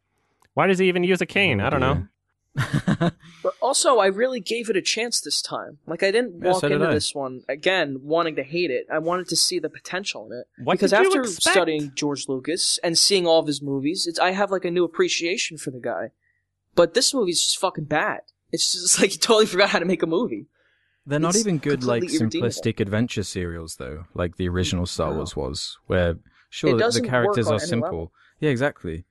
Why does he even use a cane? I don't know. But also, I really gave it a chance this time. Like, I didn't Yeah, walk so did into I. this one again wanting to hate it. I wanted to see the potential in it. What because after studying George Lucas and seeing all of his movies, it's, I have like a new appreciation for the guy. But this movie's just fucking bad. It's just like you totally forgot how to make a movie. They're not It's even good like simplistic adventure serials though, like the original Star No. Wars was, where sure the characters are simple. level. Yeah, exactly.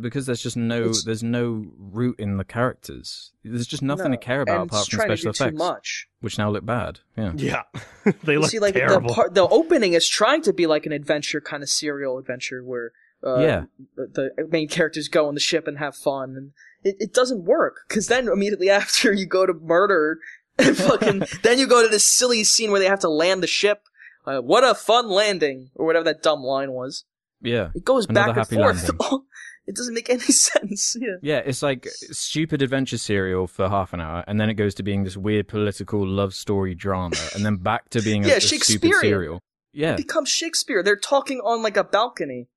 because there's just no It's- there's no root in the characters. There's just nothing No, to care about and apart from special to do effects, too much. which now look bad. Yeah. Yeah, they You look see, like terrible. the part, the opening is trying to be like an adventure kind of serial adventure where uh, Yeah. the, the main characters go on the ship and have fun, and it, it doesn't work because then immediately after you go to murder and fucking then you go to this silly scene where they have to land the ship. Uh, what a fun landing, or whatever that dumb line was. Yeah. It goes back and forth. it doesn't make any sense. Yeah. Yeah, it's like stupid adventure serial for half an hour, and then it goes to being this weird political love story drama, and then back to being a, Yeah, a stupid serial. Yeah, It becomes Shakespeare. They're talking on like a balcony.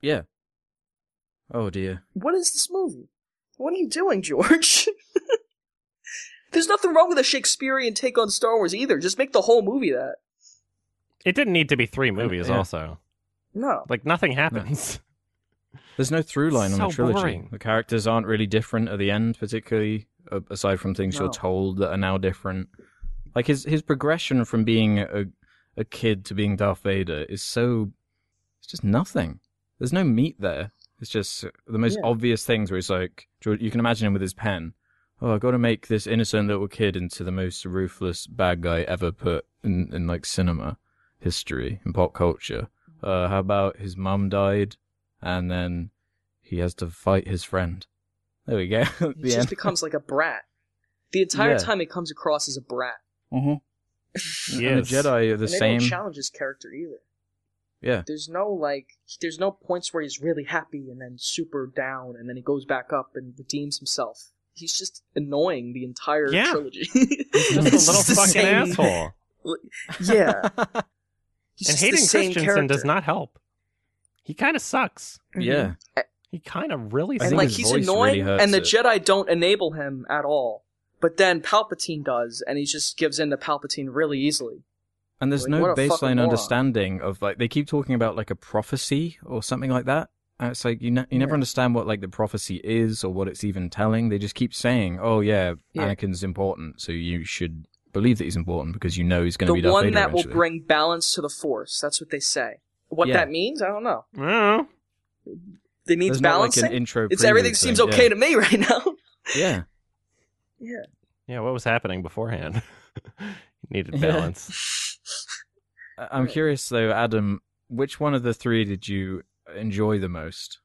yeah. Oh dear. What is this movie? What are you doing, George? There's nothing wrong with a Shakespearean take on Star Wars either. Just make the whole movie that. it didn't need to be three movies. Yeah. Also, No. like nothing happens. There's no through line on So the trilogy. boring. The characters aren't really different at the end, particularly uh, aside from things No. you're told that are now different. Like his his progression from being a a kid to being Darth Vader is so it's just nothing. There's no meat there. It's just the most Yeah. obvious things where he's like, George- you can imagine him with his pen. Oh, I got to make this innocent little kid into the most ruthless bad guy ever put in, in like cinema history and pop culture. Uh, how about his mum died, and then he has to fight his friend. There we go. He just end. becomes like a brat. The entire Yeah. time he comes across as a brat. Mm-hmm. Yes. And the Jedi are the and they same. don't challenge his character either. Yeah. There's no like there's no points where he's really happy and then super down and then he goes back up and redeems himself. He's just annoying the entire Yeah. trilogy. He's just a little fucking same- asshole. Yeah. He's and just the Hayden same Christensen does not help. He kind of sucks. yeah. Mm-hmm. He kind of really I and like his he's voice annoying, really and the it. Jedi don't enable him at all. But then Palpatine does, and he just gives in to Palpatine really easily. And there's Like, no what a fucking baseline understanding of like they keep talking about like a prophecy or something like that. And it's like you ne- you never Yeah. understand what like the prophecy is or what it's even telling. They just keep saying, "Oh yeah, Yeah. Anakin's important, so you should believe that he's important because you know he's going to be The Darth one Vader that will bring balance to the Force. That's what they say. What Yeah. that means, I don't know. I don't know. It means There's not, like, an intro. it's everything thing, seems okay yeah. to me right now. Yeah. yeah. Yeah, what was happening beforehand? Needed balance. I- I'm curious though, Adam, which one of the three did you enjoy the most?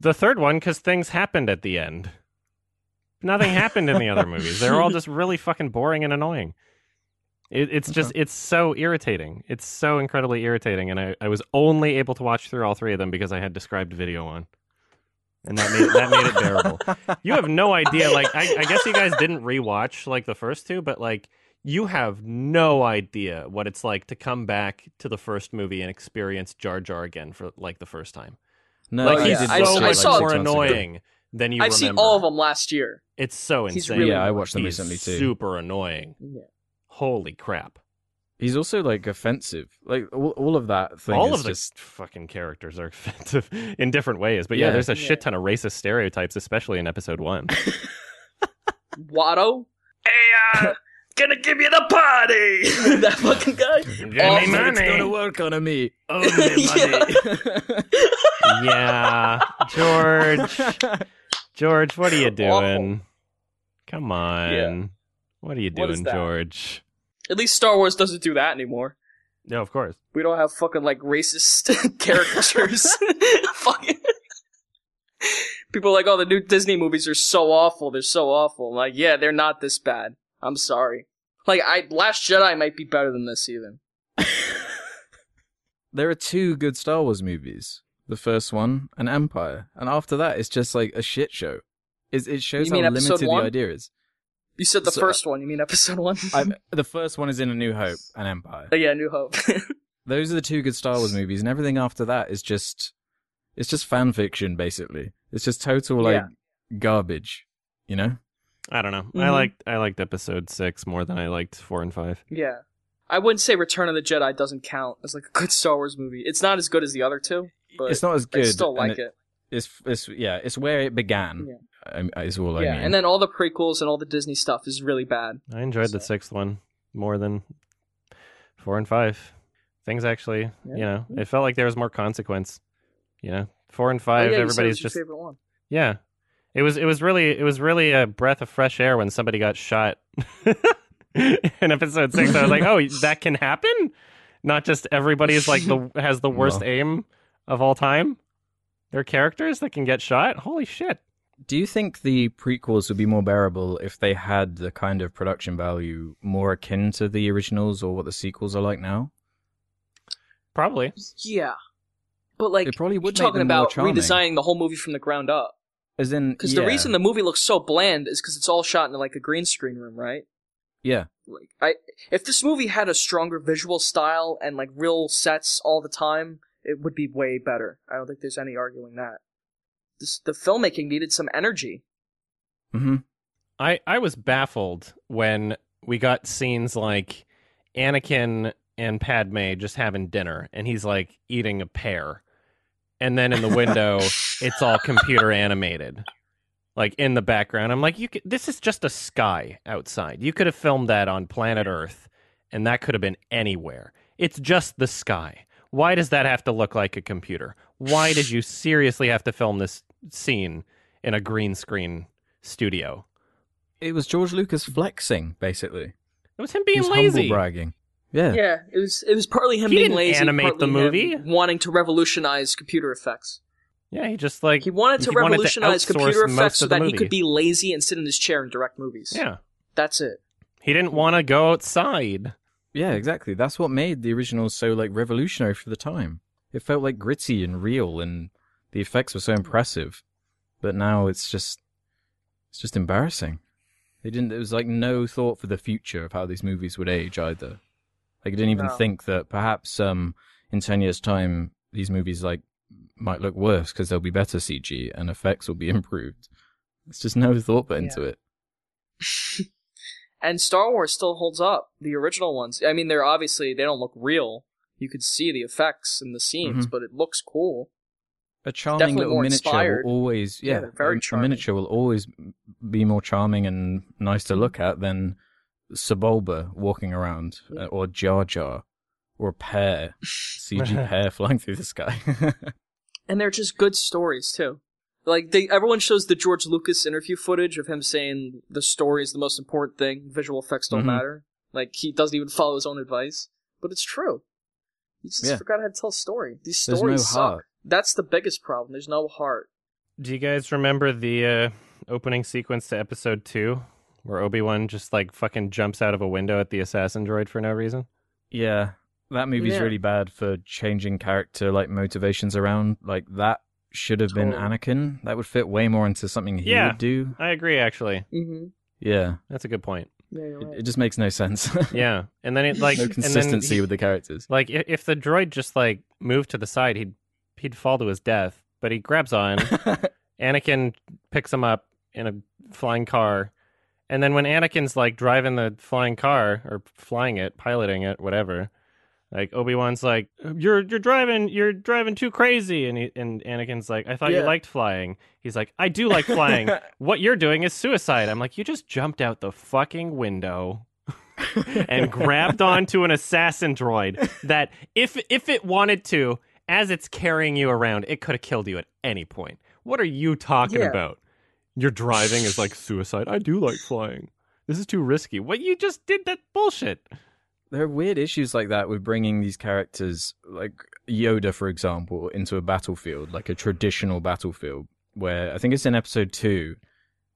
The third one, because things happened at the end. Nothing happened in the other movies. They're all just really fucking boring and annoying. It, it's just, it's so irritating. It's so incredibly irritating. And I, I was only able to watch through all three of them because I had described video on. And that made, that made it bearable. You have no idea. Like, I, I guess you guys didn't rewatch like the first two, but like, you have no idea what it's like to come back to the first movie and experience Jar Jar again for like the first time. No, like I he's did so I much like, saw- more months ago. annoying than you I've remember. seen all of them last year. It's so He's insane. really Yeah, I watched them He's recently too. Super annoying. Yeah. Holy crap! He's also like offensive. Like all, all of that thing all is of the just fucking characters are offensive in different ways. But yeah, Yeah. there's a Yeah. shit ton of racist stereotypes, especially in episode one. Watto. Hey, uh, gonna give you the party. that fucking guy. Give me It's money. gonna work on me. yeah, George. George, what are you Awful. doing? Come on. Yeah. What are you What is doing. George? At least Star Wars doesn't do that anymore. No, of course. We don't have fucking like racist caricatures. fucking. People are like, oh, the new Disney movies are so awful. They're so awful. I'm like, yeah, they're not this bad. I'm sorry. Like, I Last Jedi might be better than this even. there are two good Star Wars movies. The first one, an Empire, and after that, it's just like a shit show. It, it shows how limited one? the idea is. You said the So- uh, first one. You mean episode one? I, the first one is in A New Hope and Empire. Oh, yeah, New Hope. Those are the two good Star Wars movies, and everything after that is just it's just fan fiction, basically. It's just total like Yeah. garbage, you know. I don't know. I Mhm. liked I liked episode six more than I liked four and five. yeah. I wouldn't say Return of the Jedi doesn't count as like a good Star Wars movie. It's not as good as the other two, but it's not as good. I still like it. It's it's yeah, it's where it began. Yeah. I- Is all I yeah, mean. and then all the prequels and all the Disney stuff is really bad. I enjoyed the sixth one more than four and five. Things actually, Yeah. you know, it felt like there was more consequence. You know, Four and Oh, five, yeah, you said it everybody's was your just favorite one. yeah. It was it was really it was really a breath of fresh air when somebody got shot in episode six. I was like, oh, that can happen. Not just everybody is like the has the worst Well. aim of all time. There are characters that can get shot. Holy shit! Do you think the prequels would be more bearable if they had the kind of production value more akin to the originals or what the sequels are like now? Probably. Yeah, but like It probably you're would talking about charming. redesigning the whole movie from the ground up. As in, Because yeah, the reason the movie looks so bland is because it's all shot in like a green screen room, right? yeah, Like, I if this movie had a stronger visual style and like real sets all the time, it would be way better. I don't think there's any arguing that. This the filmmaking needed some energy. hmm I I was baffled when we got scenes like Anakin and Padme just having dinner, and he's like eating a pear, and then in the window it's all computer animated, like in the background. I'm like, you could, this is just a sky outside. You could have filmed that on planet Earth, and that could have been anywhere. It's just the sky. Why does that have to look like a computer? Why did you seriously have to film this scene in a green screen studio? it was George Lucas flexing basically. It was him being was lazy. bragging. Yeah. Yeah, it was it was partly him He being didn't lazy, animate partly the him movie. wanting to revolutionize computer effects. Yeah, he just like He wanted to he wanted to revolutionize computer effects so of the that he could be lazy and sit in his chair and direct movies. yeah. That's it. He didn't want to go outside. Yeah, exactly. That's what made the originals so like revolutionary for the time. It felt like gritty and real and the effects were so impressive. But now it's just it's just embarrassing. They didn't there was like no thought for the future of how these movies would age either. Like I didn't even No. think that perhaps um in 10 years time these movies like might look worse because there'll be better CG and effects will be improved. It's just no thought put into Yeah. it. And Star Wars still holds up. The original ones. I mean, they're obviously they don't look real. You could see the effects in the scenes, Mhm. but it looks cool. A charming definitely little miniature inspired. will always, Yeah, yeah, very a- a, charming. miniature will always be more charming and nice to look at than Sebulba walking around, Yeah. uh, or Jar Jar, or a pear, CG pear flying through the sky. And they're just good stories too. Like they, everyone shows the George Lucas interview footage of him saying the story is the most important thing. Visual effects don't Mhm. matter. Like he doesn't even follow his own advice, but it's true. He just Yeah. forgot how to tell a story. These There's stories no suck. heart. That's the biggest problem. There's no heart. Do you guys remember the uh, opening sequence to episode two, where Obi Wan just like fucking jumps out of a window at the assassin droid for no reason? yeah, that movie's Yeah. really bad for changing character like motivations around. Like that should have been Anakin. That would fit way more into something he Yeah. would do. I agree, actually. Mm-hmm. Yeah, That's a good point. Yeah, you're it, it just makes no sense. Yeah, and then it like no and consistency he- with the characters. Like if the droid just like moved to the side, he'd he'd fall to his death. But he grabs on. Anakin picks him up in a flying car, and then when Anakin's like driving the flying car or flying it, piloting it, whatever, like Obi Wan's like, "You're you're driving, you're driving too crazy," and he, and Anakin's like, "I thought you liked flying." He's like, "I do like flying. what you're doing is suicide." I'm like, "You just jumped out the fucking window." and grabbed onto an assassin droid that if if it wanted to as it's carrying you around it could have killed you at any point what are you talking Yeah. about your driving is like suicide i do like flying this is too risky what you just did that bullshit there are weird issues like that with bringing these characters, like Yoda, for example, into a battlefield, like a traditional battlefield, where I think it's in episode two,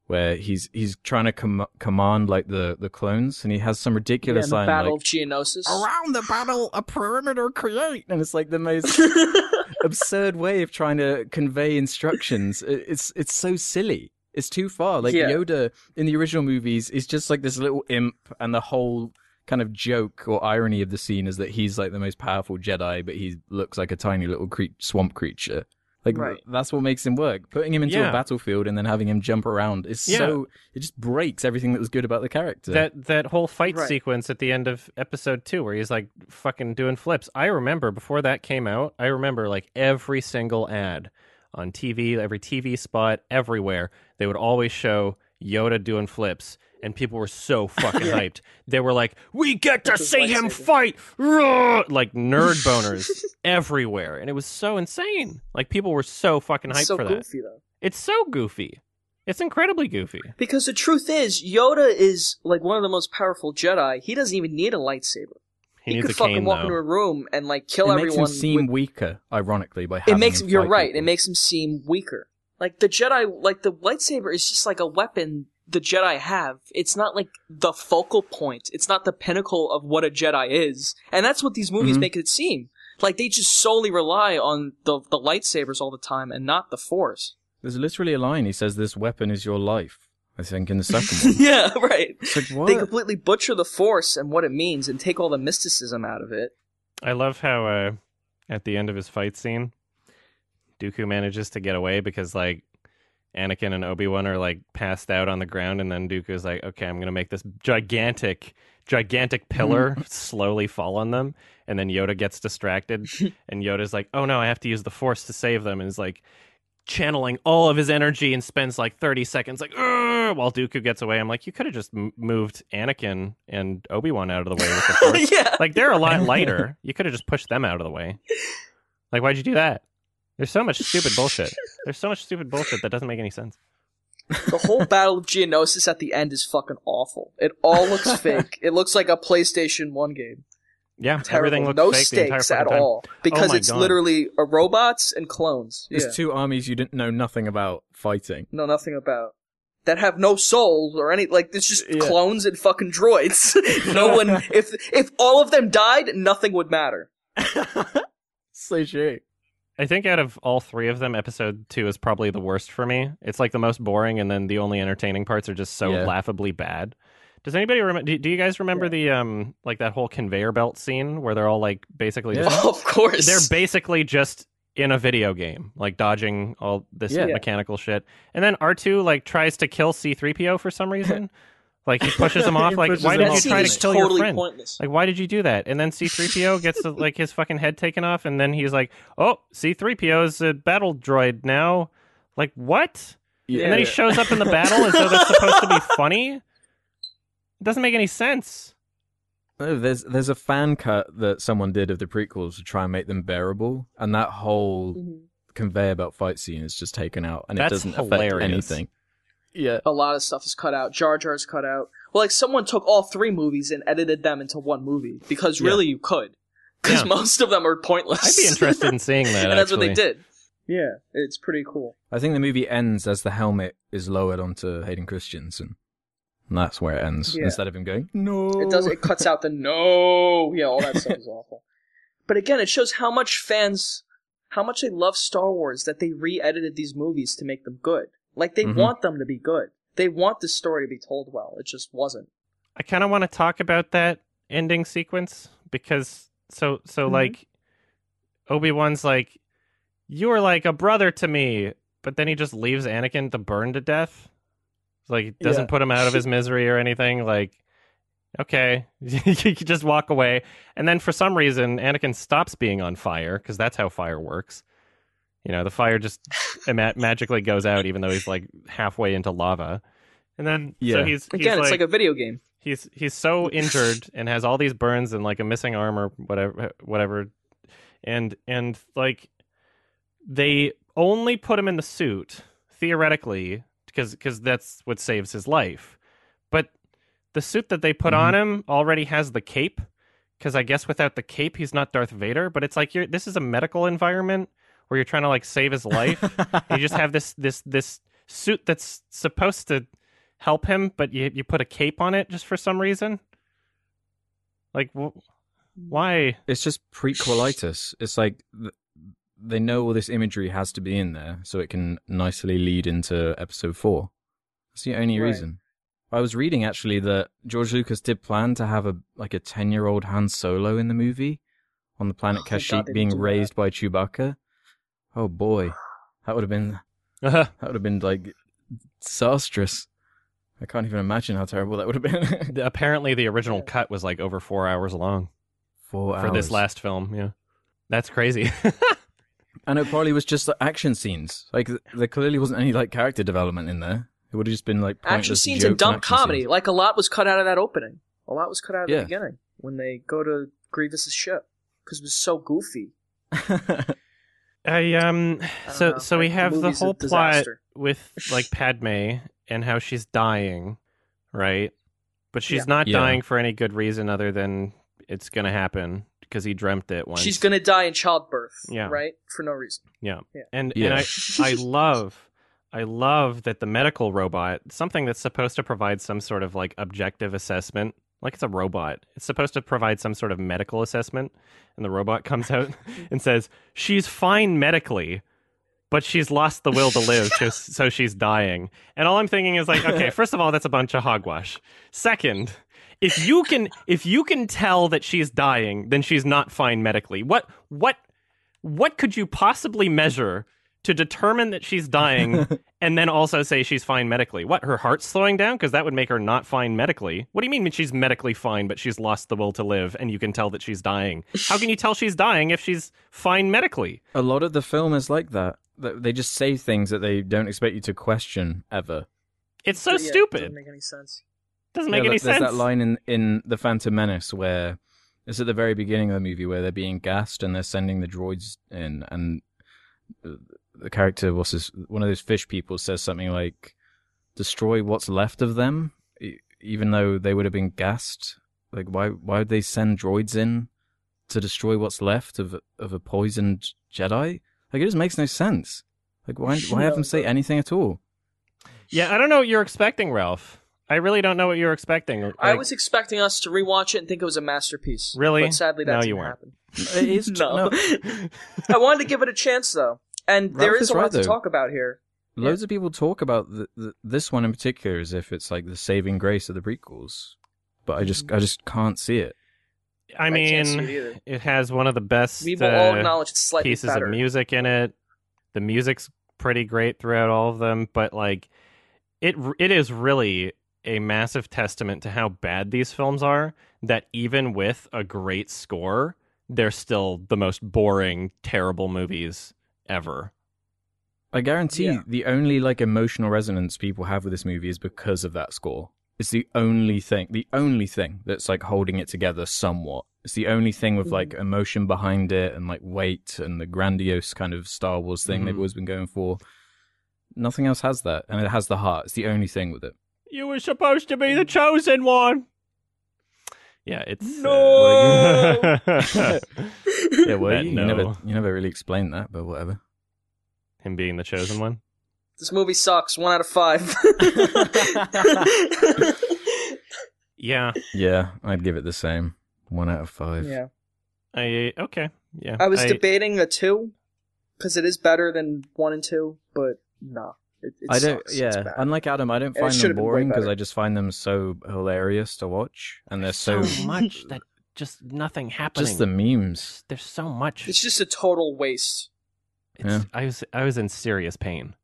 where he's he's trying to com- command like the the clones, and he has some ridiculous in the line Battle like of Geonosis. "Around the battle, a perimeter create," and it's like the most absurd way of trying to convey instructions. It's it's so silly. It's too far. Like Yeah. Yoda in the original movies is just like this little imp, and the whole kind of joke or irony of the scene is that he's like the most powerful Jedi, but he looks like a tiny little cre- swamp creature. Like Right. that's what makes him work. Putting him into Yeah. a battlefield and then having him jump around is Yeah. so it just breaks everything that was good about the character. that that whole fight Right. sequence at the end of episode 2 where he's like fucking doing flips i remember before that came out i remember like every single ad on tv every tv spot everywhere they would always show yoda doing flips and people were so fucking hyped. They were like, "We get to see him fight!" Roar! Like nerd boners everywhere, and it was so insane. Like people were so fucking hyped so for that. goofy. It's so goofy. It's incredibly goofy. Because the truth is, Yoda is like one of the most powerful Jedi. He doesn't even need a lightsaber. He, He, needs could a fucking cane walk though. into a room and like kill it makes him seem with- weaker, ironically, by it makes him you're fight right. people. It makes him seem weaker. Like the Jedi, like the lightsaber is just like a weapon the Jedi have. It's not like the focal point. It's not the pinnacle of what a Jedi is, and that's what these movies Mhm. make it seem. Like they just solely rely on the the lightsabers all the time and not the Force. There's literally a line. He says, "This weapon is your life." I think in the second one. yeah, right. It's like what? They completely butcher the Force and what it means and take all the mysticism out of it. I love how uh, at the end of his fight scene, Dooku manages to get away because like Anakin and Obi Wan are like passed out on the ground, and then Dooku is like, "Okay, I'm gonna make this gigantic, gigantic pillar mm. slowly fall on them." And then Yoda gets distracted, and Yoda's like, "Oh no, I have to use the Force to save them," and is like channeling all of his energy and spends like 30 seconds like "Ugh," while Dooku gets away. I'm like, you could have just m- moved Anakin and Obi Wan out of the way with the Force. yeah. Like they're a lot lighter. You could have just pushed them out of the way. Like why'd you do that? There's so much stupid bullshit. There's so much stupid bullshit that doesn't make any sense. The whole Battle of Geonosis at the end is fucking awful. It all looks fake. It looks like a PlayStation 1 game. Yeah, Terrible. everything looks no fake the entire stakes at time. all. Because my it's God. literally uh, robots and clones. There's Yeah. two armies you didn't know nothing about fighting. know nothing about. That have no souls or any like it's just Yeah. clones and fucking droids. no one if if all of them died, nothing would matter. so shit. I think out of all three of them, episode two is probably the worst for me. It's like the most boring, and then the only entertaining parts are just so Yeah. laughably bad. Does anybody remember? Do, do you guys remember Yeah. the um like that whole conveyor belt scene where they're all like basically Yeah. just of course. they're basically just in a video game, like dodging all this Yeah. mechanical shit. And then R2 like tries to kill C3PO for some reason. like he pushes him off. Like why him did you off. try to kill totally your friend? pointless. Like why did you do that? And then C3PO gets like his fucking head taken off, and then he's like, "Oh, C3PO is a battle droid now." Like what? Yeah. And then he shows up in the battle as though that's supposed to be funny. It doesn't make any sense. No, there's there's a fan cut that someone did of the prequels to try and make them bearable, and that whole Mhm. conveyor belt fight scene is just taken out, and That's it doesn't hilarious. affect anything. Yeah, A lot of stuff is cut out. Jar Jar's cut out. Well, like someone took all three movies and edited them into one movie because really you could, because Yeah. most of them are pointless. I'd be interested in seeing that. and that's what they did. Yeah, it's pretty cool. I think the movie ends as the helmet is lowered onto Hayden Christensen, and that's where it ends. Yeah. Instead of him going, "No," It does. It cuts out the no. Yeah, all that stuff is awful. But again, it shows how much fans, how much they love Star Wars that they re-edited these movies to make them good. Like they Mhm. want them to be good. They want the story to be told well. It just wasn't. I kind of want to talk about that ending sequence because so so Mhm. like Obi Wan's like you are like a brother to me, but then he just leaves Anakin to burn to death. Like it doesn't Yeah. put him out of his misery or anything. Like okay, you just walk away, and then for some reason Anakin stops being on fire because that's how fire works. You know, the fire just ma- magically goes out, even though he's like halfway into lava. And then, so Yeah. he's, he's Again, it's like a video game. he's he's so injured and has all these burns and like a missing arm or whatever whatever and and like they only put him in the suit theoretically because because that's what saves his life but the suit that they put on mm-hmm. him already has the cape because i guess without the cape he's not darth vader but it's like you're this is a medical environment where you're trying to like save his life you just have this this this suit that's supposed to help him, but you you put a cape on it just for some reason. Like wh- why? It's just prequelitis. It's like th- they know all this imagery has to be in there, so it can nicely lead into episode four. That's the only Right. reason. I was reading actually that George Lucas did plan to have a like a ten year old Han Solo in the movie on the planet Oh, Kashyyyk being didn't that. raised by Chewbacca. Oh boy, that would have been uh-huh. that would have been like disastrous. I can't even imagine how terrible that would have been. Apparently, the original Yeah. cut was like over four hours long Four for this last film. Yeah, that's crazy. And it probably was just the action scenes. Like there clearly wasn't any like character development in there. It would have just been like action scenes and dumb action comedy. scenes. Like a lot was cut out of that opening. A lot was cut out of Yeah. the beginning when they go to Grievous's ship because it was so goofy. I um I so know. so we have the movie's a whole plot with like Padme and how she's dying, right? But she's Yeah. not Yeah. dying for any good reason other than it's gonna happen because he dreamt it once. She's gonna die in childbirth. Yeah. Right for no reason. Yeah. Yeah. And Yeah. and I I love I love that the medical robot, something that's supposed to provide some sort of like objective assessment, like it's a robot. It's supposed to provide some sort of medical assessment and the robot comes out and says, "She's fine medically." But she's lost the will to live, so she's dying. And all I'm thinking is like, okay, first of all, that's a bunch of hogwash. Second, if you can if you can tell that she's dying, then she's not fine medically. What what what could you possibly measure to determine that she's dying and then also say she's fine medically? What, her heart's slowing down? Because that would make her not fine medically. What do you mean she's medically fine, but she's lost the will to live and you can tell that she's dying? How can you tell she's dying if she's fine medically? A lot of the film is like that. That They just say things that they don't expect you to question ever. It's so Yeah, stupid. Doesn't make any sense. Doesn't Yeah, make any there- there's sense. that line in, in The Phantom Menace where it's at the very beginning of the movie where they're being gassed and they're sending the droids in, and uh, the the character, was his, one of those fish people, says something like, "Destroy what's left of them," e- even though they would have been gassed. Like, why why would they send droids in to destroy what's left of of a poisoned Jedi? Like, it just makes no sense. Like, why why have them say anything at all? yeah, I don't know what you're expecting, Ralph. I really don't know what you're expecting. I was expecting us to rewatch it and think it was a masterpiece. Really? But sadly, that No, didn't you weren't. happen. It is no. I wanted to give it a chance though, and there Ralph is is a lot right, to though. talk about here. Loads of people talk about the, the, this one in particular as if it's like the saving grace of the prequels, but I just I just can't see it. I can't it mean, it has one of the best We will all uh, acknowledge it's slightly pieces better. of music in it. The music's pretty great throughout all of them, but like it it is really a massive testament to how bad these films are that even with a great score, they're still the most boring, terrible movies ever. I guarantee Yeah. the only like emotional resonance people have with this movie is because of that score. It's the only thing, the only thing that's like holding it together somewhat. It's the only thing with like emotion behind it and like weight and the grandiose kind of Star Wars thing they've Mhm. always been going for. Nothing else has that, and it has the heart. It's the only thing with it. You were supposed to be the chosen one. Yeah, it's No! uh, Yeah, well, you, no. you never, you never really explained that, but whatever. him being the chosen one. This movie sucks. One out of five. Yeah, Yeah, I'd give it the same. One out of five. yeah, I okay. Yeah, I was debating a two because it is better than one and two, but no, it, it I don't. sucks. Yeah, unlike Adam, I don't And find them have been way boring because. I just find them so hilarious to watch, and they're so, so much that just nothing happening. just the memes. There's so much. It's just a total waste. It's- Yeah. I was I was in serious pain.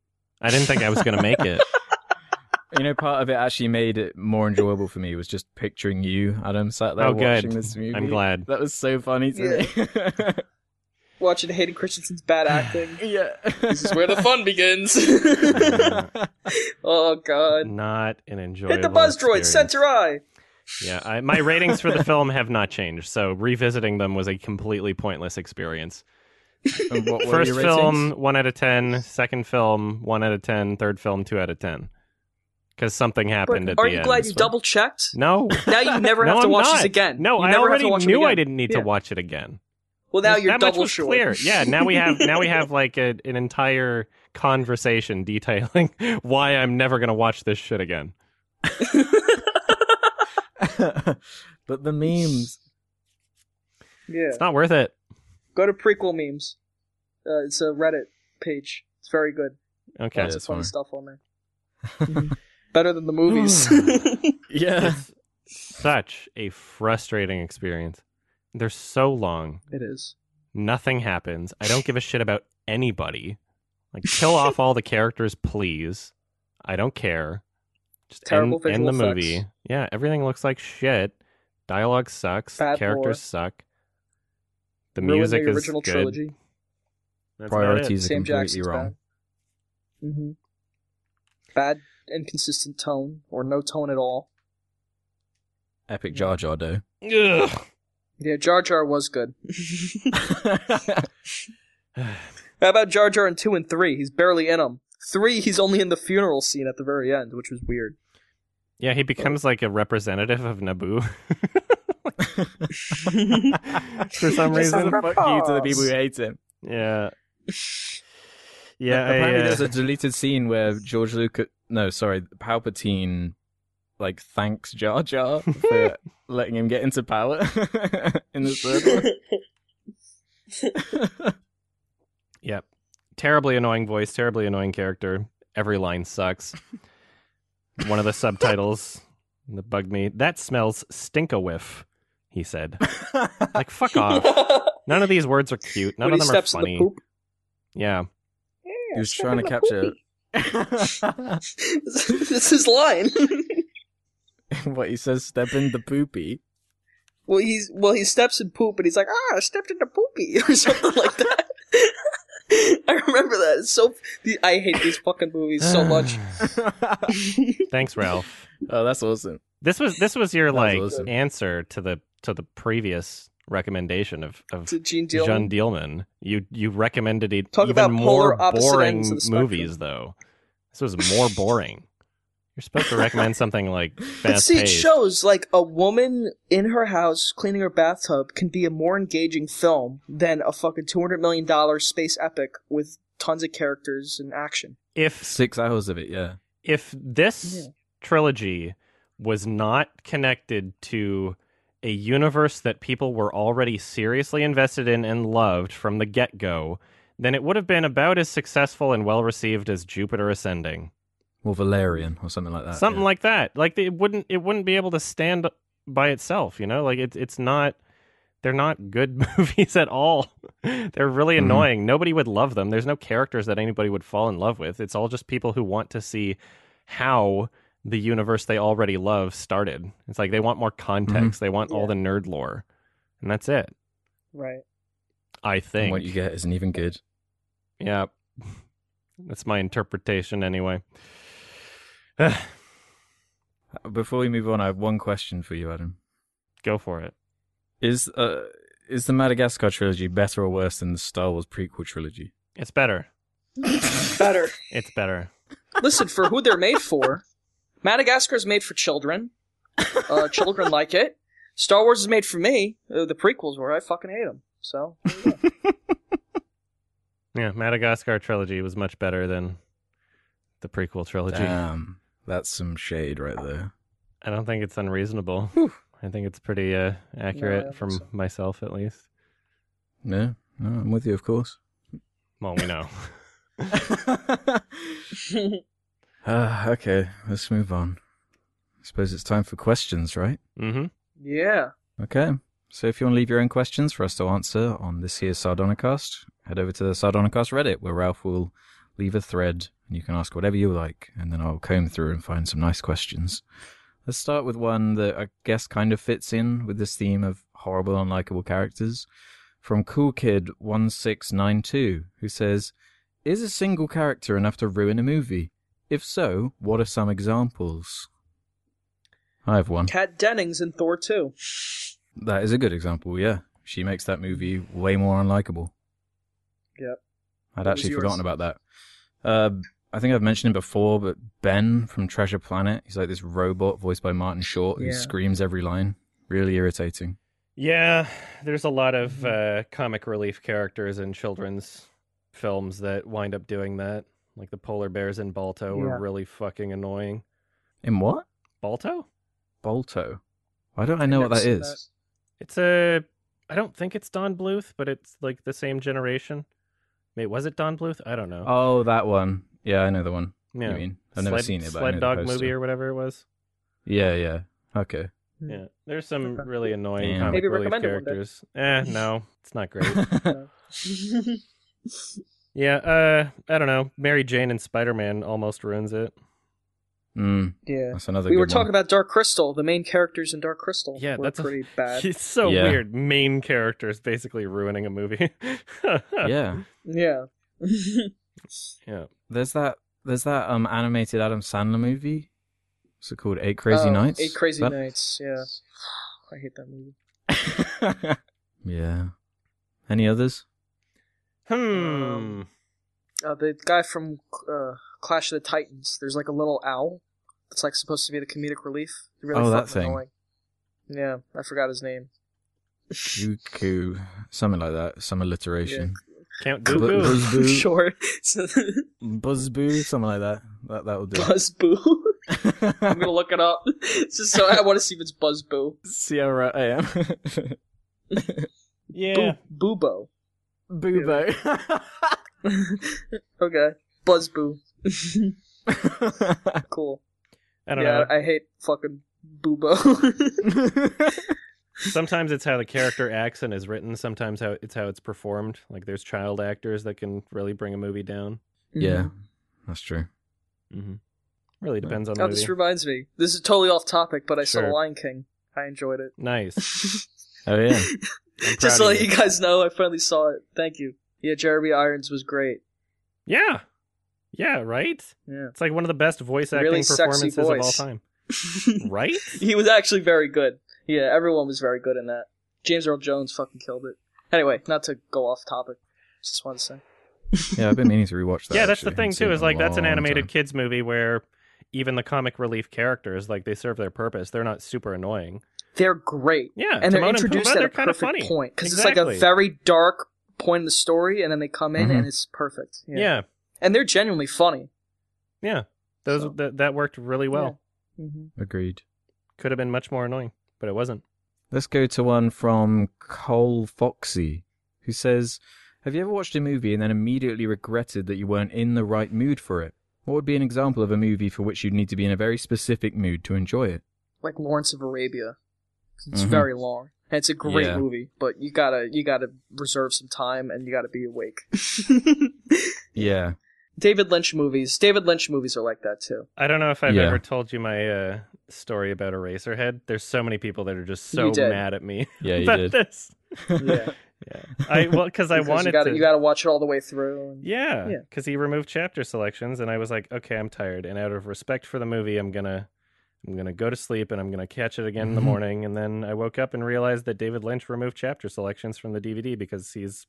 I didn't think I was going to make it. You know, part of it actually made it more enjoyable for me was just picturing you, Adam, sat there Oh, good. watching this movie. I'm glad. That was so funny to me. Watching Hayden Christensen's bad acting. yeah. this is where the fun begins. oh god. Not an enjoyable. Hit the buzz droid, center eye. Yeah, I, my ratings for the film have not changed, so revisiting them was a completely pointless experience. And what First film, one out of ten. Second film, one out of ten. Third film, two out of ten. Because something happened But at aren't the you glad you double checked? No. Now you never no, have to I'm watch not. this again. No, you I never have already to watch knew I didn't need Yeah. to watch it again. Well, now that you're much double was sure. clear. Yeah, now we have now we have like a, an entire conversation detailing why I'm never going to watch this shit again. but the memes. Yeah. It's not worth it. Go to prequel memes. Uh, it's a Reddit page. It's very good. Okay. Lots of that's funny fine. stuff on there. Better than the movies. Yeah. It's such a frustrating experience. They're so long. it is. Nothing happens. I don't give a shit about anybody. Like kill off all the characters, please. I don't care. Just Terrible end, end the movie. effects. Yeah, everything looks like shit. Dialogue sucks. Bad characters lore. suck. The Ruined music the is original good. trilogy. That's. Priorities are Sam completely Jackson's wrong. bad. Mm-hmm. Bad inconsistent tone or no tone at all. Epic Jar Jar though. Ugh. Yeah, Jar Jar was good. How about Jar Jar in two and three? He's barely in them. Three, he's only in the funeral scene at the very end, which was weird. Yeah, he becomes like a representative of Naboo. For some Just reason. a fuck you to the people who hate him. Yeah. Yeah, I, Apparently, uh, there's a deleted scene where George Lucas, no, sorry, Palpatine, like thanks Jar Jar for letting him get into power in the third one. Yep. Terribly annoying voice, terribly annoying character. Every line sucks. One of the subtitles that bugged me. That smells stink a whiff, he said. Like, fuck off. None of these words are cute. None when of he them are steps in funny. the poop. Yeah. he was trying to capture this is his line. what he says. Step in the poopy. well, he's well, he steps in poop, and he's like, "Ah, I stepped in the poopy" or something like that. I remember that. It's so the, I hate these fucking movies so much. Thanks, Ralph. oh, that's awesome. This was this was your That was like awesome. answer to the to the previous recommendation of of To Jeanne Dielman. Jeanne Dielman. You you recommended it Talk even about more boring ends of the spectrum. movies though. This was more boring. You're supposed to recommend something like But fast see, it shows like a woman in her house cleaning her bathtub can be a more engaging film than a fucking two hundred million dollar space epic with tons of characters and action. If Six hours of it, yeah. if this Yeah. trilogy was not connected to a universe that people were already seriously invested in and loved from the get go, then it would have been about as successful and well received as Jupiter Ascending. Or Valerian or something like that. Something yeah. like that. Like it wouldn't it wouldn't be able to stand by itself, you know? Like it's it's not they're not good movies at all. they're really Mhm. annoying. Nobody would love them. There's no characters that anybody would fall in love with. It's all just people who want to see how the universe they already love started. It's like they want more context. They want all the nerd lore. And that's it. Right. I And think. what you get isn't even good. Yeah. That's my interpretation anyway. Before we move on, I have one question for you, Adam. Go for it. Is uh is the Madagascar trilogy better or worse than the Star Wars prequel trilogy? It's better. Better. It's better. Listen, for who they're made for, Madagascar is made for children. Uh, children like it. Star Wars is made for me. Uh, the prequels were. I fucking hate them. So there you go. Yeah, Madagascar trilogy was much better than the prequel trilogy. Damn, that's some shade right there. I don't think it's unreasonable. I think it's pretty uh, accurate don't from so. myself, at least. Yeah, no, I'm with you, of course. Well, we know. Ah, okay, let's move on. I suppose it's time for questions, right? Mm-hmm. yeah. Okay. So if you want to leave your own questions for us to answer on this here Sardonicast, head over to the Sardonicast Reddit where Ralph will leave a thread and you can ask whatever you like and then I'll comb through and find some nice questions. Let's start with one that I guess kind of fits in with this theme of horrible, unlikable characters. From Cool Kid 1692 who says, Is a single character enough to ruin a movie? If so, what are some examples? I have one. Kat Dennings in Thor 2. That is a good example, yeah. She makes that movie way more unlikable. Yep. I'd What actually forgotten about that. Uh, I think I've mentioned him before, but Ben from Treasure Planet, he's like this robot voiced by Martin Short who Yeah. screams every line. Really irritating. Yeah, there's a lot of uh, comic relief characters in children's films that wind up doing that. Like the polar bears in Balto Yeah. were really fucking annoying. In what? Balto? Balto. Why don't I know what that is? that? It's a. I don't think it's Don Bluth, but it's like the same generation. Wait, was it Don Bluth? I don't know. Oh, that one. Yeah, I know the one. yeah. You mean? I've never seen it, but I Sled know Dog the movie or whatever it was. Yeah, yeah. Okay. Yeah, there's some really annoying Damn. comic Maybe relief recommend it one day. characters. Eh, no, it's not great. yeah, uh, I don't know. Mary Jane and Spider Man almost ruins it. Mm, yeah. that's another We good were talking one. about Dark Crystal. The main characters in Dark Crystal Yeah, were that's a- pretty bad. It's so Yeah. weird. Main characters basically ruining a movie. Yeah. yeah. yeah. There's that there's that um animated Adam Sandler movie. What's it called? Eight Crazy Oh, Nights. Eight Crazy That- Nights. Yeah, I hate that movie. yeah. Any others? Hmm. Um, Uh, the guy from uh, Clash of the Titans. There's like a little owl. It's like supposed to be the comedic relief. Really Oh, that thing. annoying. Yeah, I forgot his name. Cuckoo, something like that. Some alliteration. Count Bu- Dooku. Buzzboo, sure. Buzzboo, something like that. That that will do. Buzz Boo. I'm gonna look it up. just so I want to see if it's Buzz Boo. Sierra AM. Yeah. Boo Bubo. Bubo. okay. Buzz Boo. cool. I don't yeah, know. I hate fucking Bubo. Sometimes it's how the character acts and is written. Sometimes how it's how it's performed. Like there's child actors that can really bring a movie down. yeah, that's true. Mm-hmm. Really depends on the Oh, movie. this reminds me. This is totally off topic, but I saw Lion King. I enjoyed it. Nice. Oh yeah. Just to let you guys know, I finally saw it. Thank you. Yeah, Jeremy Irons was great. Yeah. Yeah, right? Yeah. It's like one of the best voice acting Really sexy performances of all time. Right? he was actually very good. Yeah, everyone was very good in that. James Earl Jones fucking killed it. Anyway, not to go off topic. Just wanted to say. Yeah, I've been meaning to rewatch that. yeah, that's the thing too. Is like that's an animated time. kids movie where even the comic relief characters like they serve their purpose. They're not super annoying. They're great. Yeah, and they're Timon introduced Pumbaa, at they're a kind of perfect funny. point because it's like a very dark point in the story, and then they come in Mhm. and it's perfect. Yeah, and they're genuinely funny. yeah. Those So- that that worked really well. Mm-hmm. Agreed. Could have been much more annoying, but it wasn't. Let's go to one from Cole Foxy, who says, "Have you ever watched a movie and then immediately regretted that you weren't in the right mood for it? What would be an example of a movie for which you'd need to be in a very specific mood to enjoy it?" Like Lawrence of Arabia. It's Mhm. very long. And it's a great Yeah. movie, but you gotta you gotta reserve some time and you gotta be awake. Yeah. David Lynch movies. David Lynch movies are like that too. I don't know if I've Yeah. ever told you my uh, story about Eraserhead. There's so many people that are just so mad at me Yeah, you about did. this. Yeah. Yeah, I well because I wanted you gotta to. you gotta watch it all the way through. And... Yeah, Yeah. because he removed chapter selections, and I was like, okay, I'm tired, and out of respect for the movie, I'm gonna, I'm gonna go to sleep, and I'm gonna catch it again in the Mhm. morning, and then I woke up and realized that David Lynch removed chapter selections from the DVD because he's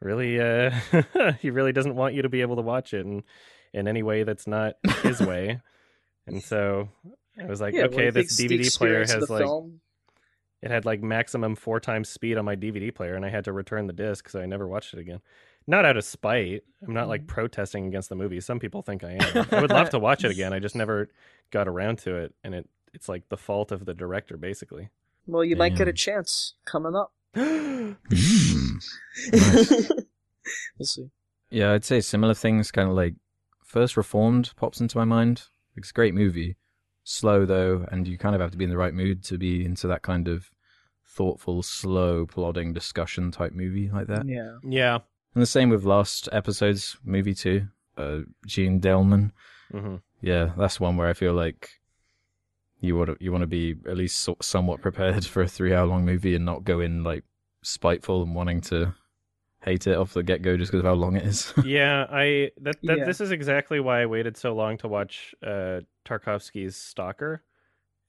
really, uh, he really doesn't want you to be able to watch it in in any way that's not his way, and so I was like, yeah, okay, I this DVD player has like film. it had like maximum four times speed on my DVD player, and I had to return the disc, so I never watched it again. Not out of spite. I'm not Mm-hmm. like protesting against the movie. Some people think I am. I would love to watch it again. I just never got around to it, and it it's like the fault of the director, basically. Well, you might get a chance coming up. Mm. Nice. we'll see. Yeah, I'd say similar things. Kind of like First Reformed pops into my mind. It's a great movie, slow though, and you kind of have to be in the right mood to be into that kind of thoughtful, slow, plodding discussion type movie like that. Yeah. yeah. And the same with last episode's movie too. Uh, Jeanne Dielman. hmm Yeah, that's one where I feel like you want to you want to be at least so- somewhat prepared for a three hour long movie and not go in like spiteful and wanting to hate it off the get go just because of how long it is. Yeah, I that, that Yeah. this is exactly why I waited so long to watch uh Tarkovsky's Stalker.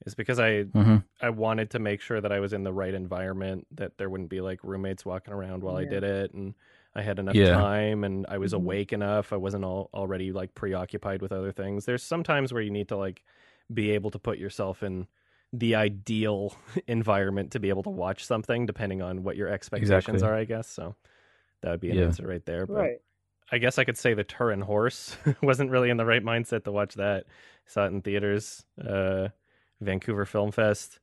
Is because I hmm I wanted to make sure that I was in the right environment, that there wouldn't be like roommates walking around while I did it, and I had enough Yeah. time, and I was Mhm. awake enough. I wasn't all already like preoccupied with other things. There's sometimes where you need to like be able to put yourself in the ideal environment to be able to watch something, depending on what your expectations Exactly. are. I guess so. That would be an Yeah. answer right there. But Right. I guess I could say the Turin Horse wasn't really in the right mindset to watch that. Saw it in theaters, uh, Vancouver Film Fest.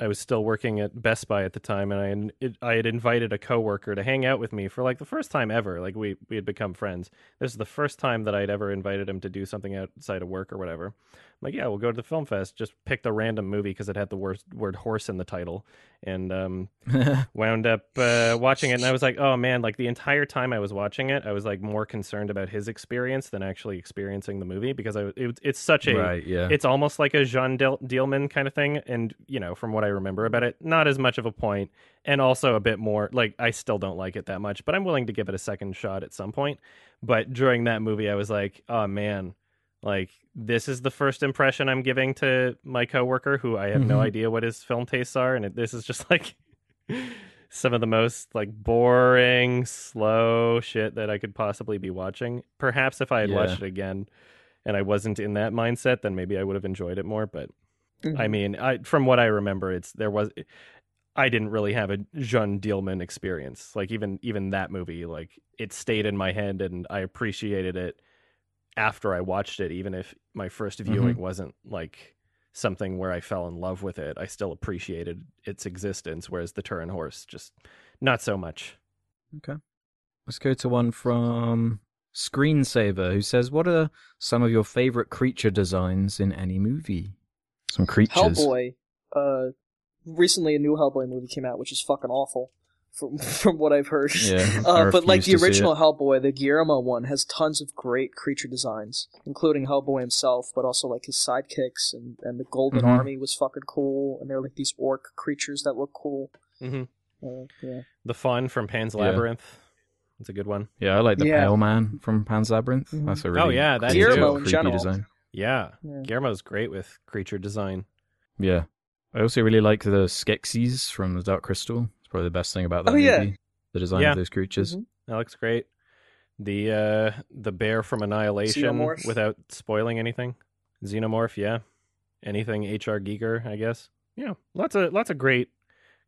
I was still working at Best Buy at the time, and I had, it, I had invited a coworker to hang out with me for like the first time ever. Like we we had become friends. This is the first time that I'd ever invited him to do something outside of work or whatever. Like, yeah, we'll go to the film fest. Just picked a random movie because it had the word word horse in the title, and um, wound up uh, watching it. And I was like, oh man, like the entire time I was watching it, I was like more concerned about his experience than actually experiencing the movie because I it, it's such a right, yeah. it's almost like a Jeanne Del- Dielman kind of thing, and you know, from what I remember about it, not as much of a point, and also a bit more like I still don't like it that much, but I'm willing to give it a second shot at some point. But during that movie, I was like, oh man, like this is the first impression I'm giving to my coworker, who I have no Mhm. idea what his film tastes are, and it, this is just like some of the most like boring, slow shit that I could possibly be watching. Perhaps if I had Yeah. watched it again and I wasn't in that mindset, then maybe I would have enjoyed it more. But I Mhm. mean, I from what I remember, it's there was I didn't really have a Jeanne Dielman experience. Like even even that movie, like it stayed in my head and I appreciated it after I watched it, even if my first viewing wasn't like something where I fell in love with it. I still appreciated its existence, whereas the Turin horse just not so much. Okay. Let's go to one from Screensaver, who says, "What are some of your favorite creature designs in any movie? Some creatures." Hellboy. Uh, recently a new Hellboy movie came out, which is fucking awful, from from what I've heard. Yeah, Uh, but like the original. Hellboy, the Guillermo one has tons of great creature designs, including Hellboy himself, but also like his sidekicks and, and the Golden Mhm. Army was fucking cool, and they're like these orc creatures that look cool. Mm-hmm. Uh, yeah, The Faun from Pan's Yeah. Labyrinth. It's a good one. Yeah, I like the Yeah. Pale Man from Pan's Labyrinth. Mhm. That's a really Oh, yeah, that cool, Guillermo in creepy general. design. Yeah, Yeah. Guillermo's great with creature design. Yeah, I also really like the Skeksis from the Dark Crystal. It's probably the best thing about that Oh, yeah. movie. The design Yeah. of those creatures. Mhm. That looks great. The uh the bear from Annihilation Xenomorph. without spoiling anything. Xenomorph, yeah. Anything HR Giger, I guess. Yeah. Lots of lots of great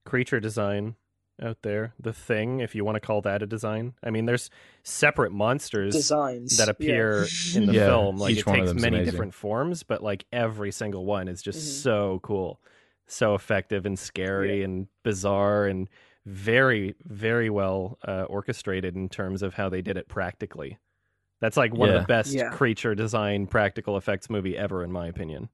creature design out there. The thing, if you want to call that a design. I mean there's separate monsters designs that appear in the Yeah, film. Like each it one takes many amazing. different forms, but like every single one is just Mhm. so cool. So effective and scary and bizarre and very, very well uh, orchestrated in terms of how they did it practically. That's like one of the best Yeah. creature design practical effects movie ever, in my opinion.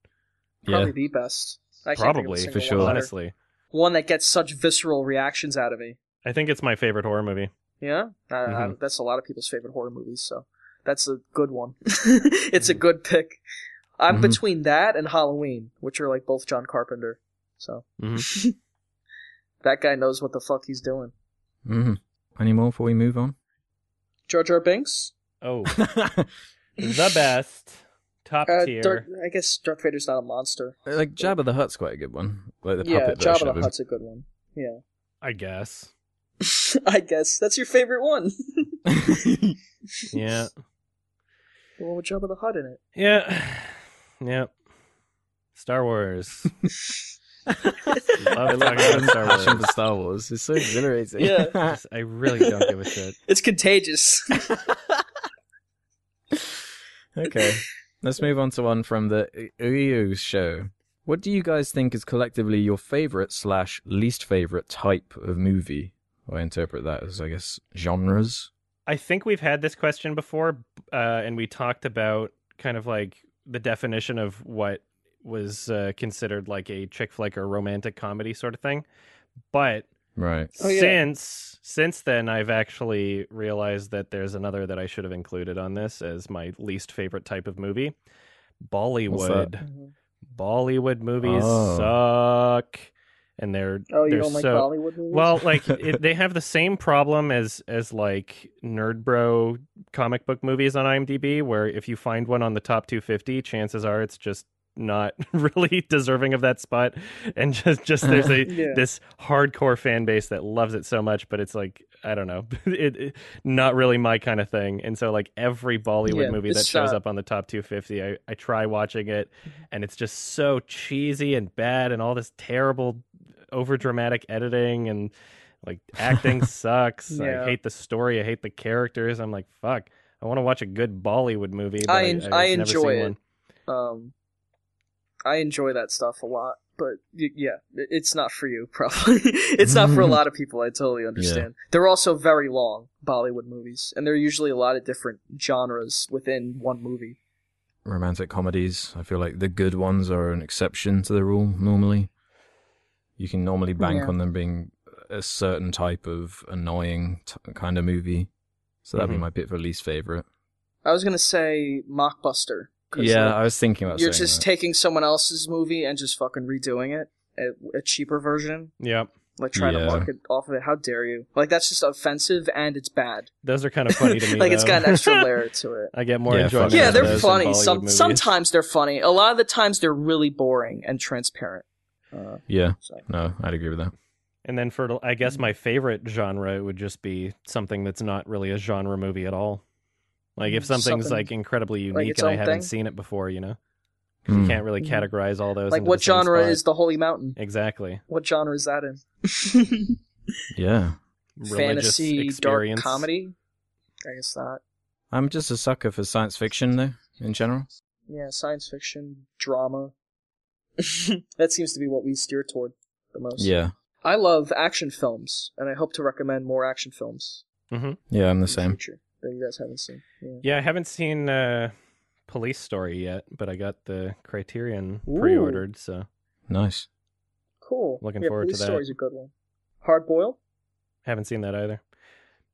probably Yeah, the best. I can't think of a Probably, for sure. better. Honestly, one that gets such visceral reactions out of me. I think it's my favorite horror movie. Yeah, uh, Mhm. that's a lot of people's favorite horror movies. So that's a good one. it's a good pick. I'm Mhm. between that and Halloween, which are like both John Carpenter. So Mhm. that guy knows what the fuck he's doing. Mm-hmm. Any more before we move on? Jar R. Binks. Oh, the best, top Uh, tier. Darth, I guess Darth Vader's not a monster. like Jabba the Hutt's quite a good one. Like the yeah, puppet Jabba the of him. Hutt's a good one. Yeah, I guess. I guess that's your favorite one. Yeah. the one with Jabba the Hutt in it. Yeah. Yep. Star Wars. Love talking about Star Passion Wars. for Star Wars. It's so exhilarating. Yeah. Just- I really don't give a shit. It's contagious. okay. Let's move on to one from the Uyu show. What do you guys think is collectively your favorite slash least favorite type of movie? I interpret that as, I guess, genres. I think we've had this question before, uh, and we talked about kind of like the definition of what was uh, considered like a chick flick or romantic comedy sort of thing. But Right. Oh, yeah. since since then, I've actually realized that there's another that I should have included on this as my least favorite type of movie. Bollywood. Bollywood movies Oh. suck, and they're Oh, you they're don't like so Bollywood movies? well. Like it, they have the same problem as as like nerd bro comic book movies on IMDb, where if you find one on the top 250, chances are it's just not really deserving of that spot, and just just there's a Yeah. this hardcore fan base that loves it so much, but it's like I don't know, it, it not really my kind of thing. And so like every Bollywood Yeah, movie that shows up on the top 250, I I try watching it, and it's just so cheesy and bad, and all this terrible over dramatic editing and like acting sucks. Yeah. I hate the story. I hate the characters. I'm like fuck. I want to watch a good Bollywood movie. But I I, I never enjoy it. One. Um, I enjoy that stuff a lot, but y- yeah, it's not for you. Probably, it's not for a lot of people. I totally understand. They're also very long Bollywood movies, and there are usually a lot of different genres within one movie. romantic comedies. I feel like the good ones are an exception to the rule normally. You can normally bank Yeah. on them being a certain type of annoying t- kind of movie. So that'd Mhm. be my bit for least favorite. I was gonna say Mockbuster. 'Cause, Yeah, like, I was thinking about you're just that. taking someone else's movie and just fucking redoing it, a, a cheaper version, Yep. like trying Yeah. to market off of it. How dare you? Like that's just offensive and it's bad. Those are kind of funny to me. like it's got an extra layer to it. I get more Yeah, enjoyment. Yeah, they're those funny. Some sometimes they're funny. A lot of the times they're really boring and transparent. Uh, Yeah, so. no, I'd agree with that. And then for I guess my favorite genre would just be something that's not really a genre movie at all. Like if something's Something like incredibly unique its and I haven't thing? seen it before, you know, 'Cause you Hmm. can't really categorize all those. Like into what the same genre spot. is the Holy Mountain? exactly What genre is that in? Yeah, religious Fantasy, dark comedy. I guess that. I'm just a sucker for science fiction though, in general. Yeah, science fiction, drama. that seems to be what we steer toward the most. Yeah, I love action films, and I hope to recommend more action films Mm-hmm. yeah, I'm the the same. future that you guys haven't seen. Yeah. Yeah, I haven't seen uh, Police Story yet, but I got the Criterion Ooh. pre-ordered, so Nice. Cool. Looking yeah, forward to Police that. Story's a good one. Hard boiled. haven't seen that either.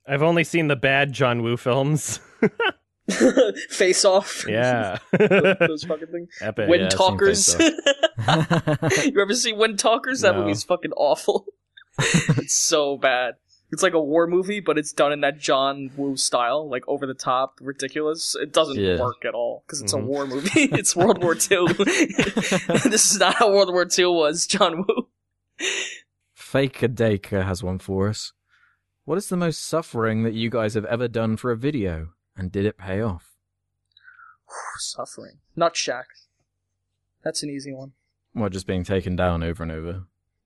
I've only seen the bad John Woo films. Face off. yeah, those, those fucking things. epic. Wind yeah, Talkers. You ever see Wind Talkers? That No. movie's fucking awful. it's so bad. It's like a war movie, but it's done in that John Woo style, like over the top, ridiculous. It doesn't Yeah. work at all because it's Mhm. a war movie. it's World War Two. this is not how World War Two was, John Woo. Faker Daker has one for us. What is the most suffering that you guys have ever done for a video, and did it pay off? Suffering. Nut Shack. That's an easy one. Well, just being taken down over and over.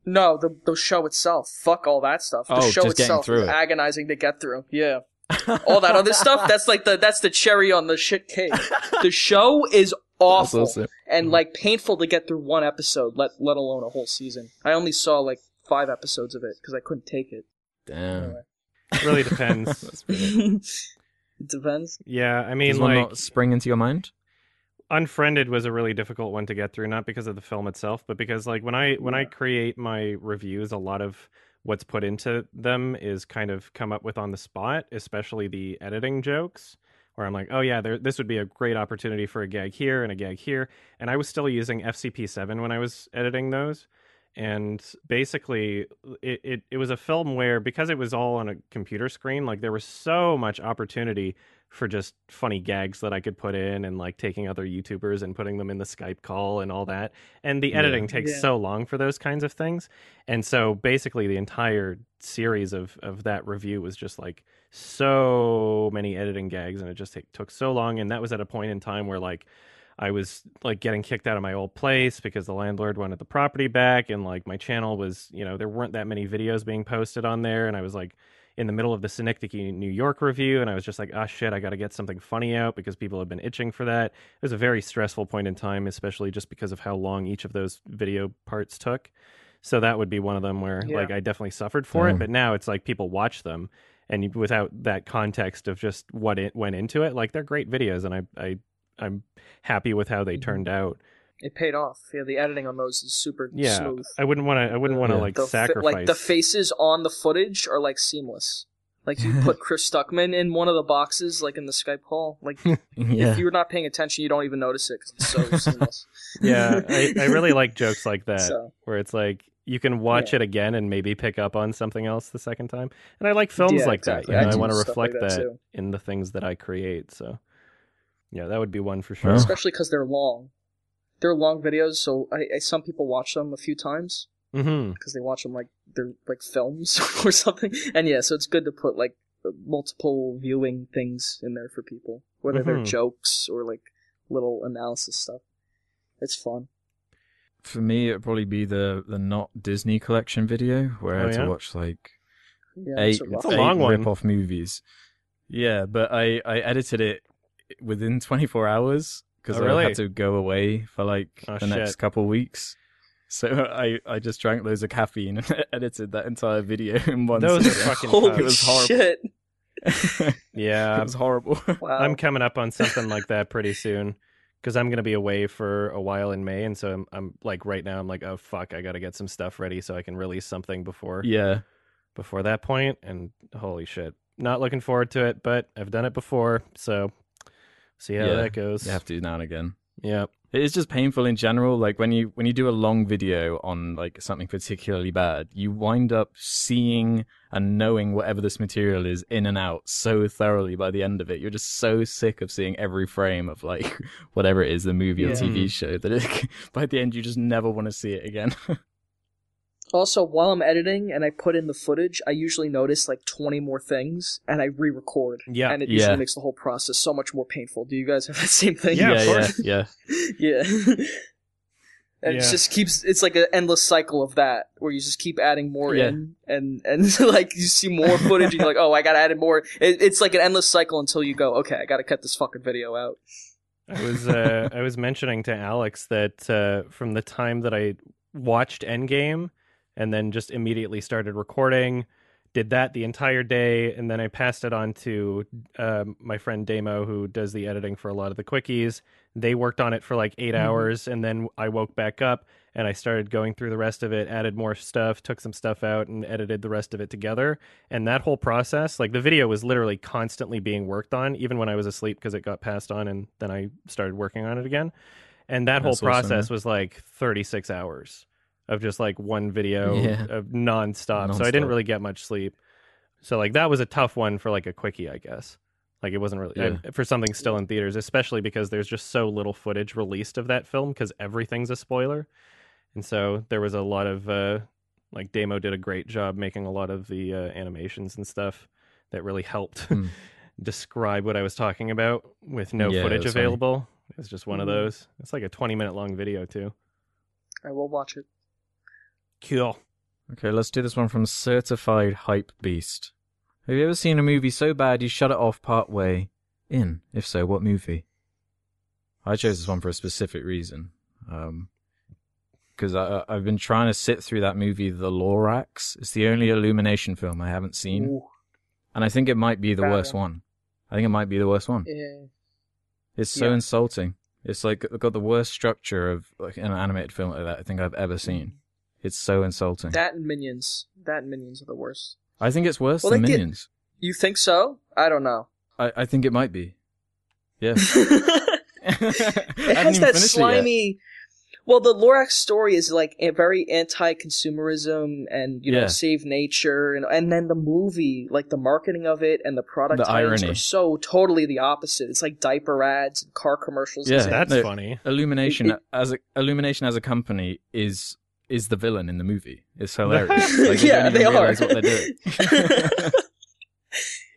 No, the the show itself. Fuck all that stuff. The Oh, show just getting itself through is it. agonizing to get through. Yeah. all that other stuff, that's like the that's the cherry on the shit cake. The show is awful That's also- and mm-hmm. like painful to get through one episode, let let alone a whole season. I only saw like five episodes of it because I couldn't take it. Damn. Anyway. Really depends. That's brilliant. it depends. yeah, I mean, Does one like not spring into your mind? Unfriended was a really difficult one to get through, not because of the film itself, but because like when I when I create my reviews, a lot of what's put into them is kind of come up with on the spot, especially the editing jokes. Where I'm like, oh yeah, there, this would be a great opportunity for a gag here and a gag here, and I was still using FCP7 when I was editing those, and basically it, it it was a film where because it was all on a computer screen, like there was so much opportunity for just funny gags that I could put in and like taking other YouTubers and putting them in the Skype call and all that. And the Yeah. editing takes Yeah. so long for those kinds of things. And so basically the entire series of of that review was just like so many editing gags and it just take, took so long and that was at a point in time where like I was like getting kicked out of my old place because the landlord wanted the property back and like my channel was, you know, there weren't that many videos being posted on there and I was like in the middle of the Synecdoche, New York review, and I was just like, ah, shit, I got to get something funny out because people have been itching for that. It was a very stressful point in time, especially just because of how long each of those video parts took. So that would be one of them where, Yeah. like, I definitely suffered for it. Mm. But now it's like people watch them, and without that context of just what it went into it, like they're great videos, and I, I, I'm happy with how they Mhm. turned out. It paid off. Yeah, the editing on those is super Yeah, smooth. I wouldn't want to. I wouldn't want to Yeah. like the fa- sacrifice. like the faces on the footage are like seamless. Like you put Chris Stuckman in one of the boxes, like in the Skype call. Like yeah. if you're not paying attention, you don't even notice it 'cause it's so seamless. yeah, I, I really like jokes like that. So where it's like you can watch Yeah. it again and maybe pick up on something else the second time. And I like films Yeah, like exactly. that. You know, I I, want to stuff like reflect that, that, in the things that I create. So, yeah, that would be one for sure. Especially because they're long. They're long videos, so I, I some people watch them a few times because they watch them like they're like films or something. And yeah, so it's good to put like multiple viewing things in there for people, whether they're Mhm. jokes or like little analysis stuff. It's fun. For me, it'd probably be the the not Disney collection video where I Oh, had yeah? to watch like Yeah, eight, it's a rough eight long rip-off movies. Yeah, but I I edited it within 24 hours because Oh, I really? had to go away for like Oh, the next shit. couple weeks. So I I just drank loads of caffeine and edited that entire video in one. Those are sitting. fucking Holy fun. It was horrible. shit! it Yeah, was horrible. Wow. I'm coming up on something like that pretty soon because I'm gonna be away for a while in May, and so I'm, I'm like right now I'm like, oh fuck, I gotta get some stuff ready so I can release something before Yeah. before that. And holy shit, not looking forward to it, but I've done it before, so see how Yeah, that goes. You have to now and again. Yeah, It's just painful in general. Like when you when you do a long video on like something particularly bad, you wind up seeing and knowing whatever this material is in and out so thoroughly by the end of it. You're just so sick of seeing every frame of like whatever it is, the movie or TV hmm. show, that it, by the end you just never want to see it again. Also, while I'm editing and I put in the footage, I usually notice like 20 more things and I re-record. Yeah. and it usually Yeah. makes the whole process so much more painful. Do you guys have that same thing? Yeah, of yeah, course. yeah, yeah. And it just keeps it's like an endless cycle of that where you just keep adding more Yeah. in and and like you see more footage and you're like oh I gotta add more it, it's like an endless cycle until you go okay I gotta cut this fucking video out I was uh, I was mentioning to Alex that uh, from the time that I watched Endgame and then just immediately started recording, did that the entire day, and then I passed it on to um, my friend Damo, who does the editing for a lot of the quickies. They worked on it for like 8 Mhm. hours, and then I woke back up and I started going through the rest of it, added more stuff, took some stuff out, and edited the rest of it together. And that whole process, like the video was literally constantly being worked on, even when I was asleep because it got passed on, and then I started working on it again. And that That's whole awesome, process was like 36 hours of just like one video Yeah. of nonstop. So I didn't really get much sleep. So like that was a tough one for like a quickie, I guess. Like it wasn't really Yeah. I- for something still in theaters, especially because there's just so little footage released of that film because everything's a spoiler. And so there was a lot of uh like Damo did a great job making a lot of the uh, animations and stuff that really helped Hmm. describe what I was talking about with no Yeah, footage that's funny. available. It was just one of Mhm. those. It's like a 20 minute long video too. I will watch it Cool. Okay, let's do this one from Certified Hype Beast. Have you ever seen a movie so bad you shut it off part way in? If so, what movie? I chose this one for a specific reason. Um, because I, I've been trying to sit through that movie, The Lorax. It's the only Illumination film I haven't seen, Ooh, and I think it might be the Bad worst one. I think it might be the worst one. yeah. It's so Yeah. insulting. It's like got the worst structure of like an animated film like that I think I've ever seen. It's so insulting. that and Minions that and Minions are the worst I think it's worse Well, than they get- Minions. you think so I don't know I, I think it might be. Yeah. it it has that slimy. Well, the Lorax story is like a very anti-consumerism and you know Yeah. save nature, and and then the movie, like the marketing of it and the product The irony. are so totally the opposite. It's like diaper ads and car commercials. Yeah, and That's no, funny. Illumination It- as a Illumination as a company is is the villain in the movie. It's hilarious. Like, Yeah, don't they are. what they're doing.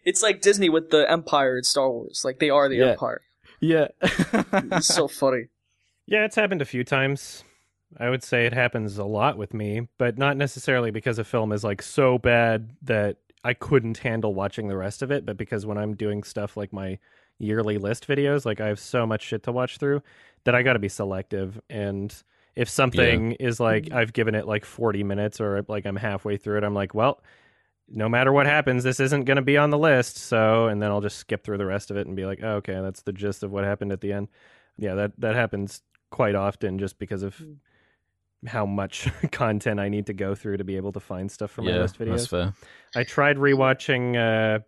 it's like Disney with the Empire in Star Wars. Like they are the Yeah. Empire. yeah. It's so funny. Yeah, it's happened a few times. I would say it happens a lot with me, but not necessarily because a film is like so bad that I couldn't handle watching the rest of it, but because when I'm doing stuff like my yearly list videos, like I have so much shit to watch through that I got to be selective and if something is like I've given it like 40 minutes or like I'm halfway through it, I'm like, well, no matter what happens, this isn't going to be on the list. So, and then I'll just skip through the rest of it and be like, oh, okay, that's the gist of what happened at the end. Yeah, that that happens quite often just because of Mm. how much content I need to go through to be able to find stuff for my yeah, list that's videos. fair. I tried rewatching uh,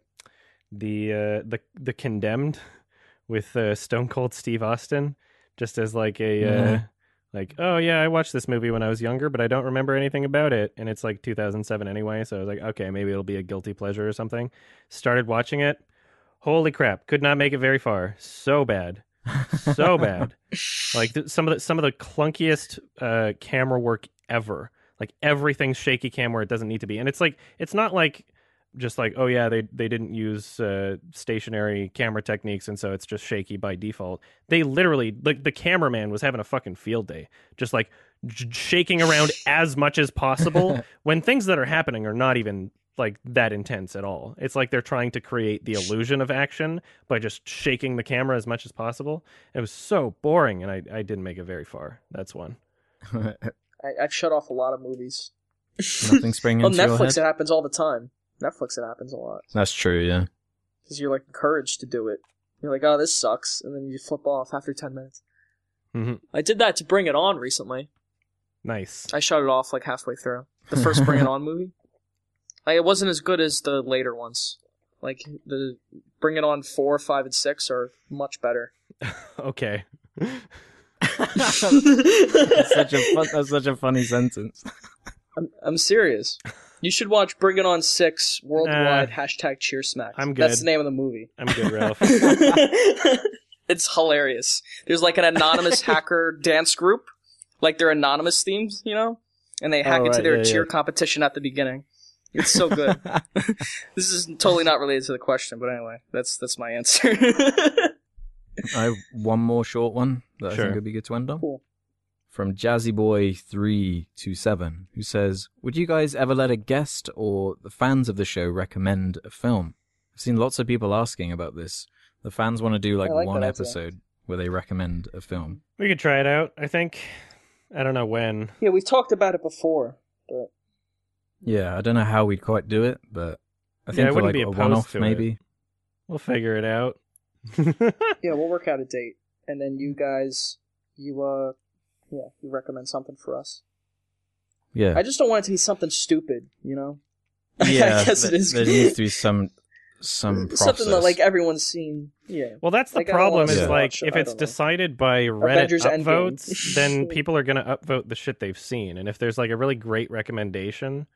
the uh, the the Condemned with uh, Stone Cold Steve Austin, just as like a uh, Mhm. Like oh yeah I watched this movie when I was younger, but I don't remember anything about it, and it's like 2007 anyway, so I was like okay maybe it'll be a guilty pleasure or something. Started watching it, holy crap, could not make it very far, so bad, so bad. Like th- some of the some of the clunkiest uh camera work ever. Like everything's shaky cam where it doesn't need to be. And it's like it's not like just like oh yeah they they didn't use uh stationary camera techniques and so it's just shaky by default they literally like the cameraman was having a fucking field day just like j- shaking around as much as possible when things that are happening are not even like that intense at all it's like they're trying to create the illusion of action by just shaking the camera as much as possible it was so boring, and I, I didn't make it very far. That's one. I, I've shut off a lot of movies. Nothing springing On into your Netflix, head. it happens all the time. Netflix, it happens a lot That's true. Yeah. because you're like encouraged to do it. You're like, oh, this sucks, and then you flip off after ten minutes. hmm I did that to Bring It On recently. Nice. I shut it off like halfway through the first Bring It On movie. Like, it wasn't as good as the later ones. Like the Bring It On four, five, and six are much better. okay. that's such a fun, that's such a funny sentence. I'm, I'm serious. You should watch Bring It On six worldwide hashtag Cheer Smack. I'm good. That's the name of the movie. I'm good, Ralph. it's hilarious. There's like an anonymous hacker dance group, like they're anonymous themes, you know, and they hack Oh, into their yeah, cheer yeah. competition at the beginning. It's so good. this is totally not related to the question, but anyway, that's that's my answer. I have one more short one that I Sure. think would be good to end on. Cool. From Jazzy Boy three two seven, who says, "Would you guys ever let a guest or the fans of the show recommend a film?" I've seen lots of people asking about this. The fans want to do like, like one that idea. episode where they recommend a film. we could try it out. I think. I don't know when. yeah, we've talked about it before, but Yeah, I don't know how we'd quite do it, but I think I for wouldn't like be a opposed one-off to it. maybe. We'll figure it out. yeah, we'll work out a date, and then you guys, you uh, yeah, you recommend something for us. Yeah, I just don't want it to be something stupid, you know. yeah. I guess it th- is. There needs to be some some process. something that like everyone's seen. Yeah. Well, that's the Like, problem. Is watch like it, if it's decided by Reddit Avengers Endgame. upvotes, then people are gonna upvote the shit they've seen. And if there's like a really great recommendation,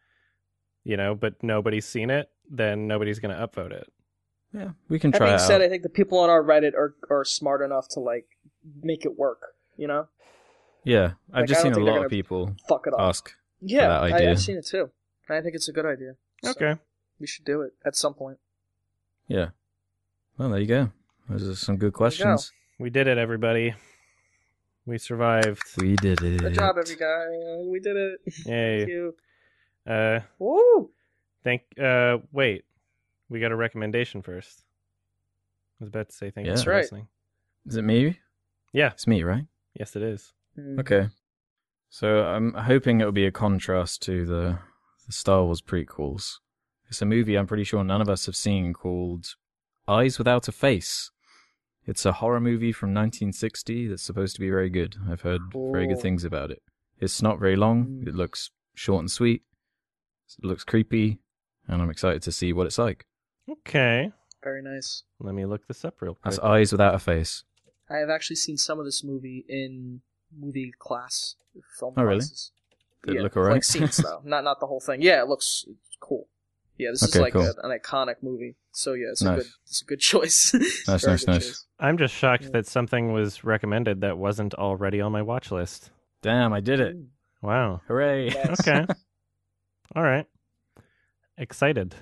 you know, but nobody's seen it, then nobody's gonna upvote it. yeah, we can That try being it said. I think the people on our Reddit are are smart enough to like make it work. You know, Yeah, I've Like, just seen a lot of people fuck it up. ask. yeah, that I, idea. I've seen it too. And I think it's a good idea. So Okay. we should do it at some point. Yeah. Well, there you go. Those are some good you go. questions. We did it, everybody. We survived. We did it. Good job, every guy. We did it. Thank you. Uh Woo! thank uh wait. We got a recommendation first. I was about to say thank Yeah. you That's for right. listening. Is it me? Yeah. It's me, right? Yes it is. Mm. Okay. So I'm hoping it'll be a contrast to the, the Star Wars prequels. It's a movie I'm pretty sure none of us have seen called Eyes Without a Face. It's a horror movie from 1960 that's supposed to be very good. I've heard very good things about it. It's not very long. Mm. It looks short and sweet. It looks creepy, and I'm excited to see what it's like. Okay. Very nice. Let me look this up real quick. That's Eyes Without a Face. I have actually seen some of this movie in movie class, film Oh, really? classes. Did it look alright? Like scenes though, not not the whole thing. Yeah, it looks cool. Yeah, this is like cool. a, an iconic movie. So yeah, it's a good it's a good choice. Nice, nice, good nice. choice. I'm just shocked Yeah. that something was recommended that wasn't already on my watch list. Damn, I did it. Wow. Hooray. Yes. Okay. All right. Excited.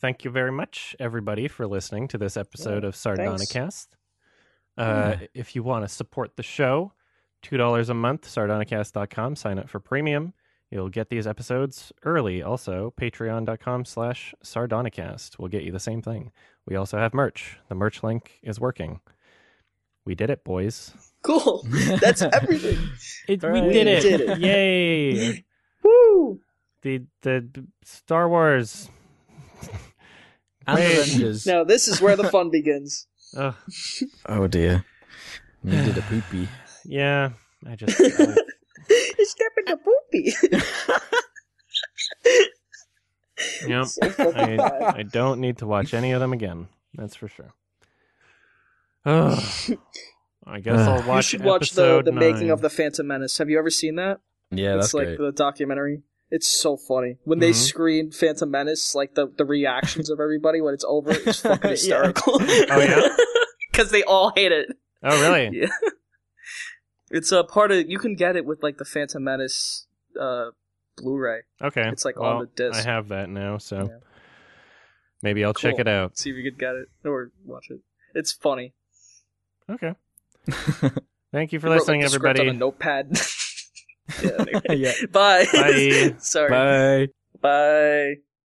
Thank you very much, everybody, for listening to this episode Yeah, of Sardonicast. Uh, Yeah. If you want to support the show, $2 a month, sardonicast.com. Sign up for premium. You'll get these episodes early. Also, patreon.com slash sardonicast will get you the same thing. We also have merch. The merch link is working. We did it, boys. Cool. That's everything. It, Hooray. we did it. Did it. Yay. Woo! the the the Star Wars. And Wait. Avengers. Now this is where the fun begins. Ugh, Oh dear. You did a poopy. Yeah, I just I- Step in the poopy. yep. So I. I don't need to watch any of them again. That's for sure. Ugh. I guess I'll watch. you should watch the episode the making of the Phantom Menace. Have you ever seen that? Yeah, it's that's like great. the documentary. It's so funny when they Mhm. screen Phantom Menace. Like the the reactions of everybody when it's over is fucking Yeah. hysterical. Oh, yeah? because they all hate it. Oh really? Yeah, it's a part of. You can get it with like the Phantom Menace uh, Blu-ray. Okay. It's, like, on the disc. I have that now, so Yeah. maybe I'll check it out. See if you could get it or watch it. It's funny. Okay. Thank you for He wrote, like, listening, the everybody. on a notepad. yeah, yeah. Bye. Bye. Sorry. Bye. Bye.